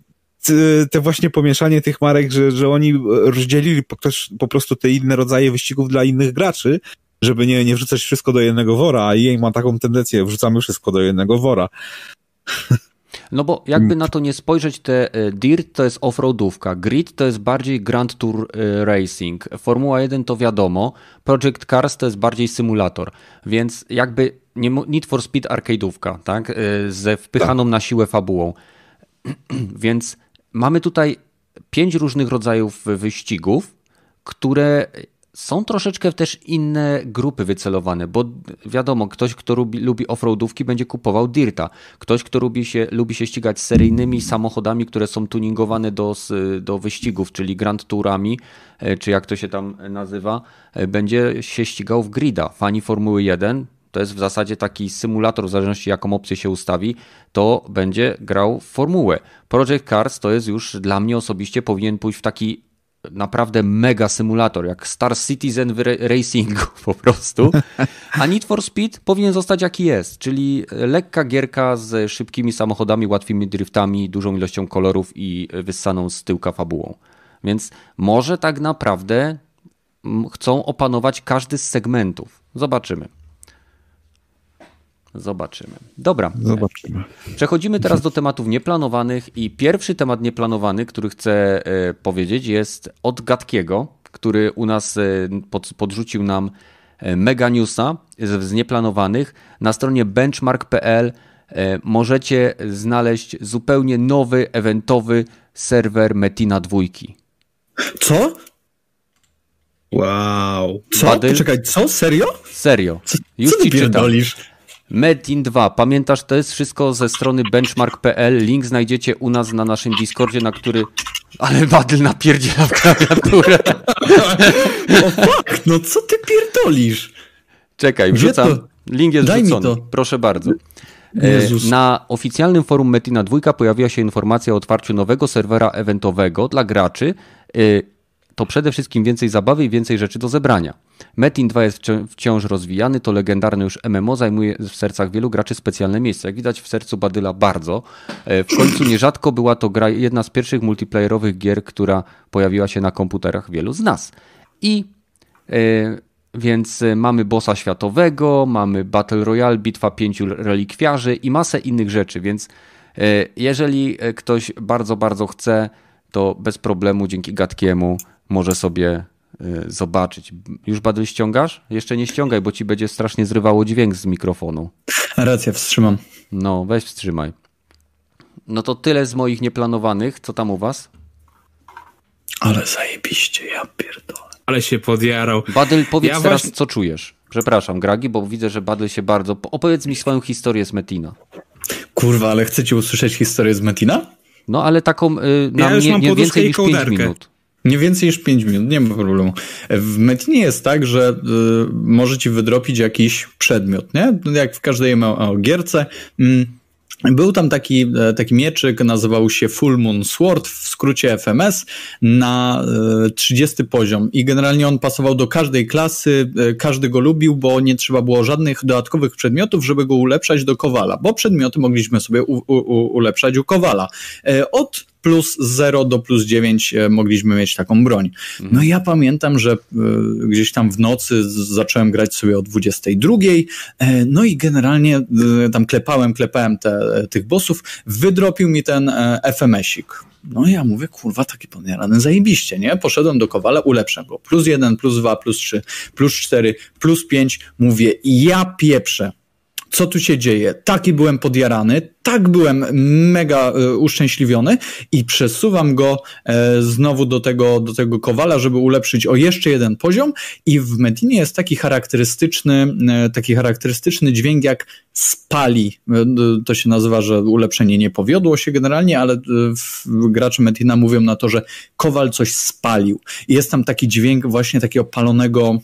te właśnie pomieszanie tych marek, że, że oni rozdzielili po, po prostu te inne rodzaje wyścigów dla innych graczy, żeby nie, nie wrzucać wszystko do jednego wora, a jej ma taką tendencję, wrzucamy wszystko do jednego wora. No bo jakby na to nie spojrzeć, te e, Dirt to jest offroadówka, Grid to jest bardziej Grand Tour e, Racing, Formuła 1 to wiadomo, Project Cars to jest bardziej symulator, więc jakby nie, Need for Speed arcade'ówka, tak? E, ze wpychaną na siłę fabułą. więc mamy tutaj pięć różnych rodzajów wyścigów, które są troszeczkę też inne grupy wycelowane, bo wiadomo, ktoś, kto lubi, lubi offroadówki, będzie kupował Dirta. Ktoś, kto lubi się, lubi się ścigać seryjnymi samochodami, które są tuningowane do, do wyścigów, czyli Grand Tourami, e, czy jak to się tam nazywa, e, będzie się ścigał w grida. Fani Formuły 1 to jest w zasadzie taki symulator, w zależności jaką opcję się ustawi, to będzie grał w formułę. Project Cars to jest już dla mnie osobiście powinien pójść w taki naprawdę mega symulator, jak Star Citizen w racingu po prostu. A Need for Speed powinien zostać jaki jest, czyli lekka gierka z szybkimi samochodami, łatwymi driftami, dużą ilością kolorów i wyssaną z tyłka fabułą. Więc może tak naprawdę chcą opanować każdy z segmentów. Zobaczymy. Zobaczymy. Dobra. Zobaczymy. Przechodzimy teraz do tematów nieplanowanych i pierwszy temat nieplanowany, który chcę e, powiedzieć jest od Gatkiego, który u nas e, pod, podrzucił nam e, mega newsa z, z nieplanowanych. Na stronie benchmark.pl możecie znaleźć zupełnie nowy, eventowy serwer Metina dwójki. Co? Wow. Co? Badyl? Czekaj, co? Serio? Serio. Co, Już co ci czytam. Metin 2. Pamiętasz, to jest wszystko ze strony benchmark.pl. Link znajdziecie u nas na naszym Discordzie, na który... Ale Badyl napierdziela w klawiaturę. o fuck, no co ty pierdolisz? Czekaj, wrzucam. Link jest Daj wrzucony. Proszę bardzo. E, Jezus. Na oficjalnym forum Metina 2 pojawiła się informacja o otwarciu nowego serwera eventowego dla graczy e, to przede wszystkim więcej zabawy i więcej rzeczy do zebrania. Metin 2 jest wciąż rozwijany, to legendarny już MMO, zajmuje w sercach wielu graczy specjalne miejsce. Jak widać w sercu Badyla bardzo. E, w końcu nierzadko była to gra jedna z pierwszych multiplayerowych gier, która pojawiła się na komputerach wielu z nas. I yy, więc mamy bossa światowego, mamy Battle Royale, bitwa pięciu relikwiarzy i masę innych rzeczy, więc jeżeli ktoś bardzo, bardzo chce, to bez problemu dzięki Gatkiemu może sobie zobaczyć. Już Badyl ściągasz? Jeszcze nie ściągaj, bo ci będzie strasznie zrywało dźwięk z mikrofonu. Racja, wstrzymam. No, weź wstrzymaj. No to tyle z moich nieplanowanych. Co tam u was? Ale zajebiście, ja pierdolę. Ale się podjarał. Badyl, powiedz ja teraz, właśnie... co czujesz. Przepraszam, Gragi, bo widzę, że Badyl się bardzo... Opowiedz mi swoją historię z Metina. Kurwa, ale chcecie usłyszeć historię z Metina? No, ale taką y, na ja nie, nie więcej niż 5 minut. Nie więcej niż 5 minut, nie ma problemu. W Metinie jest tak, że y, może ci wydropić jakiś przedmiot, nie? Jak w każdej gierce. Y, był tam taki, e, taki mieczyk, nazywał się Full Moon Sword, w skrócie FMS, na 30 e, poziom i generalnie on pasował do każdej klasy, e, każdy go lubił, bo nie trzeba było żadnych dodatkowych przedmiotów, żeby go ulepszać do Kowala, bo przedmioty mogliśmy sobie u, u, ulepszać u Kowala. Od plus 0 do plus 9 mogliśmy mieć taką broń. Mhm. No i ja pamiętam, że gdzieś tam w nocy zacząłem grać sobie o 22, no i generalnie tam klepałem, klepałem te E, tych bossów, wydropił mi ten e, FMS-ik. No i ja mówię, kurwa, taki podjarany, zajebiście, nie? Poszedłem do Kowala, ulepszę go. Plus jeden, plus dwa, plus trzy, plus cztery, plus pięć. Mówię, ja pieprzę co tu się dzieje. Taki byłem podjarany, tak byłem mega y, uszczęśliwiony i przesuwam go e, znowu do tego, do tego kowala, żeby ulepszyć o jeszcze jeden poziom i w Medinie jest taki charakterystyczny, e, taki charakterystyczny dźwięk jak spali. E, to się nazywa, że ulepszenie nie powiodło się generalnie, ale gracze Medina mówią na to, że kowal coś spalił. I jest tam taki dźwięk właśnie takiego palonego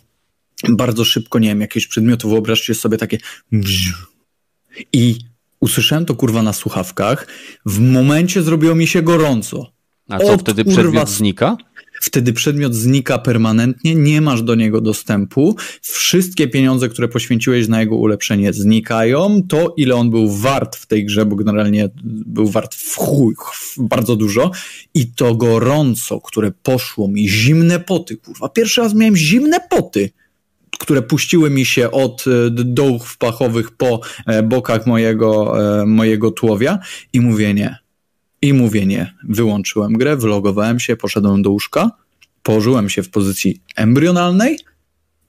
bardzo szybko, nie wiem, jakieś przedmiotu, wyobraźcie sobie takie i usłyszałem to kurwa na słuchawkach, w momencie zrobiło mi się gorąco. A co, Od, wtedy kurwa, przedmiot znika? Wtedy przedmiot znika permanentnie, nie masz do niego dostępu, wszystkie pieniądze, które poświęciłeś na jego ulepszenie znikają, to ile on był wart w tej grze, bo generalnie był wart w chuj, bardzo dużo. I to gorąco, które poszło mi, zimne poty, kurwa, pierwszy raz miałem zimne poty które puściły mi się od dołów wpachowych po bokach mojego, mojego tułowia i mówię nie. I mówię nie. Wyłączyłem grę, wylogowałem się, poszedłem do łóżka, położyłem się w pozycji embrionalnej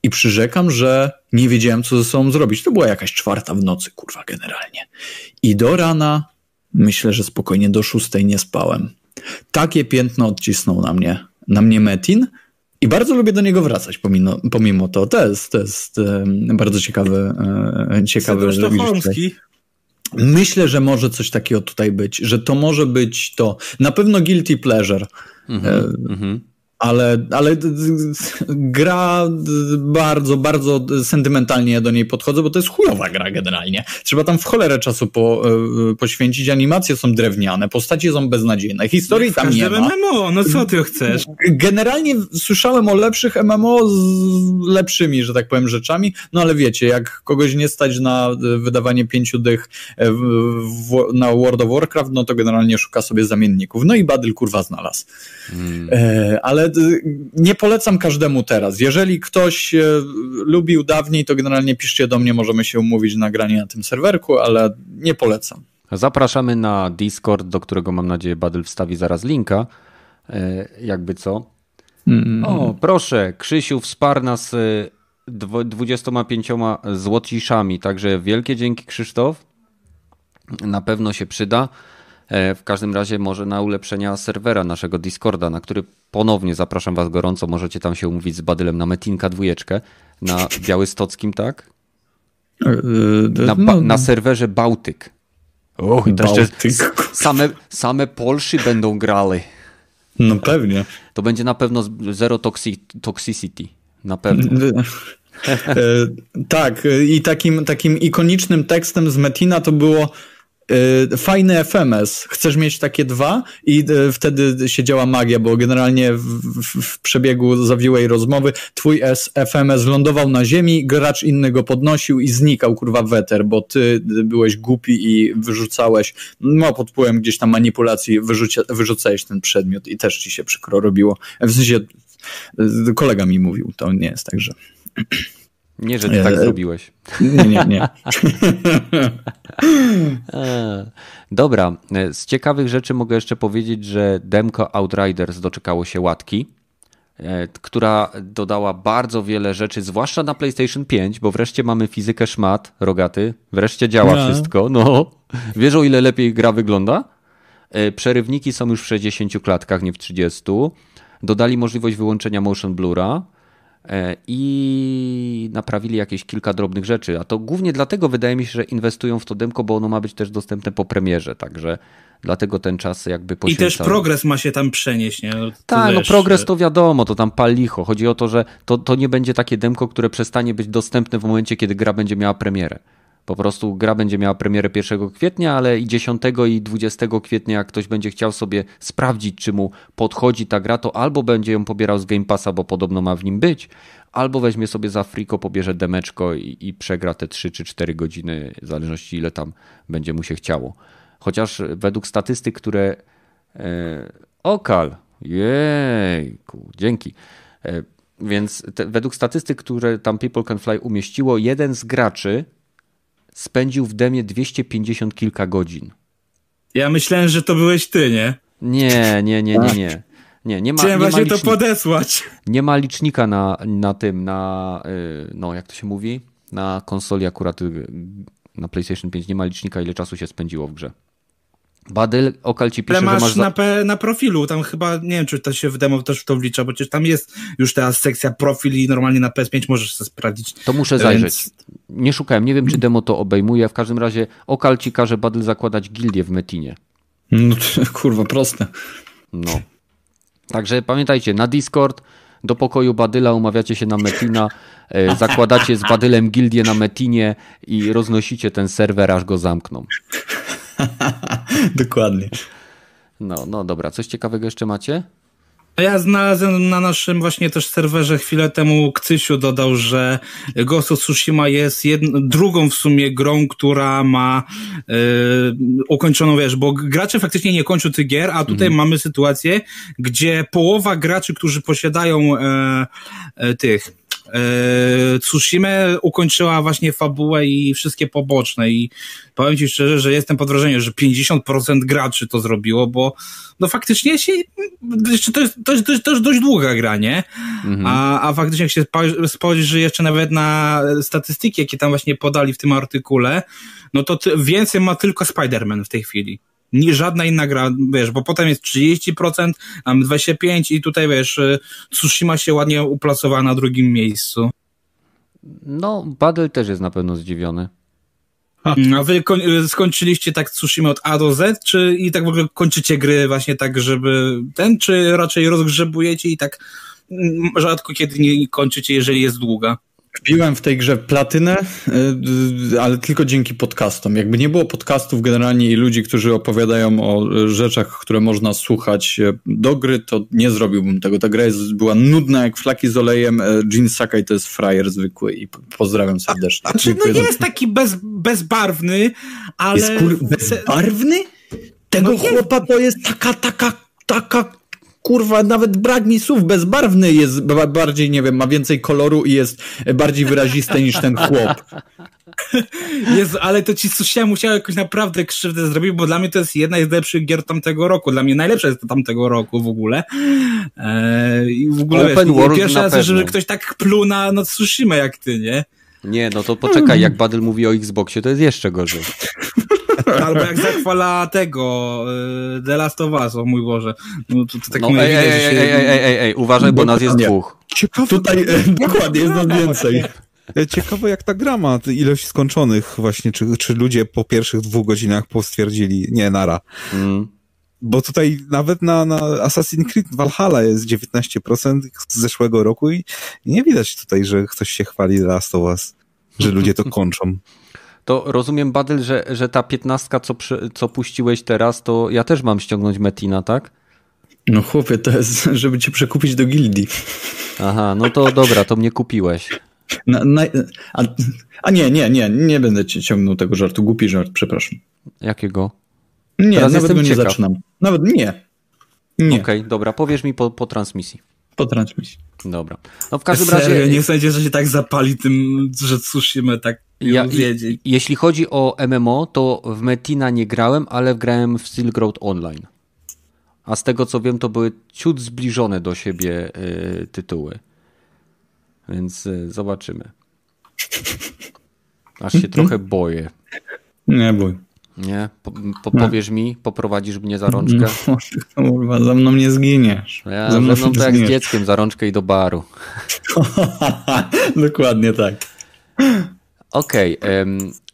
i przyrzekam, że nie wiedziałem, co ze sobą zrobić. To była jakaś czwarta w nocy, kurwa, generalnie. I do rana, myślę, że spokojnie do szóstej nie spałem. Takie piętno odcisnął na mnie, na mnie Metin i bardzo lubię do niego wracać pomimo, pomimo to. To jest, to jest um, bardzo ciekawy, um, ciekawy Sztokholmski. Myślę, że może coś takiego tutaj być, że to może być to. Na pewno guilty pleasure. Mm -hmm, ale, ale gra bardzo, bardzo sentymentalnie do niej podchodzę, bo to jest chujowa gra generalnie. Trzeba tam w cholerę czasu po, e, poświęcić, animacje są drewniane, postacie są beznadziejne, historii tam nie ma. MMO, no co ty chcesz? Generalnie słyszałem o lepszych MMO z lepszymi, że tak powiem, rzeczami, no ale wiecie, jak kogoś nie stać na wydawanie pięciu dych e, w, w, na World of Warcraft, no to generalnie szuka sobie zamienników. No i Badyl kurwa znalazł. Hmm. E, ale nie polecam każdemu teraz. Jeżeli ktoś e, lubił dawniej, to generalnie piszcie do mnie, możemy się umówić na granie na tym serwerku, ale nie polecam. Zapraszamy na Discord, do którego mam nadzieję Badel wstawi zaraz linka. E, jakby co. Mm. O, proszę, Krzysiu wsparł nas 25 e, złociszami, także wielkie dzięki Krzysztof. Na pewno się przyda. E, w każdym razie może na ulepszenia serwera naszego Discorda, na który ponownie zapraszam Was gorąco. Możecie tam się umówić z Badylem na Metinka dwójeczkę na Białystockim, tak? E, e, na, no. na serwerze Bałtyk. Och, to jeszcze same, same Polszy będą grali. No pewnie. To będzie na pewno zero toxic, toxicity. Na pewno. tak, i takim, takim ikonicznym tekstem z Metina to było fajny FMS. Chcesz mieć takie dwa i y, wtedy się działa magia, bo generalnie w, w, w przebiegu zawiłej rozmowy twój S FMS lądował na ziemi, gracz inny go podnosił i znikał kurwa weter, bo ty byłeś głupi i wyrzucałeś, no pod wpływem gdzieś tam manipulacji wyrzucia, wyrzucałeś ten przedmiot i też ci się przykro robiło. W sensie y, kolega mi mówił, to nie jest tak, że... Nie, że ty tak e, zrobiłeś. Nie, nie, nie. E, dobra, e, z ciekawych rzeczy mogę jeszcze powiedzieć, że demko Outriders doczekało się łatki, która dodała bardzo wiele rzeczy, zwłaszcza na PlayStation 5, bo wreszcie mamy fizykę szmat, rogaty, wreszcie działa no. wszystko. No, wiesz o ile lepiej gra wygląda? Przerywniki są już w 60 klatkach, nie w 30. Dodali możliwość wyłączenia motion blura i naprawili jakieś kilka drobnych rzeczy. A to głównie dlatego wydaje mi się, że inwestują w to demko, bo ono ma być też dostępne po premierze, także dlatego ten czas jakby poświęcają. I też progres ma się tam przenieść, nie? No, tak, no progres to wiadomo, to tam pal licho. Chodzi o to, że to, to nie będzie takie demko, które przestanie być dostępne w momencie, kiedy gra będzie miała premierę. Po prostu gra będzie miała premierę 1 kwietnia, ale i 10 i 20 kwietnia, jak ktoś będzie chciał sobie sprawdzić, czy mu podchodzi ta gra, to albo będzie ją pobierał z Game Passa, bo podobno ma w nim być, albo weźmie sobie za friko, pobierze demeczko i, i przegra te 3 czy 4 godziny, w zależności ile tam będzie mu się chciało. Chociaż według statystyk, które. E, okal, jejku, dzięki. E, więc te, według statystyk, które tam People Can Fly umieściło, jeden z graczy spędził w demie 250 kilka godzin. Ja myślałem, że to byłeś ty, nie? Nie, nie, nie, nie, nie. Nie, nie ma, Chciałem nie właśnie to podesłać. Nie ma licznika na, na tym, na, y, no jak to się mówi, na konsoli akurat y, na PlayStation 5 nie ma licznika, ile czasu się spędziło w grze. Badyl, Okal ci pisze, Ale masz, że masz... Na, P, na profilu, tam chyba, nie wiem, czy to się w demo też w to wlicza, bo przecież tam jest już teraz sekcja profil i normalnie na PS5 możesz sobie sprawdzić. To muszę zajrzeć. Więc... Nie szukałem, nie wiem, czy demo to obejmuje, w każdym razie Okal ci każe Badyl zakładać gildię w Metinie. No to, kurwa, proste. No. Także pamiętajcie, na Discord do pokoju Badyla umawiacie się na Metina, e, zakładacie z Badylem gildię na Metinie i roznosicie ten serwer, aż go zamkną. Dokładnie. No, no dobra, coś ciekawego jeszcze macie? Ja znalazłem na naszym właśnie też serwerze chwilę temu Kcysiu dodał, że Ghost of Tsushima jest jedną, drugą w sumie grą, która ma yy, ukończoną, wiesz, bo gracze faktycznie nie kończą tych gier, a tutaj mhm. mamy sytuację, gdzie połowa graczy, którzy posiadają e, e, tych Yy, Tsushima ukończyła właśnie fabułę i wszystkie poboczne i powiem ci szczerze, że jestem pod wrażeniem, że 50% graczy to zrobiło, bo no faktycznie się, to jest, to jest, to jest, to jest dość długa gra, nie? Mhm. A, a faktycznie jak się spojrzy jeszcze nawet na statystyki, jakie tam właśnie podali w tym artykule, no to więcej ma tylko Spider-Man w tej chwili nie żadna inna gra, wiesz, bo potem jest 30%, mam 25% i tutaj, wiesz, y, Tsushima się ładnie uplacowała na drugim miejscu. No, Badel też jest na pewno zdziwiony. A wy y, skończyliście tak Tsushima od A do Z, czy i tak w ogóle kończycie gry właśnie tak, żeby ten, czy raczej rozgrzebujecie i tak mm, rzadko kiedy nie kończycie, jeżeli jest długa? Wbiłem w tej grze platynę, y, ale tylko dzięki podcastom. Jakby nie było podcastów generalnie i ludzi, którzy opowiadają o rzeczach, które można słuchać y, do gry, to nie zrobiłbym tego. Ta gra jest, była nudna jak flaki z olejem. Y, Sakai to jest frajer zwykły i pozdrawiam serdecznie. A, czy no nie jest taki bez, bezbarwny, ale... Jest kur... bezbarwny? Tego no chłopa to jest taka, taka, taka kurwa, nawet brak mi słów, bezbarwny jest bardziej, nie wiem, ma więcej koloru i jest bardziej wyrazisty niż ten chłop. Jezu, ale to ci Susia musiał jakoś naprawdę krzywdę zrobić, bo dla mnie to jest jedna z lepszych gier tamtego roku. Dla mnie najlepsza jest to tamtego roku w ogóle. Eee, I w ogóle Open wiesz, World pierwszy raz, żeby ktoś tak pluł na, na Tsushima jak ty, nie? Nie, no to poczekaj, jak Badel mówi o Xboxie, to jest jeszcze gorzej. Albo jak zachwala tego y, The Last of Us, o mój Boże. No, to, to tak no, ej, ej, ej, ej, ej, ej, ej, uważaj, bo nas jest dwóch. Ciekawe, Tutaj e, dokładnie jest nas więcej. E, ciekawe jak ta gra ma ilość skończonych właśnie, czy, czy ludzie po pierwszych dwóch godzinach postwierdzili, nie, nara. Mm. Bo tutaj nawet na, na Assassin's Creed Valhalla jest 19% z zeszłego roku i nie widać tutaj, że ktoś się chwali The Last of Us, że ludzie to kończą. To rozumiem, Badyl, że, że ta piętnastka, co, co puściłeś teraz, to ja też mam ściągnąć Metina, tak? No chłopie, to jest, żeby cię przekupić do gildii. Aha, no to dobra, to mnie kupiłeś. Na, na, a, a, nie, nie, nie, nie będę ci ciągnął tego żartu. Głupi żart, przepraszam. Jakiego? Nie, Teraz nawet go nie ciekaw. zaczynam. Nawet nie. Nie. Okej, okay, dobra, powiesz mi po, po transmisji. Po transmisji. Dobra. No w każdym Serio, razie... nie sądzę, że się tak zapali tym, że Tsushima tak ja, Jeśli chodzi o MMO, to w Metina nie grałem, ale grałem w Silk Road Online. A z tego co wiem, to były ciut zbliżone do siebie y, tytuły. Więc y, zobaczymy. Aż się trochę boję. Nie bój. Nie? Po, po, powiesz mi, poprowadzisz mnie za rączkę? No, kurwa, za mną nie zginiesz. Ja, za mną, to jak z dzieckiem za rączkę i do baru. Dokładnie tak. Okej. Okay.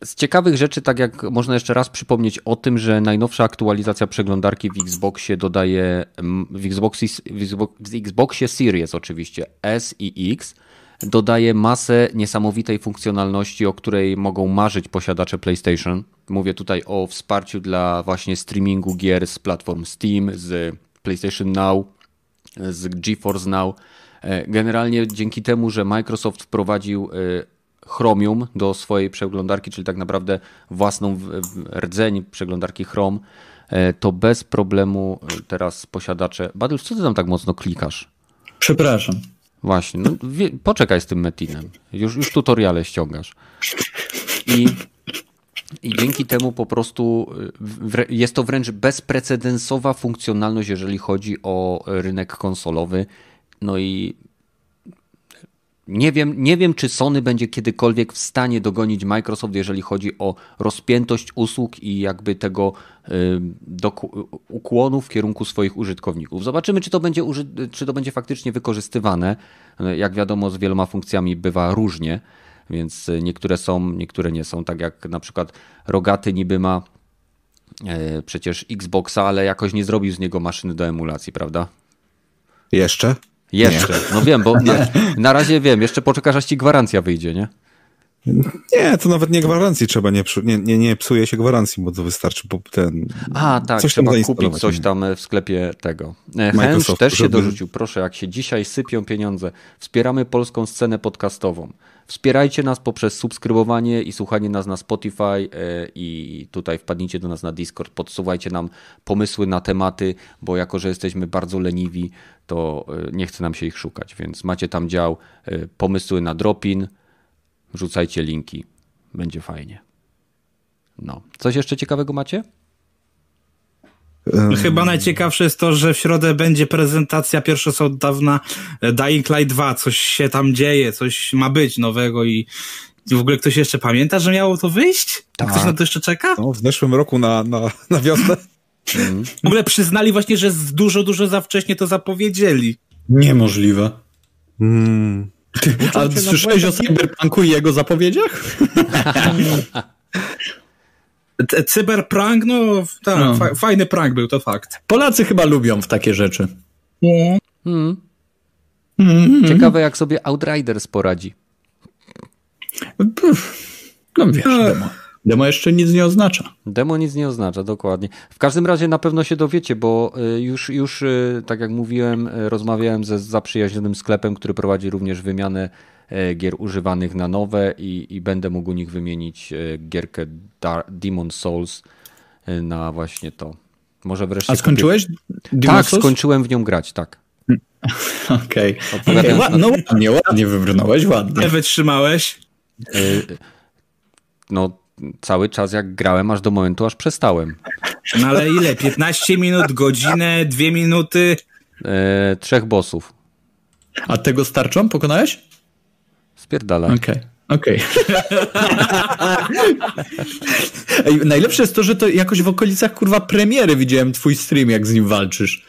Z ciekawych rzeczy, tak jak można jeszcze raz przypomnieć o tym, że najnowsza aktualizacja przeglądarki w Xboxie dodaje w Xboxie, w Xboxie Series oczywiście S i X dodaje masę niesamowitej funkcjonalności, o której mogą marzyć posiadacze PlayStation. Mówię tutaj o wsparciu dla właśnie streamingu gier z platform Steam, z PlayStation Now, z GeForce Now. E, generalnie dzięki temu, że Microsoft wprowadził e, Chromium do swojej przeglądarki, czyli tak naprawdę własną rdzeń przeglądarki Chrome, e, to bez problemu teraz posiadacze. Badus, co ty tam tak mocno klikasz? Przepraszam. Właśnie, no, wie, poczekaj z tym Metinem. Już, już tutoriale ściągasz. I, I dzięki temu po prostu jest to wręcz bezprecedensowa funkcjonalność, jeżeli chodzi o rynek konsolowy. No i nie wiem, nie wiem, czy Sony będzie kiedykolwiek w stanie dogonić Microsoft, jeżeli chodzi o rozpiętość usług i jakby tego ukłonu w kierunku swoich użytkowników. Zobaczymy, czy to, będzie czy to będzie faktycznie wykorzystywane. Jak wiadomo, z wieloma funkcjami bywa różnie, więc niektóre są, niektóre nie są. Tak jak na przykład Rogaty niby ma e, przecież Xboxa, ale jakoś nie zrobił z niego maszyny do emulacji, prawda? Jeszcze? Jeszcze. Nie. No wiem, bo na, na, razie wiem, jeszcze poczekasz, aż ci gwarancja wyjdzie, nie? Nie, to nawet nie gwarancji trzeba, nie, nie, nie, nie psuje się gwarancji, bo to wystarczy po ten... A, tak, coś trzeba kupić coś tam w sklepie tego. Microsoft, też się żeby- dorzucił, proszę, jak się dzisiaj sypią pieniądze. Wspieramy polską scenę podcastową. Wspierajcie nas poprzez subskrybowanie i słuchanie nas na Spotify e, i tutaj wpadnijcie do nas na Discord, podsuwajcie nam pomysły na tematy, bo jako, że jesteśmy bardzo leniwi, to e, nie chce nam się ich szukać, więc macie tam dział e, pomysły na dropin, wrzucajcie linki, będzie fajnie. No. Coś jeszcze ciekawego macie? Chyba najciekawsze jest to, że w środę będzie prezentacja pierwsza od dawna e, Dying Light 2. Coś się tam dzieje, coś ma być nowego i w ogóle ktoś jeszcze pamięta, że miało to wyjść? Tak. Ktoś na to jeszcze czeka? No, w zeszłym roku na, na, na wiosnę. W ogóle przyznali właśnie, że z dużo, dużo za wcześnie to zapowiedzieli. Niemożliwe. Mm. A słyszałeś o Cyberpunku i jego zapowiedziach? Cyberprank, no tak, No. fa- fajny prank był, to fakt. Polacy chyba lubią w takie rzeczy. Hmm. Mhm. Ciekawe, jak sobie Outriders poradzi. No wiesz, demo. Demo jeszcze nic nie oznacza. Demo nic nie oznacza, dokładnie. W każdym razie na pewno się dowiecie, bo y, już, już y, tak jak mówiłem, y, rozmawiałem ze zaprzyjaźnionym sklepem, który prowadzi również wymianę gier używanych na nowe i, i będę mógł u nich wymienić e, gierkę Dar Demon Souls e, na właśnie to. Może wreszcie. A skończyłeś? Kupię... Tak, skończyłem w nią grać, tak. Okej. Okay. na- No ładnie, ładnie wybrnąłeś, ładnie. Nie wytrzymałeś? No, cały czas jak grałem, aż do momentu, aż przestałem. No ale ile? 15 minut, godzinę, dwie minuty? E, trzech bossów. A tego starczą pokonałeś? Spierdalaj. Okej. Okej. Ej, Najlepsze jest to, że to jakoś w okolicach kurwa premiery widziałem twój stream, jak z nim walczysz.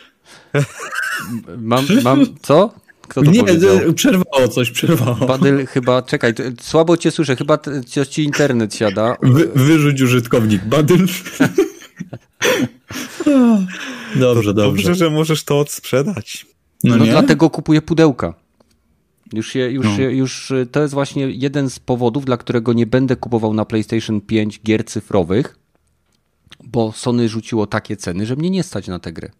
Mam, mam, co? Kto to Nie, powiedział? e, przerwało coś, przerwało. Badyl chyba, czekaj, słabo cię słyszę, chyba ci- ci internet siada. Wy, wyrzuć użytkownik. Badyl. dobrze, dobrze. Dobrze, że możesz to odsprzedać. No, No nie? dlatego kupuję pudełka. Już, je, już, No. je, już y, to jest właśnie jeden z powodów, dla którego nie będę kupował na PlayStation 5 gier cyfrowych, bo Sony rzuciło takie ceny, że mnie nie stać na tę grę.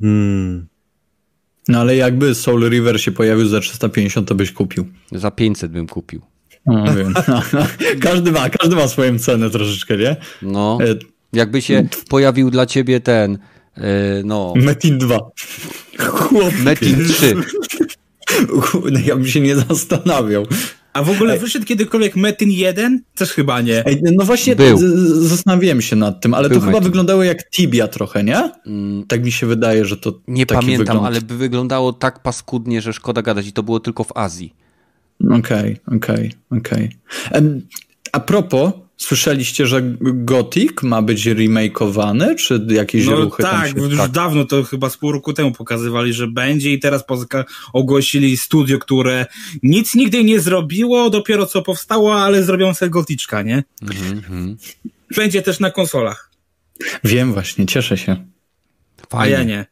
Hmm. No ale jakby Soul River się pojawił za 350, to byś kupił. Za 500 bym kupił. No, wiem. każdy ma, każdy ma swoją cenę troszeczkę, nie? No, E, jakby się pojawił dla ciebie ten, no, Metin 2. Chłop, Metin 3. no, ja bym się nie zastanawiał. A w ogóle wyszedł kiedykolwiek Metin 1? Też chyba nie. Ej, no właśnie Był. zastanawiałem się nad tym, ale Był to chyba Metin. wyglądało jak Tibia trochę, nie? Tak mi się wydaje, że to Nie taki pamiętam, wygląd. ale by wyglądało tak paskudnie, że szkoda gadać i to było tylko w Azji. Okej, okej, okej. Em, A propos, słyszeliście, że Gothic ma być remakeowany, czy jakieś No ruchy tam tak, się... już dawno to chyba z pół roku temu pokazywali, że będzie i teraz ogłosili studio, które nic nigdy nie zrobiło, dopiero co powstało, ale zrobią sobie goticzka, nie? Mhm, Będzie też na konsolach, Wiem właśnie, cieszę się. a Fajnie. ja nie.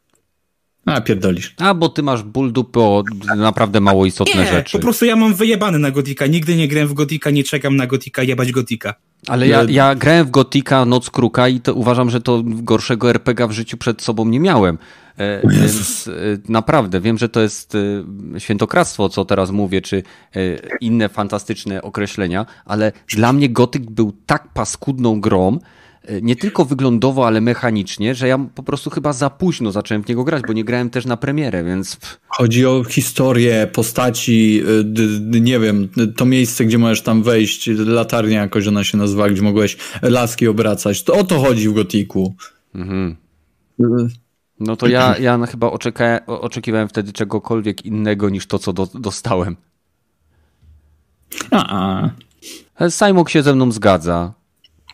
A, pierdolisz. A, bo ty masz ból dupy o naprawdę mało istotne Nie, rzeczy. po prostu ja mam wyjebany na gotika, nigdy nie grałem w gotika, nie czekam na gotika, jebać gotika. Ale ja, ja grałem w Gotika Noc Kruka i to uważam, że to gorszego RPG w życiu przed sobą nie miałem. E, więc e, naprawdę wiem, że to jest e, świętokradztwo, co teraz mówię, czy inne fantastyczne określenia, ale dla mnie Gotyk był tak paskudną grą, nie tylko wyglądowo, ale mechanicznie, że ja po prostu chyba za późno zacząłem w niego grać, bo nie grałem też na premierę, więc Chodzi o historię, postaci, d, nie wiem, to miejsce, gdzie możesz tam wejść, latarnia jakoś ona się nazywa, gdzie mogłeś laski obracać. To o to chodzi w Gotiku. mhm. Y, no to ja, ja chyba oczeka, oczekiwałem wtedy czegokolwiek innego niż to, co do, dostałem. A, a. Simok się ze mną zgadza.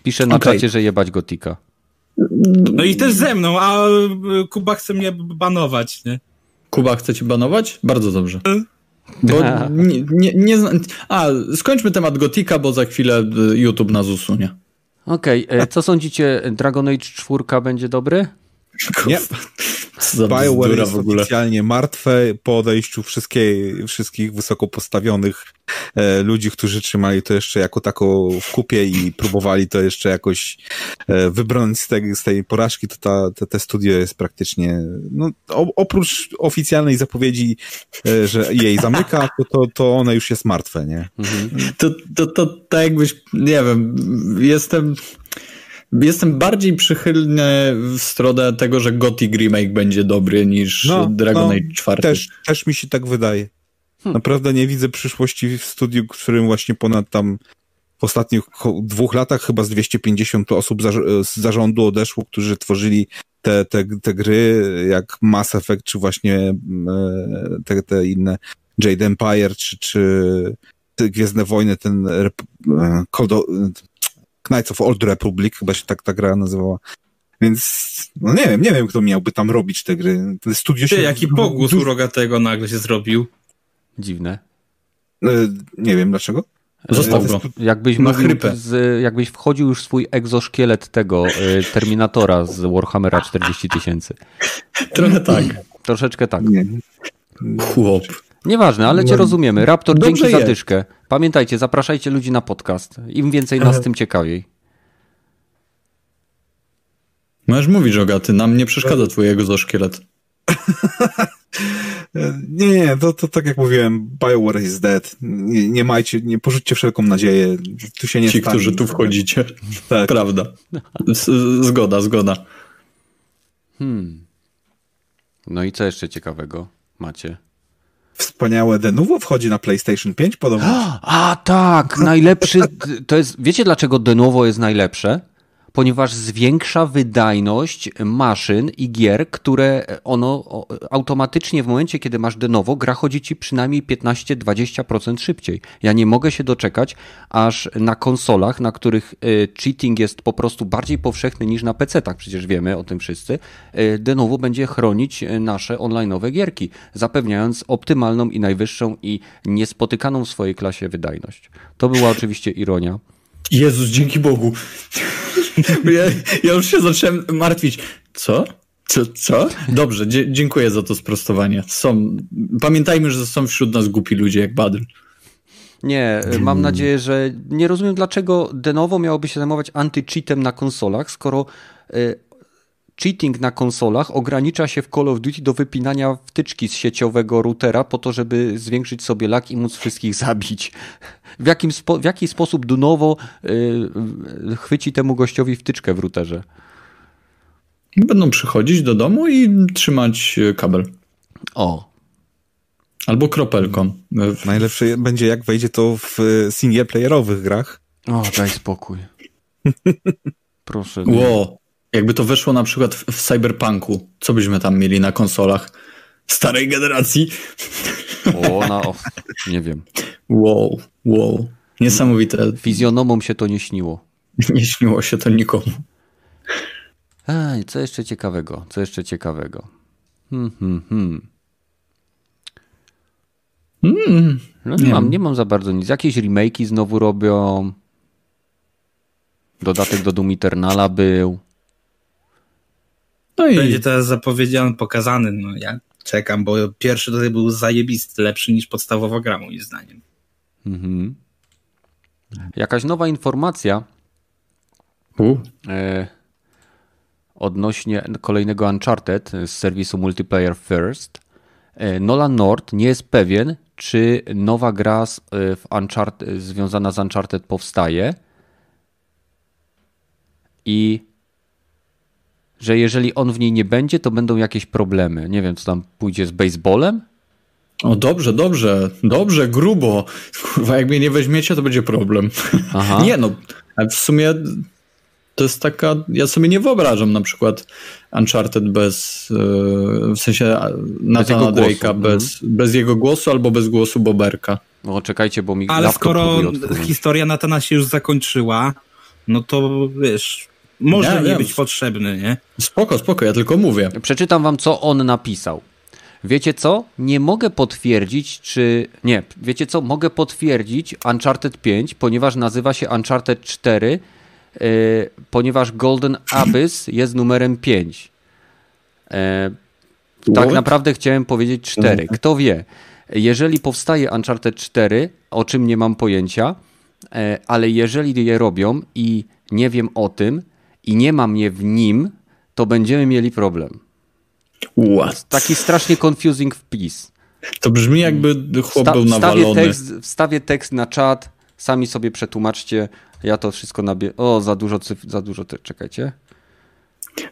Pisze na Okej. czacie, że jebać Gotika. No i też ze mną, a y, Kuba chce mnie banować, nie? Kuba chce ci banować? Bardzo dobrze. Bo nie, nie, nie zna... A, skończmy temat Gotika, bo za chwilę y, YouTube nas usunie. Okej, e, co sądzicie? Dragon Age 4 będzie dobry? Nie. BioWare jest w ogóle. oficjalnie martwe po odejściu wszystkich wysoko postawionych e, ludzi, którzy trzymali to jeszcze jako taką w kupie i próbowali to jeszcze jakoś e, wybrnąć z tej, z tej porażki, to ta, te, te studio jest praktycznie, no, o, oprócz oficjalnej zapowiedzi, e, że jej zamyka, to, to, to one już jest martwe, nie? Mhm. To, to, to tak jakbyś, nie wiem, jestem Jestem bardziej przychylny w stronę tego, że Gothic Remake będzie dobry niż no, Dragon no, Age 4. Też, też mi się tak wydaje. Hmm. Naprawdę nie widzę przyszłości w studiu, którym właśnie ponad tam w ostatnich dwóch latach chyba z 250 osób z zarządu odeszło, którzy tworzyli te, te, te gry jak Mass Effect, czy właśnie e, te, te inne Jade Empire, czy, czy Gwiezdne Wojny, ten e, Knights of Old Republic, chyba się tak ta gra nazywała. Więc, no nie wiem, nie wiem, kto miałby tam robić te gry. Te studio się... jaki pogłos du... Rogatego nagle się zrobił. Dziwne. E, nie wiem dlaczego. Został go. Jakbyś, mówił z, jakbyś wchodził już w swój egzoszkielet tego y, Terminatora z Warhammera 40 tysięcy. Trochę tak. Troszeczkę tak. Nie. Chłop. Nieważne, ale cię no, rozumiemy. Raptor, dzięki za dyszkę. Pamiętajcie, zapraszajcie ludzi na podcast. Im więcej nas, tym ciekawiej. Możesz mówić, Rogaty, nam nie przeszkadza twojego zoszkielet. nie, nie, to, to tak jak mówiłem, Bioware is dead. Nie, nie majcie, nie porzućcie wszelką nadzieję. Tu się nie Ci, stanie. którzy tu wchodzicie. tak. Prawda. Zgoda, zgoda. Hmm. No i co jeszcze ciekawego macie? Wspaniałe Denuvo wchodzi na PlayStation 5 podobno. A tak, najlepszy. To jest, wiecie dlaczego Denuvo jest najlepsze? Ponieważ zwiększa wydajność maszyn i gier, które ono automatycznie w momencie, kiedy masz de novo, gra chodzi ci przynajmniej 15-20% szybciej. Ja nie mogę się doczekać, aż na konsolach, na których y, cheating jest po prostu bardziej powszechny niż na PC-tach, przecież wiemy o tym wszyscy, y, de novo będzie chronić nasze online'owe gierki, zapewniając optymalną i najwyższą i niespotykaną w swojej klasie wydajność. To była oczywiście ironia. Jezus, dzięki Bogu. ja, ja już się zacząłem martwić. Co? Co? co? Dobrze, dziękuję za to sprostowanie. Są, pamiętajmy, że są wśród nas głupi ludzie jak Badr. Nie, mam nadzieję, że nie rozumiem, dlaczego Denovo miałoby się zajmować anty-cheatem na konsolach, skoro y, cheating na konsolach ogranicza się w Call of Duty do wypinania wtyczki z sieciowego routera po to, żeby zwiększyć sobie lak i móc wszystkich zabić. W, jakim spo, w jaki sposób Dunowo yy, chwyci temu gościowi wtyczkę w routerze? Będą przychodzić do domu i trzymać y, kabel. O. Albo kropelką. Najlepsze będzie jak wejdzie to w y, singleplayerowych grach. O, daj spokój. Proszę. Wow. Jakby to weszło na przykład w, w Cyberpunku, co byśmy tam mieli na konsolach starej generacji? O, no, nie wiem. Wow, wow. Niesamowite. Fizjonomom się to nie śniło. Nie śniło się to nikomu. Ej, co jeszcze ciekawego? Co jeszcze ciekawego? Hmm, hmm, hmm. Mm, no nie, nie mam, nie mam za bardzo nic. Jakieś remake'i znowu robią. Dodatek do Doom Eternala był. No i... Będzie teraz zapowiedziany, pokazany. No ja czekam, bo pierwszy tutaj był zajebisty, lepszy niż podstawowa gra moim zdaniem. Mhm. Jakaś nowa informacja e, odnośnie kolejnego Uncharted z serwisu Multiplayer First. E, Nolan North nie jest pewien, czy nowa gra z, e, w Uncharted, związana z Uncharted powstaje i że jeżeli on w niej nie będzie, to będą jakieś problemy. Nie wiem, co tam pójdzie z baseballem? O dobrze, dobrze, dobrze, grubo. Kurwa, jak mnie nie weźmiecie, to będzie problem. Aha. Nie no, w sumie to jest taka, ja sobie nie wyobrażam na przykład Uncharted bez, e, w sensie Nathana Drake'a, mhm. bez, bez jego głosu albo bez głosu Boberka. No czekajcie, bo mi Ale skoro historia Natana się już zakończyła, no to wiesz, może nie, nie być potrzebny, nie? Spoko, spoko, ja tylko mówię. Przeczytam wam, co on napisał. Wiecie co? Nie mogę potwierdzić, czy. Nie, wiecie co? Mogę potwierdzić Uncharted 5, ponieważ nazywa się Uncharted 4, yy, ponieważ Golden Abyss jest numerem 5. Yy, Tak What? naprawdę chciałem powiedzieć 4. Kto wie, jeżeli powstaje Uncharted 4, o czym nie mam pojęcia, e, ale jeżeli je robią i nie wiem o tym i nie mam je w nim, to będziemy mieli problem. What? Taki strasznie confusing wpis. To brzmi jakby chłop Sta- był wstawię, nawalony. tekst, wstawię tekst na czat, sami sobie przetłumaczcie. Ja to wszystko nabie... O, za dużo cyfr, za dużo, te... czekajcie.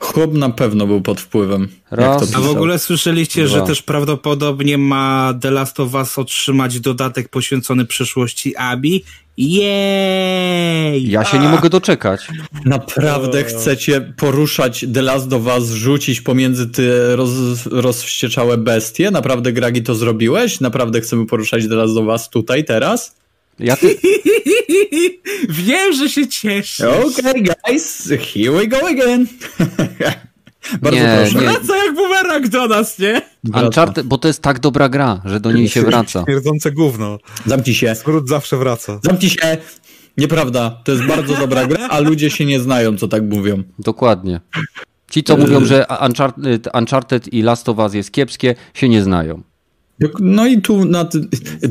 Chłop na pewno był pod wpływem. Raz. Jak to A w ogóle słyszeliście, że Dwa. też prawdopodobnie ma The Last of Us otrzymać dodatek poświęcony przyszłości Abi? Jej! Ja się nie mogę doczekać. Naprawdę chcecie poruszać The Last of Us, rzucić pomiędzy te roz, rozwścieczałe bestie? Naprawdę, Gragi, to zrobiłeś? Naprawdę chcemy poruszać The Last of Us tutaj, teraz? Ja ty... Wiem, że się cieszę. Okay, guys, here we go again. Bardzo Nie, proszę. nie. Wraca jak bumerang do nas, nie? Uncharted, bo to jest tak dobra gra, że do niej się wraca. Śmierdzące gówno. Zamknij się. Skrót zawsze wraca. Zamknij się. Nieprawda. To jest bardzo dobra gra, a ludzie się nie znają, co tak mówią. Dokładnie. Ci, co mówią, że Uncharted, Uncharted i Last of Us jest kiepskie, się nie znają. No i tu na ty...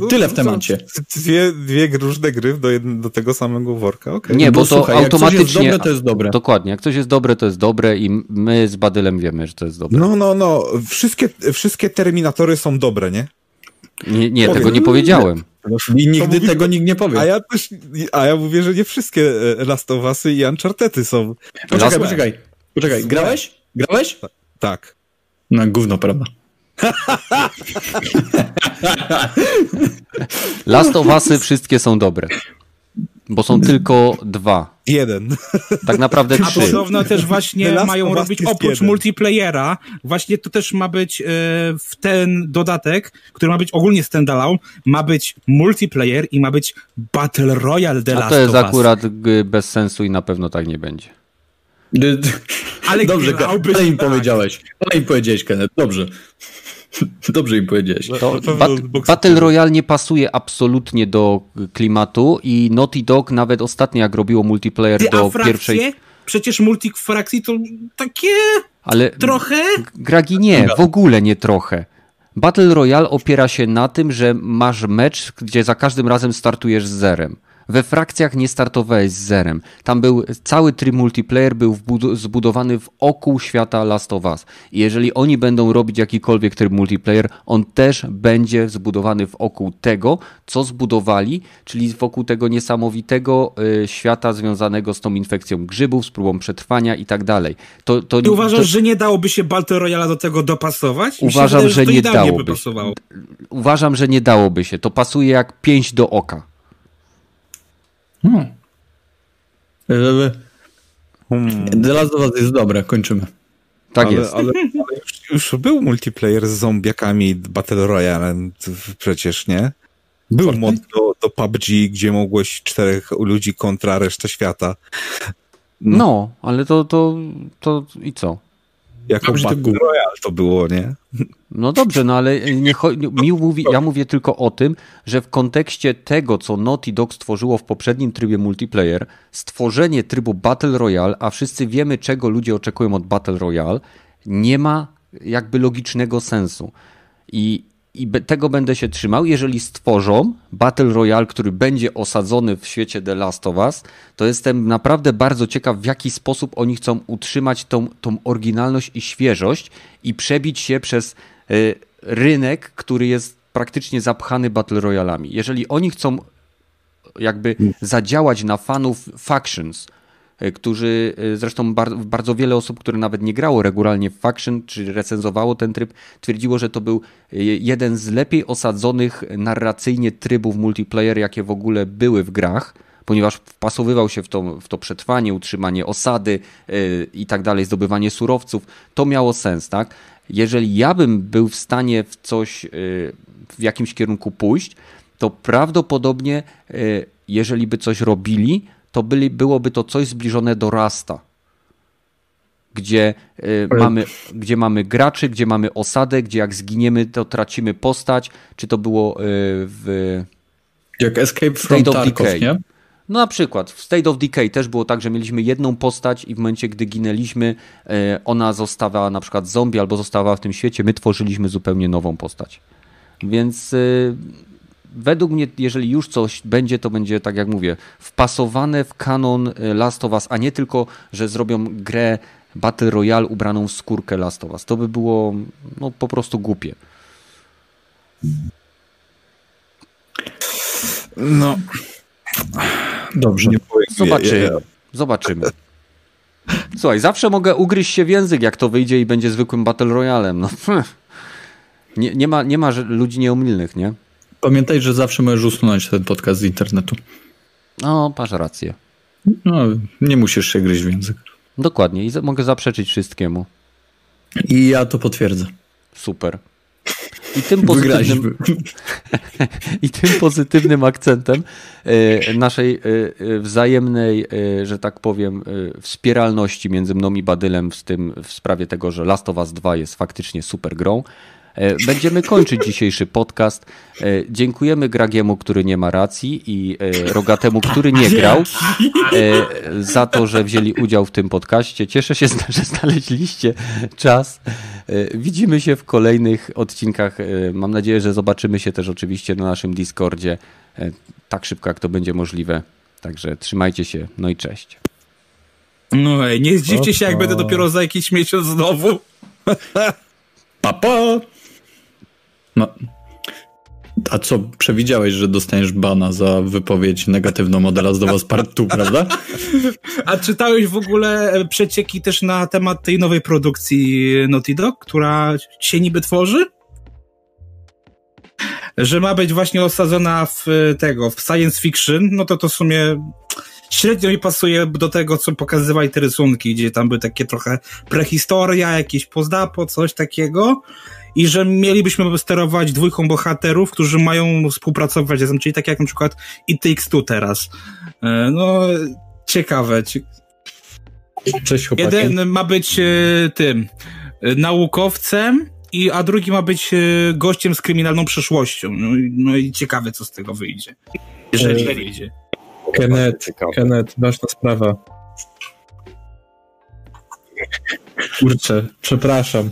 tyle w temacie. Dwie, dwie różne gry do, jedno, do tego samego worka, okej. Nie, bo, to słuchaj, jak coś automatycznie. jest dobre, to jest dobre. Dokładnie. Jak coś jest dobre, to jest dobre i my z Badylem wiemy, że to jest dobre. No, no, no. Wszystkie, wszystkie Terminatory są dobre, nie? Nie, nie tego nie powiedziałem. I nigdy mówi- tego nikt nie powie. A ja też, a ja mówię, że nie wszystkie e, Last of Usy i Unchartedy są. Poczekaj, Last- poczekaj. Poczekaj, grałeś? Grałeś? Tak. No gówno, prawda? Last of Usy wszystkie są dobre. Bo są tylko dwa. Jeden. Tak naprawdę A trzy. podobno też właśnie mają robić oprócz jeden. multiplayera, właśnie to też ma być e, w ten dodatek, który ma być ogólnie standalone, ma być multiplayer i ma być Battle Royale The A Last to jest akurat bez sensu i na pewno tak nie będzie. Ale Dobrze, ale im tak. powiedziałeś. Ale im powiedziałeś, Kenneth. Dobrze. Dobrze im powiedziałeś. To Na pewno bat Battle Royale nie pasuje absolutnie do klimatu i Naughty Dog nawet ostatnio jak robiło multiplayer Ty, do pierwszej... Przecież multifrakcji to takie Ale trochę... Gragi nie, w ogóle nie trochę. Battle Royale opiera się na tym, że masz mecz, gdzie za każdym razem startujesz z zerem. We frakcjach nie startowałeś z zerem. Tam był cały tryb multiplayer był zbudowany wokół świata Last of Us. I jeżeli oni będą robić jakikolwiek tryb multiplayer, on też będzie zbudowany wokół tego, co zbudowali, czyli wokół tego niesamowitego y, świata związanego z tą infekcją grzybów, z próbą przetrwania i tak dalej. To, to, Ty uważasz, to, że nie dałoby się Battle Royale do tego dopasować? Uważam, wydaje, że to nie dałoby. Uważam, że nie dałoby się. To pasuje jak pięść do oka. Hmm. Żeby- Hmm. The Last of Us jest dobre, kończymy. Tak ale, jest. Ale, ale już, już był multiplayer z zombiakami Battle Royale przecież, nie? Był Fortnite? mod do, do PUBG, gdzie mogłeś czterech ludzi kontra resztę świata. No, ale to, to, to i co? To Battle. Royale to było, nie? No dobrze, no ale nie, cho- mi mówi, ja mówię tylko o tym, że w kontekście tego, co Naughty Dog stworzyło w poprzednim trybie multiplayer, stworzenie trybu Battle Royale, a wszyscy wiemy, czego ludzie oczekują od Battle Royale, nie ma jakby logicznego sensu. I, i tego będę się trzymał. Jeżeli stworzą Battle Royale, który będzie osadzony w świecie The Last of Us, to jestem naprawdę bardzo ciekaw, w jaki sposób oni chcą utrzymać tą, tą oryginalność i świeżość i przebić się przez y, rynek, który jest praktycznie zapchany Battle Royalami. Jeżeli oni chcą jakby zadziałać na fanów factions, którzy y, zresztą bar bardzo wiele osób, które nawet nie grało regularnie w faction, czy recenzowało ten tryb, twierdziło, że to był y, jeden z lepiej osadzonych narracyjnie trybów multiplayer, jakie w ogóle były w grach, ponieważ wpasowywał się w to, w to przetrwanie, utrzymanie osady i tak dalej, zdobywanie surowców. To miało sens, tak? Jeżeli ja bym był w stanie w coś, w jakimś kierunku pójść, to prawdopodobnie, jeżeli by coś robili, to byli, byłoby to coś zbliżone do Rasta. Gdzie, y, mamy, gdzie mamy graczy, gdzie mamy osadę, gdzie jak zginiemy, to tracimy postać. Czy to było y, w Jak Escape from State Tarkov, Decay. nie? No na przykład w State of Decay też było tak, że mieliśmy jedną postać i w momencie, gdy ginęliśmy, e, ona zostawała na przykład zombie albo zostawała w tym świecie, my tworzyliśmy zupełnie nową postać. Więc według mnie, jeżeli już coś będzie, to będzie, tak jak mówię, wpasowane w kanon e, Last of Us, a nie tylko, że zrobią grę Battle Royale ubraną w skórkę Last of Us. To by było no, po prostu głupie. No. Dobrze. Zobaczymy. Zobaczymy. Słuchaj, zawsze mogę ugryźć się w język, jak to wyjdzie i będzie zwykłym Battle Royalem. No. Nie, nie, ma, nie ma ludzi nieomylnych, nie? Pamiętaj, że zawsze możesz usunąć ten podcast z internetu. No, masz rację. No, nie musisz się gryźć w język. Dokładnie i mogę zaprzeczyć wszystkiemu. I ja to potwierdzę. Super. I tym pozytywnym, I tym pozytywnym akcentem e, naszej e, e, wzajemnej, że tak powiem, wspieralności między mną i Badylem w, tym, w sprawie tego, że Last of Us 2 jest faktycznie super grą, będziemy kończyć dzisiejszy podcast. E, dziękujemy Gragiemu, który nie ma racji i e, Rogatemu, który nie grał za to, że wzięli udział w tym podcaście. Cieszę się, że znaleźliście czas. Widzimy się w kolejnych odcinkach. Mam nadzieję, że zobaczymy się też oczywiście na naszym Discordzie tak szybko, jak to będzie możliwe. Także trzymajcie się, no i cześć. No ej, nie zdziwcie się, jak będę dopiero za jakiś miesiąc znowu. pa, pa. No. A co, przewidziałeś, że dostaniesz bana za wypowiedź negatywną Last of Us Part 2, prawda? A czytałeś w ogóle e, przecieki też na temat tej nowej produkcji Naughty Dog, która się niby tworzy? Że ma być właśnie osadzona w e, tego, w science fiction, no to to w sumie średnio mi pasuje do tego, co pokazywali te rysunki, gdzie tam były takie trochę prehistoria, jakieś pozdapo, coś takiego i że mielibyśmy sterować dwójką bohaterów, którzy mają współpracować razem, czyli tak jak na przykład It Takes Two teraz. E, no, ciekawe. Cześć chłopaki. Jeden ma być e, tym e, naukowcem, i, a drugi ma być gościem z kryminalną przeszłością. No, no i ciekawe, co z tego wyjdzie. Jeżeli wyjdzie. Kenneth, Kenneth, ważna sprawa. Kurczę, przepraszam.